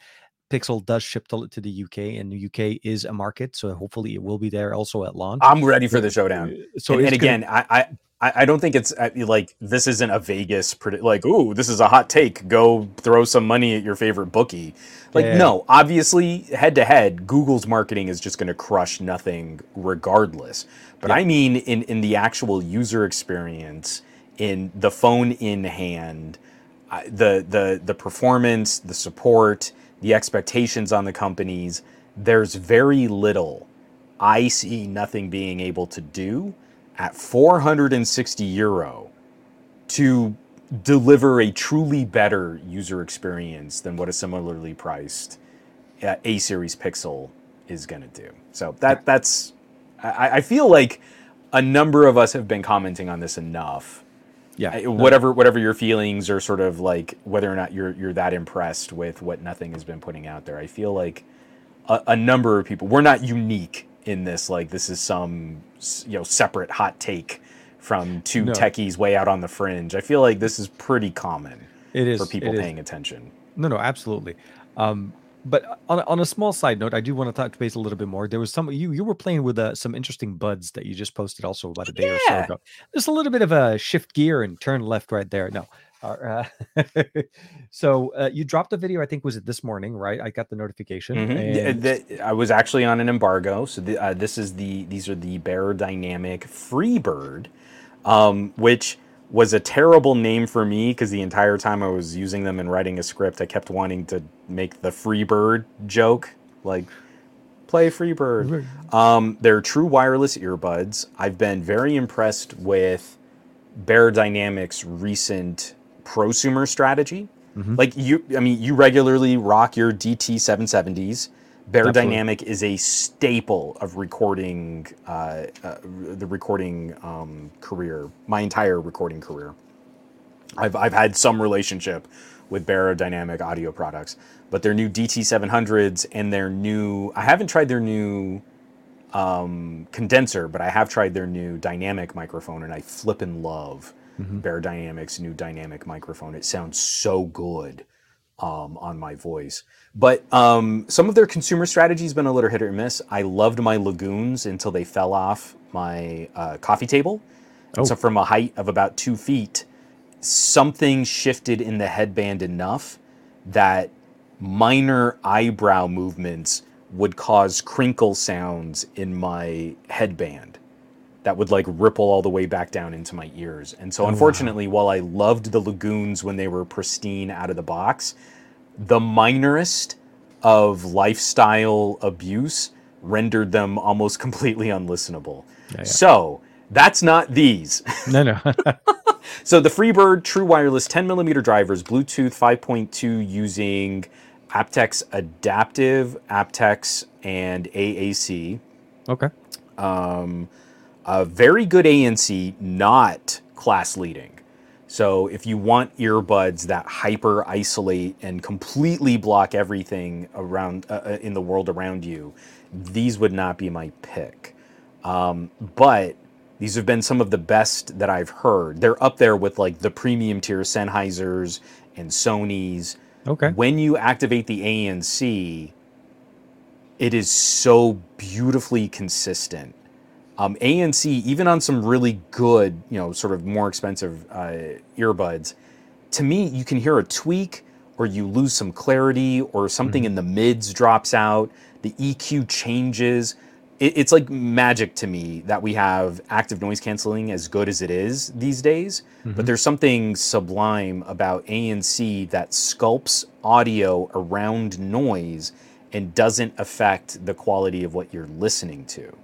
Speaker 2: Pixel does ship to, to the UK, and the UK is a market, so hopefully it will be there also at launch.
Speaker 1: I'm ready for the showdown.
Speaker 2: so
Speaker 1: and, and
Speaker 2: gonna-
Speaker 1: again, I, I I I don't think it's uh, like this isn't a Vegas predi- like ooh this is a hot take. Go throw some money at your favorite bookie. Like
Speaker 2: Yeah.
Speaker 1: no, obviously head to head, Google's marketing is just going to crush nothing regardless. But
Speaker 2: Yeah.
Speaker 1: I mean in in the actual user experience, in the phone in hand, the the the performance, the support, the expectations on the companies. There's very little I see nothing being able to do at 460 euro to deliver a truly better user experience than what a similarly priced uh, A series Pixel is going to do. So that that's I, I feel like a number of us have been commenting on this enough.
Speaker 2: yeah,
Speaker 1: I- Whatever whatever your feelings are, sort of like whether or not you're you're that impressed with what nothing has been putting out there. I feel like a, a number of people we're not unique in this. Like this is some you know separate hot take from two
Speaker 2: No.
Speaker 1: techies way out on the fringe. I feel like this is pretty common
Speaker 2: it is
Speaker 1: for people
Speaker 2: is.
Speaker 1: paying attention.
Speaker 2: No, no, absolutely. Um, but on a, on a small side note, I do want to touch base a little bit more. There was some you you were playing with uh, some interesting buds that you just posted also about a day or so ago. There's a little bit of a shift gear and turn left right there. No. Uh, *laughs* so uh, you dropped a video. I think was it this morning, right? I got the notification.
Speaker 1: Mhm. Yeah,
Speaker 2: and-
Speaker 1: the- I was actually on an embargo, so the, uh, this is the these are the Beyerdynamic Freebird, um, which was a terrible name for me because the entire time I was using them and writing a script, I kept wanting to make the Freebird joke, like play Freebird. Um, they're true wireless earbuds. I've been very impressed with Beyerdynamic's recent prosumer strategy.
Speaker 2: Mhm.
Speaker 1: Like you, I mean, you regularly rock your DT 770s. Beyerdynamic is a staple of recording, uh, uh, the recording um, career, my entire recording career. I've, I've had some relationship with Beyerdynamic audio products, but their new DT700s and their new, I haven't tried their new um, condenser, but I have tried their new dynamic microphone and I flip flippin' love mm-hmm. Beyerdynamic's new dynamic microphone. It sounds so good um, on my voice. But um, some of their consumer strategy has been a little hit or miss. I loved my Lagoons until they fell off my uh, coffee table. Oh. So from a height of about two feet, something shifted in the headband enough that minor eyebrow movements would cause crinkle sounds in my headband that would like ripple all the way back down into my ears. And so, oh, unfortunately, wow. while I loved the lagoons when they were pristine out of the box, the minorest of lifestyle abuse rendered them almost *laughs* completely unlistenable. Yeah, yeah. So, that's not these. *laughs*
Speaker 2: No, no. *laughs*
Speaker 1: so, the Freebird True Wireless 10 millimeter drivers, Bluetooth 5.2 using aptX Adaptive, aptX, and AAC.
Speaker 2: Okay.
Speaker 1: Um, a very good ANC, not class leading. So if you want earbuds that hyper isolate and completely block everything around uh, uh, in the world around you, these would not be my pick. Um, but these have been some of the best that I've heard. They're up there with like the premium tier Sennheisers and Sony's.
Speaker 2: Okay.
Speaker 1: When you activate the ANC, it is so beautifully consistent um, ANC, even on some really good, you know, sort of more expensive uh, earbuds, to me, you can hear a tweak or you lose some clarity or something mm-hmm. in the mids drops out, the EQ changes. It, it's like magic to me that we have active noise canceling as good as it is these days. Mm-hmm. But there's something sublime about ANC that sculpts audio around noise and doesn't affect the quality of what you're listening to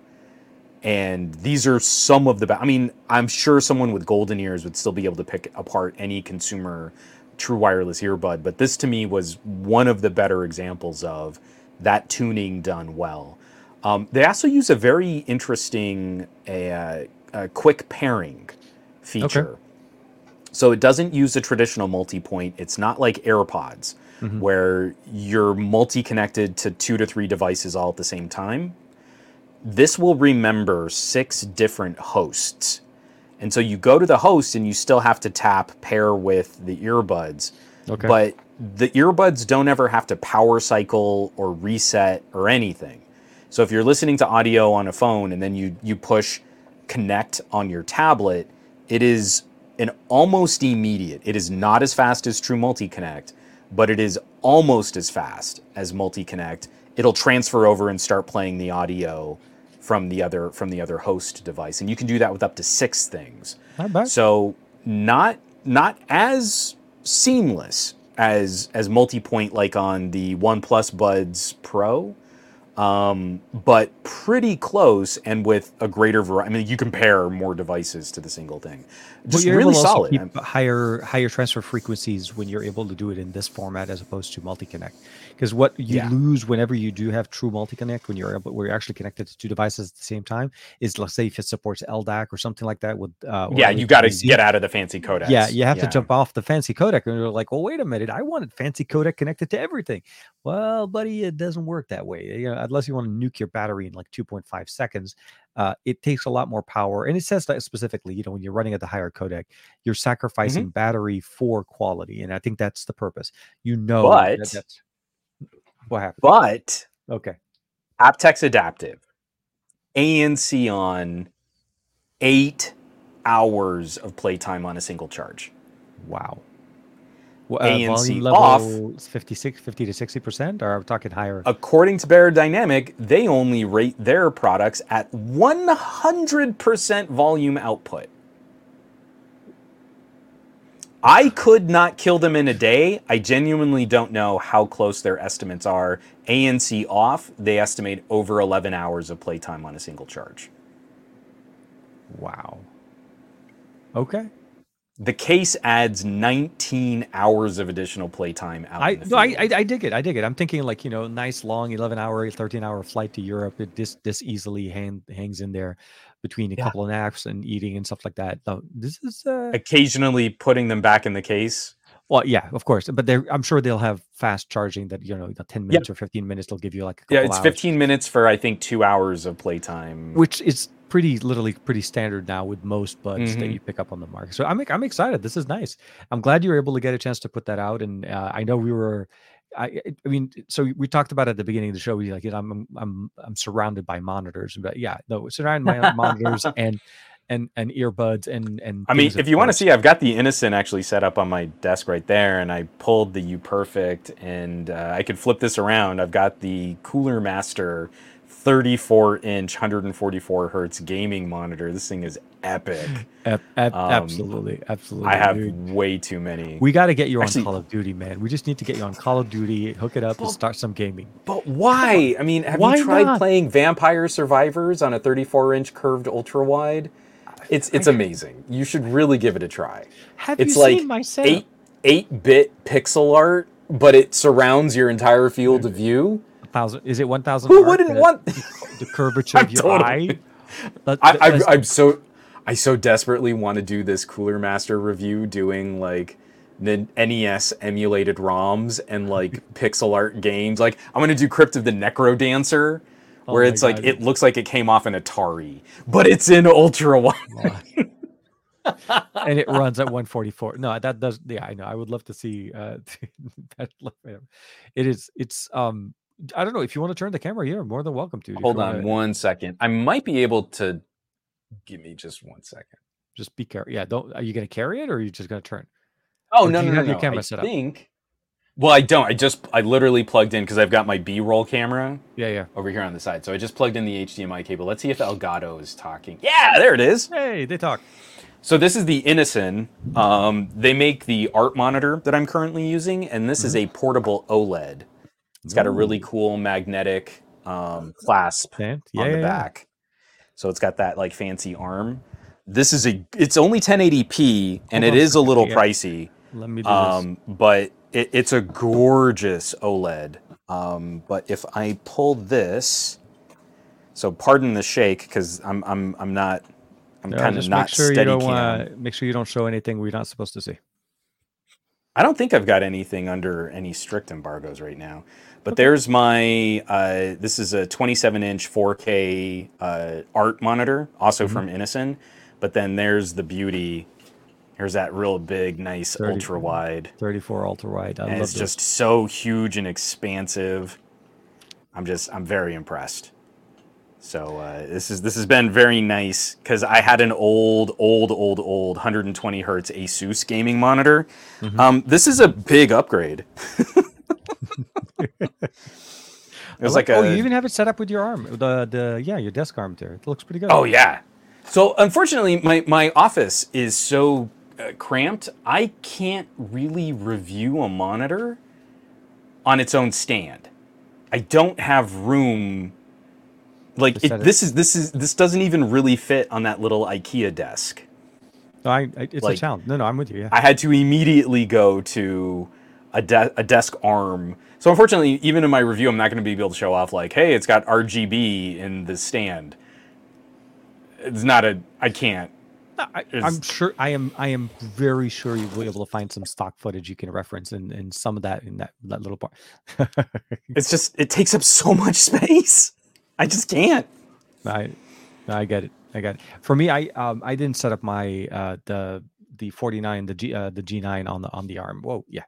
Speaker 1: and these are some of the i mean i'm sure someone with golden ears would still be able to pick apart any consumer true wireless earbud but this to me was one of the better examples of that tuning done well um, they also use a very interesting uh, quick pairing feature okay. so it doesn't use a traditional multi-point it's not like airpods mm-hmm. where you're multi-connected to two to three devices all at the same time this will remember six different hosts. And so you go to the host and you still have to tap pair with the earbuds. Okay. But the earbuds don't ever have to power cycle or reset or anything. So if you're listening to audio on a phone and then you you push connect on your tablet, it is an almost immediate. It is not as fast as True Multi Connect, but it is almost as fast as Multi Connect. It'll transfer over and start playing the audio from the other from the other host device, and you can do that with up to six things.
Speaker 2: Not bad.
Speaker 1: So not not as seamless as as multi-point like on the OnePlus Buds Pro, um, but pretty close and with a greater variety. I mean, you compare more devices to the single thing.
Speaker 2: Just well, really solid. higher higher transfer frequencies when you're able to do it in this format as opposed to multi-connect. Because what you yeah. lose whenever you do have true multi-connect, when you're able, where you're actually connected to two devices at the same time, is let's say if it supports LDAC or something like that. With uh,
Speaker 1: yeah, you got to get out of the fancy codec.
Speaker 2: Yeah, you have yeah. to jump off the fancy codec, and you're like, well, wait a minute, I wanted fancy codec connected to everything. Well, buddy, it doesn't work that way. You know, unless you want to nuke your battery in like 2.5 seconds, uh, it takes a lot more power. And it says that specifically, you know, when you're running at the higher codec, you're sacrificing mm-hmm. battery for quality. And I think that's the purpose. You know,
Speaker 1: but
Speaker 2: that that's what happened.
Speaker 1: But
Speaker 2: okay,
Speaker 1: aptX Adaptive, ANC on eight hours of playtime on a single charge.
Speaker 2: Wow uh, ANC off 56 50 to 60 percent or are we talking higher
Speaker 1: according to Beyerdynamic, they only rate their products at 100 percent volume output I could not kill them in a day. I genuinely don't know how close their estimates are. ANC off, they estimate over 11 hours of playtime on a single charge.
Speaker 2: Wow. Okay.
Speaker 1: the case adds 19 hours of additional playtime out.
Speaker 2: I, no, I, I, I dig it. I dig it. I'm thinking like you know, nice long 11 hour, 13 hour flight to Europe. It this this easily hang, hangs in there between a
Speaker 1: Yeah.
Speaker 2: couple of naps and eating and stuff like that. No, this is uh,
Speaker 1: occasionally putting them back in the case.
Speaker 2: well, yeah, of course. But they're I'm sure they'll have fast charging that you know, the 10 minutes or 15 minutes. They'll give you like a
Speaker 1: Yeah, it's
Speaker 2: hours,
Speaker 1: 15 minutes for I think two hours of playtime.
Speaker 2: which is pretty literally pretty standard now with most buds that
Speaker 1: Mhm.
Speaker 2: you pick up on the market. So I'm I'm excited. This is nice. I'm glad you were able to get a chance to put that out. And uh, I know we were. I, I- mean, so we talked about at the beginning of the show. We like, you know, I'm I'm I'm surrounded by monitors, but yeah, no, surrounded by *laughs* monitors and and and earbuds and and.
Speaker 1: I mean, if you want to see, I've got the Innocn actually set up on my desk right there, and I pulled the U Perfect, and uh, I could flip this around. I've got the Cooler Master 34 inch, 144 hertz gaming monitor. This thing is epic. *laughs*
Speaker 2: Ab- ab-
Speaker 1: um,
Speaker 2: absolutely, absolutely.
Speaker 1: I have
Speaker 2: dude.
Speaker 1: way too many.
Speaker 2: We got to get you on
Speaker 1: Actually-
Speaker 2: Call of Duty, man. We just need to get you on Call of Duty, hook it up, and start some gaming.
Speaker 1: But why? I mean, have
Speaker 2: Why
Speaker 1: you tried
Speaker 2: not?
Speaker 1: playing Vampire Survivors on a 34 inch curved ultra wide? It's it's amazing. You should really give it a try.
Speaker 2: Have
Speaker 1: It's
Speaker 2: you
Speaker 1: like
Speaker 2: seen my setup?
Speaker 1: eight eight bit pixel art, but it surrounds your entire field of view.
Speaker 2: Thousand is it one thousand
Speaker 1: Who wouldn't want?
Speaker 2: the curvature *laughs* of your
Speaker 1: totally-
Speaker 2: eye *laughs* Let-
Speaker 1: I, I, I'm so I so desperately want to do this Cooler Master review, doing like the NES emulated ROMs and like *laughs* pixel art games. Like I'm gonna do Crypt of the NecroDancer,
Speaker 2: Oh
Speaker 1: where it's like it looks like it came off an Atari, but it's in ultra wide.
Speaker 2: and it runs at 144 no that does yeah i know i would love to see uh that it is it's um i don't know if you want to turn the camera here more than welcome to
Speaker 1: Hold on
Speaker 2: wanna-
Speaker 1: one second. I might be able to. Give me just one second.
Speaker 2: just be careful yeah don't are you gonna carry it or are you just gonna turn
Speaker 1: Oh
Speaker 2: Or
Speaker 1: no
Speaker 2: you
Speaker 1: no no
Speaker 2: have your
Speaker 1: no!
Speaker 2: camera
Speaker 1: I
Speaker 2: set up?
Speaker 1: think. Well, I don't. I just I literally plugged in because I've got my B-roll camera
Speaker 2: yeah yeah
Speaker 1: over here on the side. So I just plugged in the HDMI cable. Let's see if Elgato is talking. Yeah, there it is.
Speaker 2: hey they talk
Speaker 1: So this is the Innocn. Um, they make the art monitor that I'm currently using, and this is a portable OLED. It's got a really cool magnetic um, clasp
Speaker 2: yeah,
Speaker 1: on the
Speaker 2: yeah,
Speaker 1: back. So it's got that like fancy arm. This is a. It's only 1080p, and
Speaker 2: Hold
Speaker 1: it
Speaker 2: on a
Speaker 1: is a little pricey.
Speaker 2: let me do
Speaker 1: Um, but it, it's a gorgeous OLED. Um, but if I pull this, so pardon the shake because I'm I'm I'm not I'm
Speaker 2: this Yeah,
Speaker 1: kind of not
Speaker 2: make sure you don't
Speaker 1: cam.
Speaker 2: uh, make sure you don't show anything we're not supposed to see
Speaker 1: I don't think I've got anything under any strict embargoes right now. But
Speaker 2: Okay.
Speaker 1: there's my uh, this is a 27 inch 4K uh, art monitor, also
Speaker 2: Mhm.
Speaker 1: from Innocn. But then there's the beauty. Here's that real big, nice ultra wide.
Speaker 2: 34 ultra wide
Speaker 1: and it's
Speaker 2: this.
Speaker 1: just so huge and expansive. I'm just I'm very impressed. So uh, this is this has been very nice because I had an old old old old 120 hertz Asus gaming monitor.
Speaker 2: Mhm.
Speaker 1: Um, this is a big upgrade. *laughs* it was like, a
Speaker 2: oh you even have it set up with your arm the the yeah your desk arm there it looks pretty good
Speaker 1: Oh yeah. So unfortunately, my my office is so uh, cramped. I can't really review a monitor on its own stand. I don't have room. Like it- this is this is this doesn't even really fit on that little IKEA desk.
Speaker 2: No, I, I, it's
Speaker 1: Like-
Speaker 2: a challenge no no i'm with you yeah
Speaker 1: I had to immediately go to a, de- a desk arm. So unfortunately, even in my review, I'm not going to be able to show off like, hey, it's got RGB in the stand. It's not a. I can't.
Speaker 2: I, I'm sure I am. I am very sure you will be able to find some stock footage you can reference and, and some of that in that, that little part. *laughs*
Speaker 1: It's just it takes up so much space. I just can't.
Speaker 2: I I get it. I get it. For me, I um I didn't set up my uh the the 49 the G uh, the G9 on the on the arm. Whoa, yeah.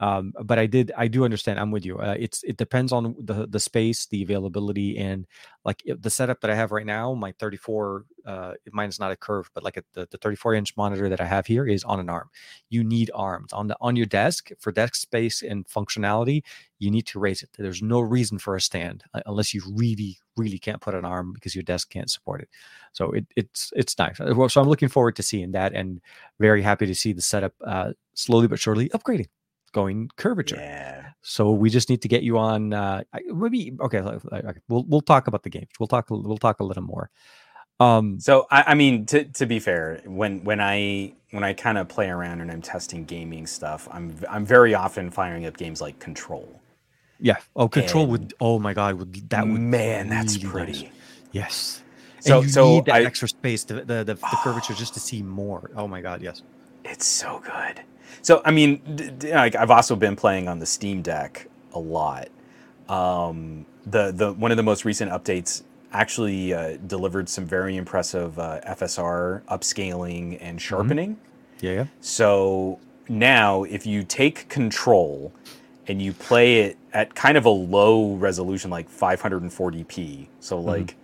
Speaker 2: Um, but I did I do understand. I'm with you. Uh, it's it depends on the the space, the availability, and like the setup that I have right now. My 34 uh mine is not a curve, but like a, the the 34 inch monitor that I have here is on an arm. You need arms on the on your desk for desk space and functionality. You need to raise it. There's no reason for a stand uh, unless you really really can't put an arm because your desk can't support it. So it, it's it's nice. Uh, So I'm looking forward to seeing that, and very happy to see the setup uh, slowly but surely upgrading, going curvature.
Speaker 1: Yeah.
Speaker 2: So we just need to get you on. Uh, maybe okay, like- like- okay. We'll we'll talk about the games. We'll talk. We'll talk a little more. Um,
Speaker 1: So I, I mean, to to be fair, when when I when I kind of play around and I'm testing gaming stuff, I'm I'm very often firing up games like Control.
Speaker 2: yeah. Oh, control
Speaker 1: And-
Speaker 2: would. Oh my god, would that would
Speaker 1: Man, that's
Speaker 2: really nice.
Speaker 1: pretty.
Speaker 2: Yes.
Speaker 1: So so
Speaker 2: need that
Speaker 1: I,
Speaker 2: extra space, the, the the the curvature, just to see more. Oh my god, yes.
Speaker 1: It's so good. So I mean, like I've also been playing on the Steam Deck a lot. Um, the the one of the most recent updates actually uh, delivered some very impressive uh, FSR upscaling and sharpening.
Speaker 2: Yeah, yeah.
Speaker 1: So now, if you take Control and you play it at kind of a low resolution, like 540p, so like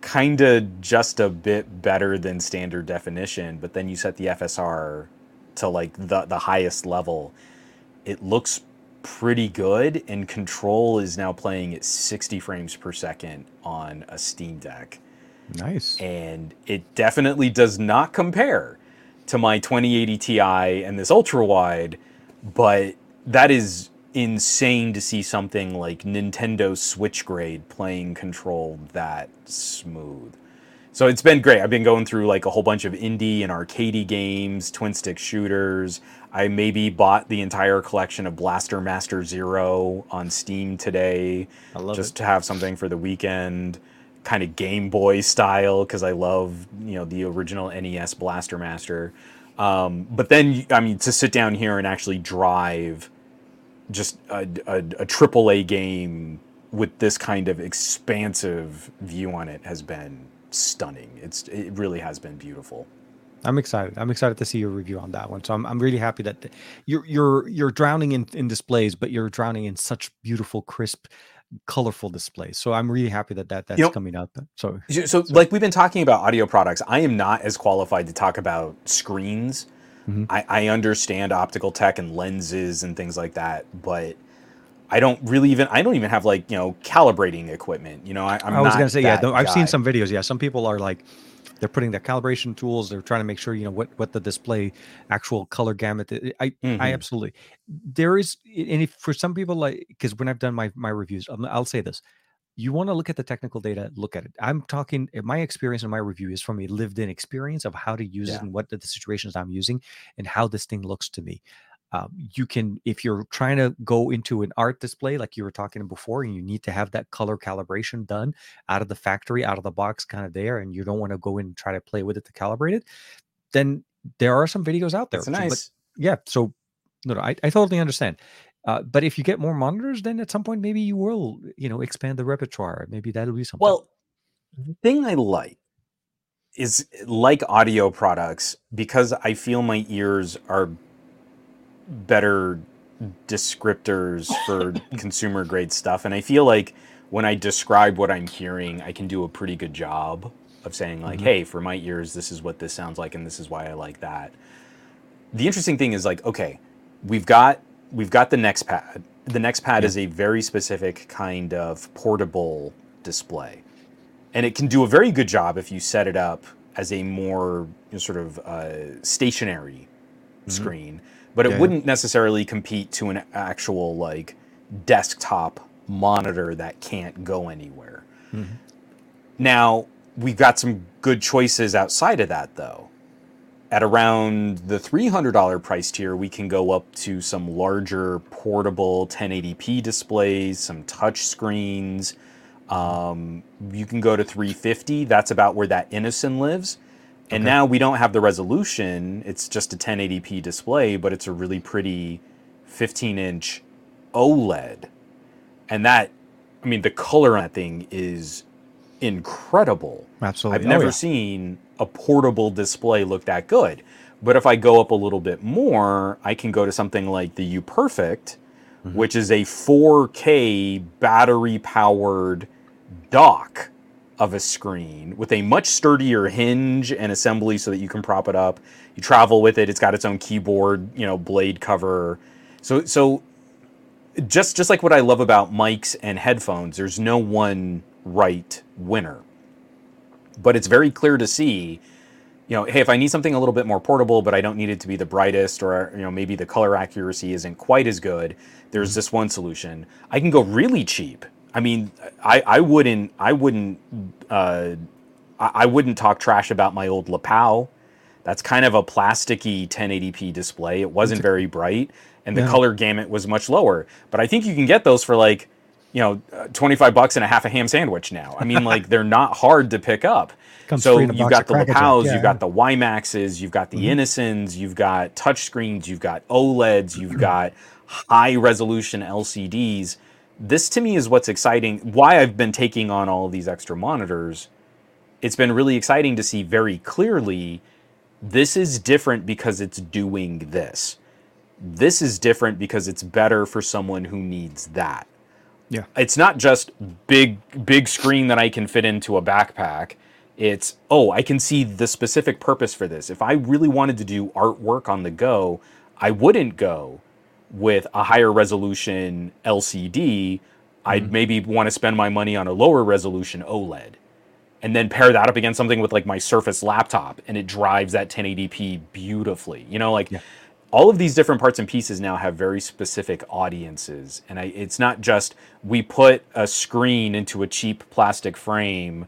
Speaker 1: kind of just a bit better than standard definition, but then you set the FSR to like the the highest level, it looks pretty good. And Control is now playing at 60 frames per second on a Steam Deck
Speaker 2: Nice.
Speaker 1: and it definitely does not compare to my 2080 Ti and this ultra wide, but that is insane to see something like Nintendo Switch grade playing control that smooth. So it's been great. I've been going through like a whole bunch of indie and arcadey games, twin stick shooters. I maybe bought the entire collection of Blaster Master Zero on Steam today
Speaker 2: I love
Speaker 1: just
Speaker 2: it.
Speaker 1: to have something for the weekend, kind of Game Boy style because I love you know the original NES Blaster Master. Um, but then I mean to sit down here and actually drive just a, a, a AAA game with this kind of expansive view on it has been stunning. It's it really has been beautiful.
Speaker 2: I'm excited. I'm excited to see your review on that one. So I'm, I'm really happy that th- you're you're you're drowning in, in displays, but you're drowning in such beautiful, crisp, colorful displays. So I'm really happy that, that that's
Speaker 1: know-
Speaker 2: coming up. So
Speaker 1: So, so, like we've been talking about audio products, I am not as qualified to talk about screens.
Speaker 2: Mhm.
Speaker 1: I, I understand optical tech and lenses and things like that, but I don't really even I don't even have like you know calibrating equipment. You know, I, I'm
Speaker 2: I was gonna say, yeah, I've
Speaker 1: guy.
Speaker 2: seen some videos. Yeah, some people are like, they're putting their calibration tools. They're trying to make sure you know what what the display actual color gamut. i- I
Speaker 1: Mhm.
Speaker 2: I absolutely there is, and if for some people like because when I've done my my reviews, um, I'll say this. You want to look at the technical data, look at it. I'm talking, uh, my experience and my review is from a lived in experience of how to use
Speaker 1: Yeah.
Speaker 2: it and what the, the situations I'm using and how this thing looks to me. Um, you can, if you're trying to go into an art display like you were talking before, and you need to have that color calibration done out of the factory, out of the box, kind of there, and you don't want to go in and try to play with it to calibrate it, then there are some videos out there.
Speaker 1: It's
Speaker 2: So, but
Speaker 1: nice.
Speaker 2: yeah, so no, no, I, I totally understand. Uh, but if you get more monitors, then at some point maybe you will, you know, expand the repertoire. Maybe that'll be something.
Speaker 1: Well, the thing I like is like audio products because I feel my ears are better descriptors for *laughs* consumer grade stuff. And I feel like when I describe what I'm hearing, I can do a pretty good job of saying, like,
Speaker 2: Mhm.
Speaker 1: hey, for my ears, this is what this sounds like, and this is why I like that. The interesting thing is like, okay, we've got we've got the NexPad. The NexPad
Speaker 2: Yeah.
Speaker 1: is a very specific kind of portable display. And it can do a very good job if you set it up as a more you know, sort of uh, stationary
Speaker 2: Mhm.
Speaker 1: screen, but it
Speaker 2: Yeah,
Speaker 1: wouldn't necessarily compete to an actual like desktop monitor that can't go anywhere.
Speaker 2: Mhm.
Speaker 1: Now, we've got some good choices outside of that though. At around the $300 price tier, we can go up to some larger portable 1080p displays, some touch screens. Um, you can go to 350. That's about where that Innocn lives. And
Speaker 2: Okay.
Speaker 1: now we don't have the resolution. It's just a 1080p display, but it's a really pretty 15 inch OLED. And that, I mean, the color on that thing is incredible.
Speaker 2: Absolutely.
Speaker 1: I've
Speaker 2: Oh,
Speaker 1: never
Speaker 2: yeah.
Speaker 1: seen a portable display look that good. But if I go up a little bit more, I can go to something like the U Perfect,
Speaker 2: Mhm.
Speaker 1: which is a 4K battery powered dock of a screen with a much sturdier hinge and assembly so that you can prop it up. You travel with it. It's got its own keyboard, you know, blade cover. So so just just like what I love about mics and headphones, there's no one right winner. But it's very clear to see, you know, hey, if I need something a little bit more portable, but I don't need it to be the brightest, or you know, maybe the color accuracy isn't quite as good, there's mm-hmm. this one solution. I can go really cheap. I mean, I, I wouldn't I wouldn't uh, I, I wouldn't talk trash about my old lapel that's kind of a plasticky 1080p display it wasn't very bright and the
Speaker 2: Yeah.
Speaker 1: color gamut was much lower but i think you can get those for like you know uh, 25 bucks and a half a ham sandwich now i mean like they're not hard to pick up
Speaker 2: Comes
Speaker 1: so
Speaker 2: free in a
Speaker 1: you've got the lapels
Speaker 2: yeah. Mm-hmm.
Speaker 1: you've got the WiMAXs, you've got the Innocns, you've got touchscreens, you've got OLEDs, you've got high resolution LCDs. This to me is what's exciting. Why I've been taking on all of these extra monitors. It's been really exciting to see very clearly this is different because it's doing this. This is different because it's better for someone who needs that
Speaker 2: Yeah.
Speaker 1: it's not just big big screen that I can fit into a backpack. It's oh, I can see the specific purpose for this. If I really wanted to do artwork on the go, I wouldn't go with a higher resolution LCD. I'd mm-hmm. maybe want to spend my money on a lower resolution OLED. And then pair that up against something with like my Surface laptop and it drives that 1080p beautifully. You know, like
Speaker 2: Yeah.
Speaker 1: all of these different parts and pieces now have very specific audiences and I, it's not just we put a screen into a cheap plastic frame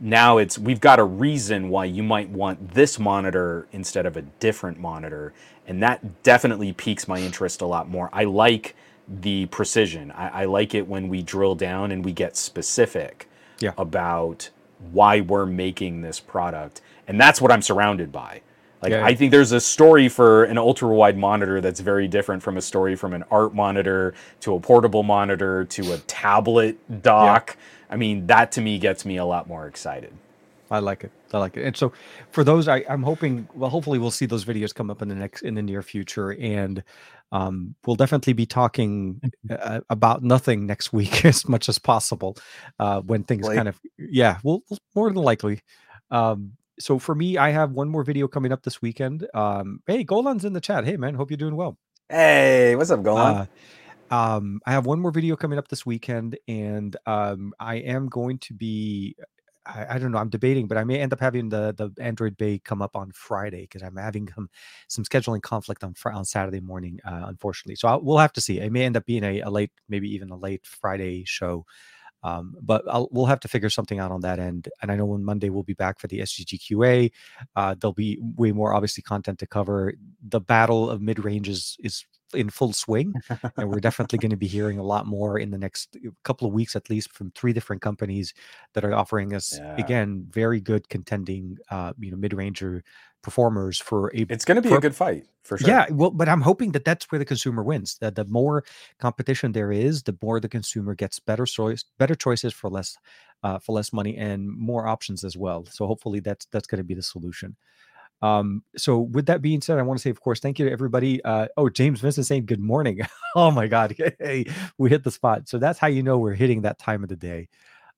Speaker 1: now it's we've got a reason why you might want this monitor instead of a different monitor and that definitely piques my interest a lot more i like the precision i, I like it when we drill down and we get specific
Speaker 2: Yeah.
Speaker 1: about why we're making this product and that's what i'm surrounded by like
Speaker 2: Yeah, yeah.
Speaker 1: I think there's a story for an ultra wide monitor that's very different from a story from an art monitor to a portable monitor to a tablet dock. I mean, that to me gets me a lot more excited.
Speaker 2: I like it. I like it. And so for those, I, I'm hoping, well, hopefully we'll see those videos come up in the next, in the near future. And um, we'll definitely be talking uh, about nothing next week *laughs* as much as possible uh, when things
Speaker 1: Like-
Speaker 2: kind of, yeah, we'll, we'll more than likely. Um, so for me, I have one more video coming up this weekend. Um, hey, Golan's in the chat. Hey, man, hope you're doing well.
Speaker 1: Hey, what's up, Golan?
Speaker 2: Uh, um, I have one more video coming up this weekend, and um, I am going to be. I, I don't know. I'm debating, but I may end up having the the Android Bay come up on Friday because I'm having some some scheduling conflict on on Saturday morning, uh, unfortunately. So I'll, we'll have to see. It may end up being a, a late, maybe even a late Friday show. Um, but I'll, we'll have to figure something out on that end. And I know on Monday we'll be back for the SGGQA. Uh, there'll be way more obviously content to cover. The battle of mid ranges is in full swing, and we're definitely going to be hearing a lot more in the next couple of weeks, at least, from three different companies that are offering us
Speaker 1: Yeah.
Speaker 2: again very good contending, uh, you know, mid ranger performers for a
Speaker 1: it's going to be
Speaker 2: for-
Speaker 1: a good fight for sure.
Speaker 2: yeah, well, but I'm hoping that that's where the consumer wins. That the more competition there is, the more the consumer gets better choice, better choices for less, uh, for less money and more options as well. So hopefully that's that's going to be the solution. Um, so with that being said, I want to say, of course, thank you to everybody. Uh, oh, James Vincent saying good morning. *laughs* oh my God, *laughs* hey, we hit the spot. So that's how you know we're hitting that time of the day.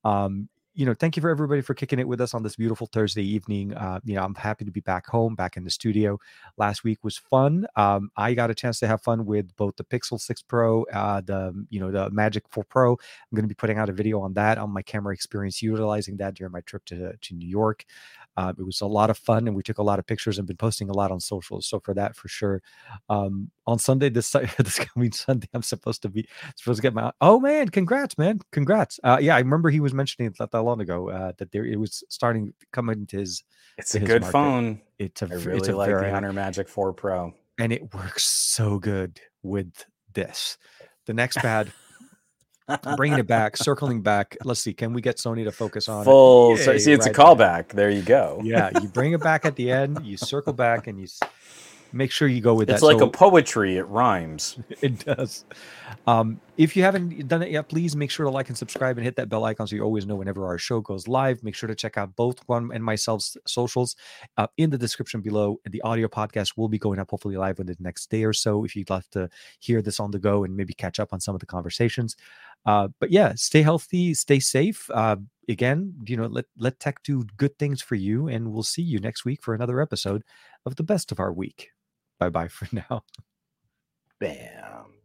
Speaker 2: Um, you know, thank you for everybody for kicking it with us on this beautiful Thursday evening. Uh, you know, I'm happy to be back home, back in the studio. Last week was fun. Um, I got a chance to have fun with both the Pixel 6 Pro, uh, the you know the Magic 4 Pro. I'm going to be putting out a video on that on my camera experience, utilizing that during my trip to to New York. Uh, it was a lot of fun, and we took a lot of pictures and been posting a lot on socials. So for that, for sure. Um, on Sunday, this *laughs* this coming Sunday, I'm supposed to be supposed to get my. Oh man, congrats, man, congrats. Uh, yeah, I remember he was mentioning it not that long ago uh, that there it was starting to come into his.
Speaker 1: It's a
Speaker 2: his
Speaker 1: good
Speaker 2: market.
Speaker 1: phone.
Speaker 2: It's a
Speaker 1: I really
Speaker 2: it's a
Speaker 1: like
Speaker 2: very
Speaker 1: the Honor Magic 4 Pro.
Speaker 2: and it works so good with this. The NexPad, bringing it back, circling back. Let's see, can we get Sony to focus on it?
Speaker 1: Full. so,
Speaker 2: Yay,
Speaker 1: see, it's
Speaker 2: right
Speaker 1: a callback. There you go.
Speaker 2: Yeah, you bring it back at the end, you *laughs* circle back, and you s- make sure you go with
Speaker 1: It's
Speaker 2: that.
Speaker 1: It's like
Speaker 2: So
Speaker 1: a poetry. It rhymes. *laughs*
Speaker 2: it does. Um, if you haven't done it yet, please make sure to like and subscribe and hit that bell icon so you always know whenever our show goes live. Make sure to check out both Juan and myself's socials uh, in the description below. And the audio podcast will be going up hopefully live within the next day or so if you'd love to hear this on the go and maybe catch up on some of the conversations. Uh, but yeah, stay healthy, stay safe. Uh, again, you know, let let tech do good things for you, and we'll see you next week for another episode of the best of our week. Bye bye for *laughs* now.
Speaker 1: Bam.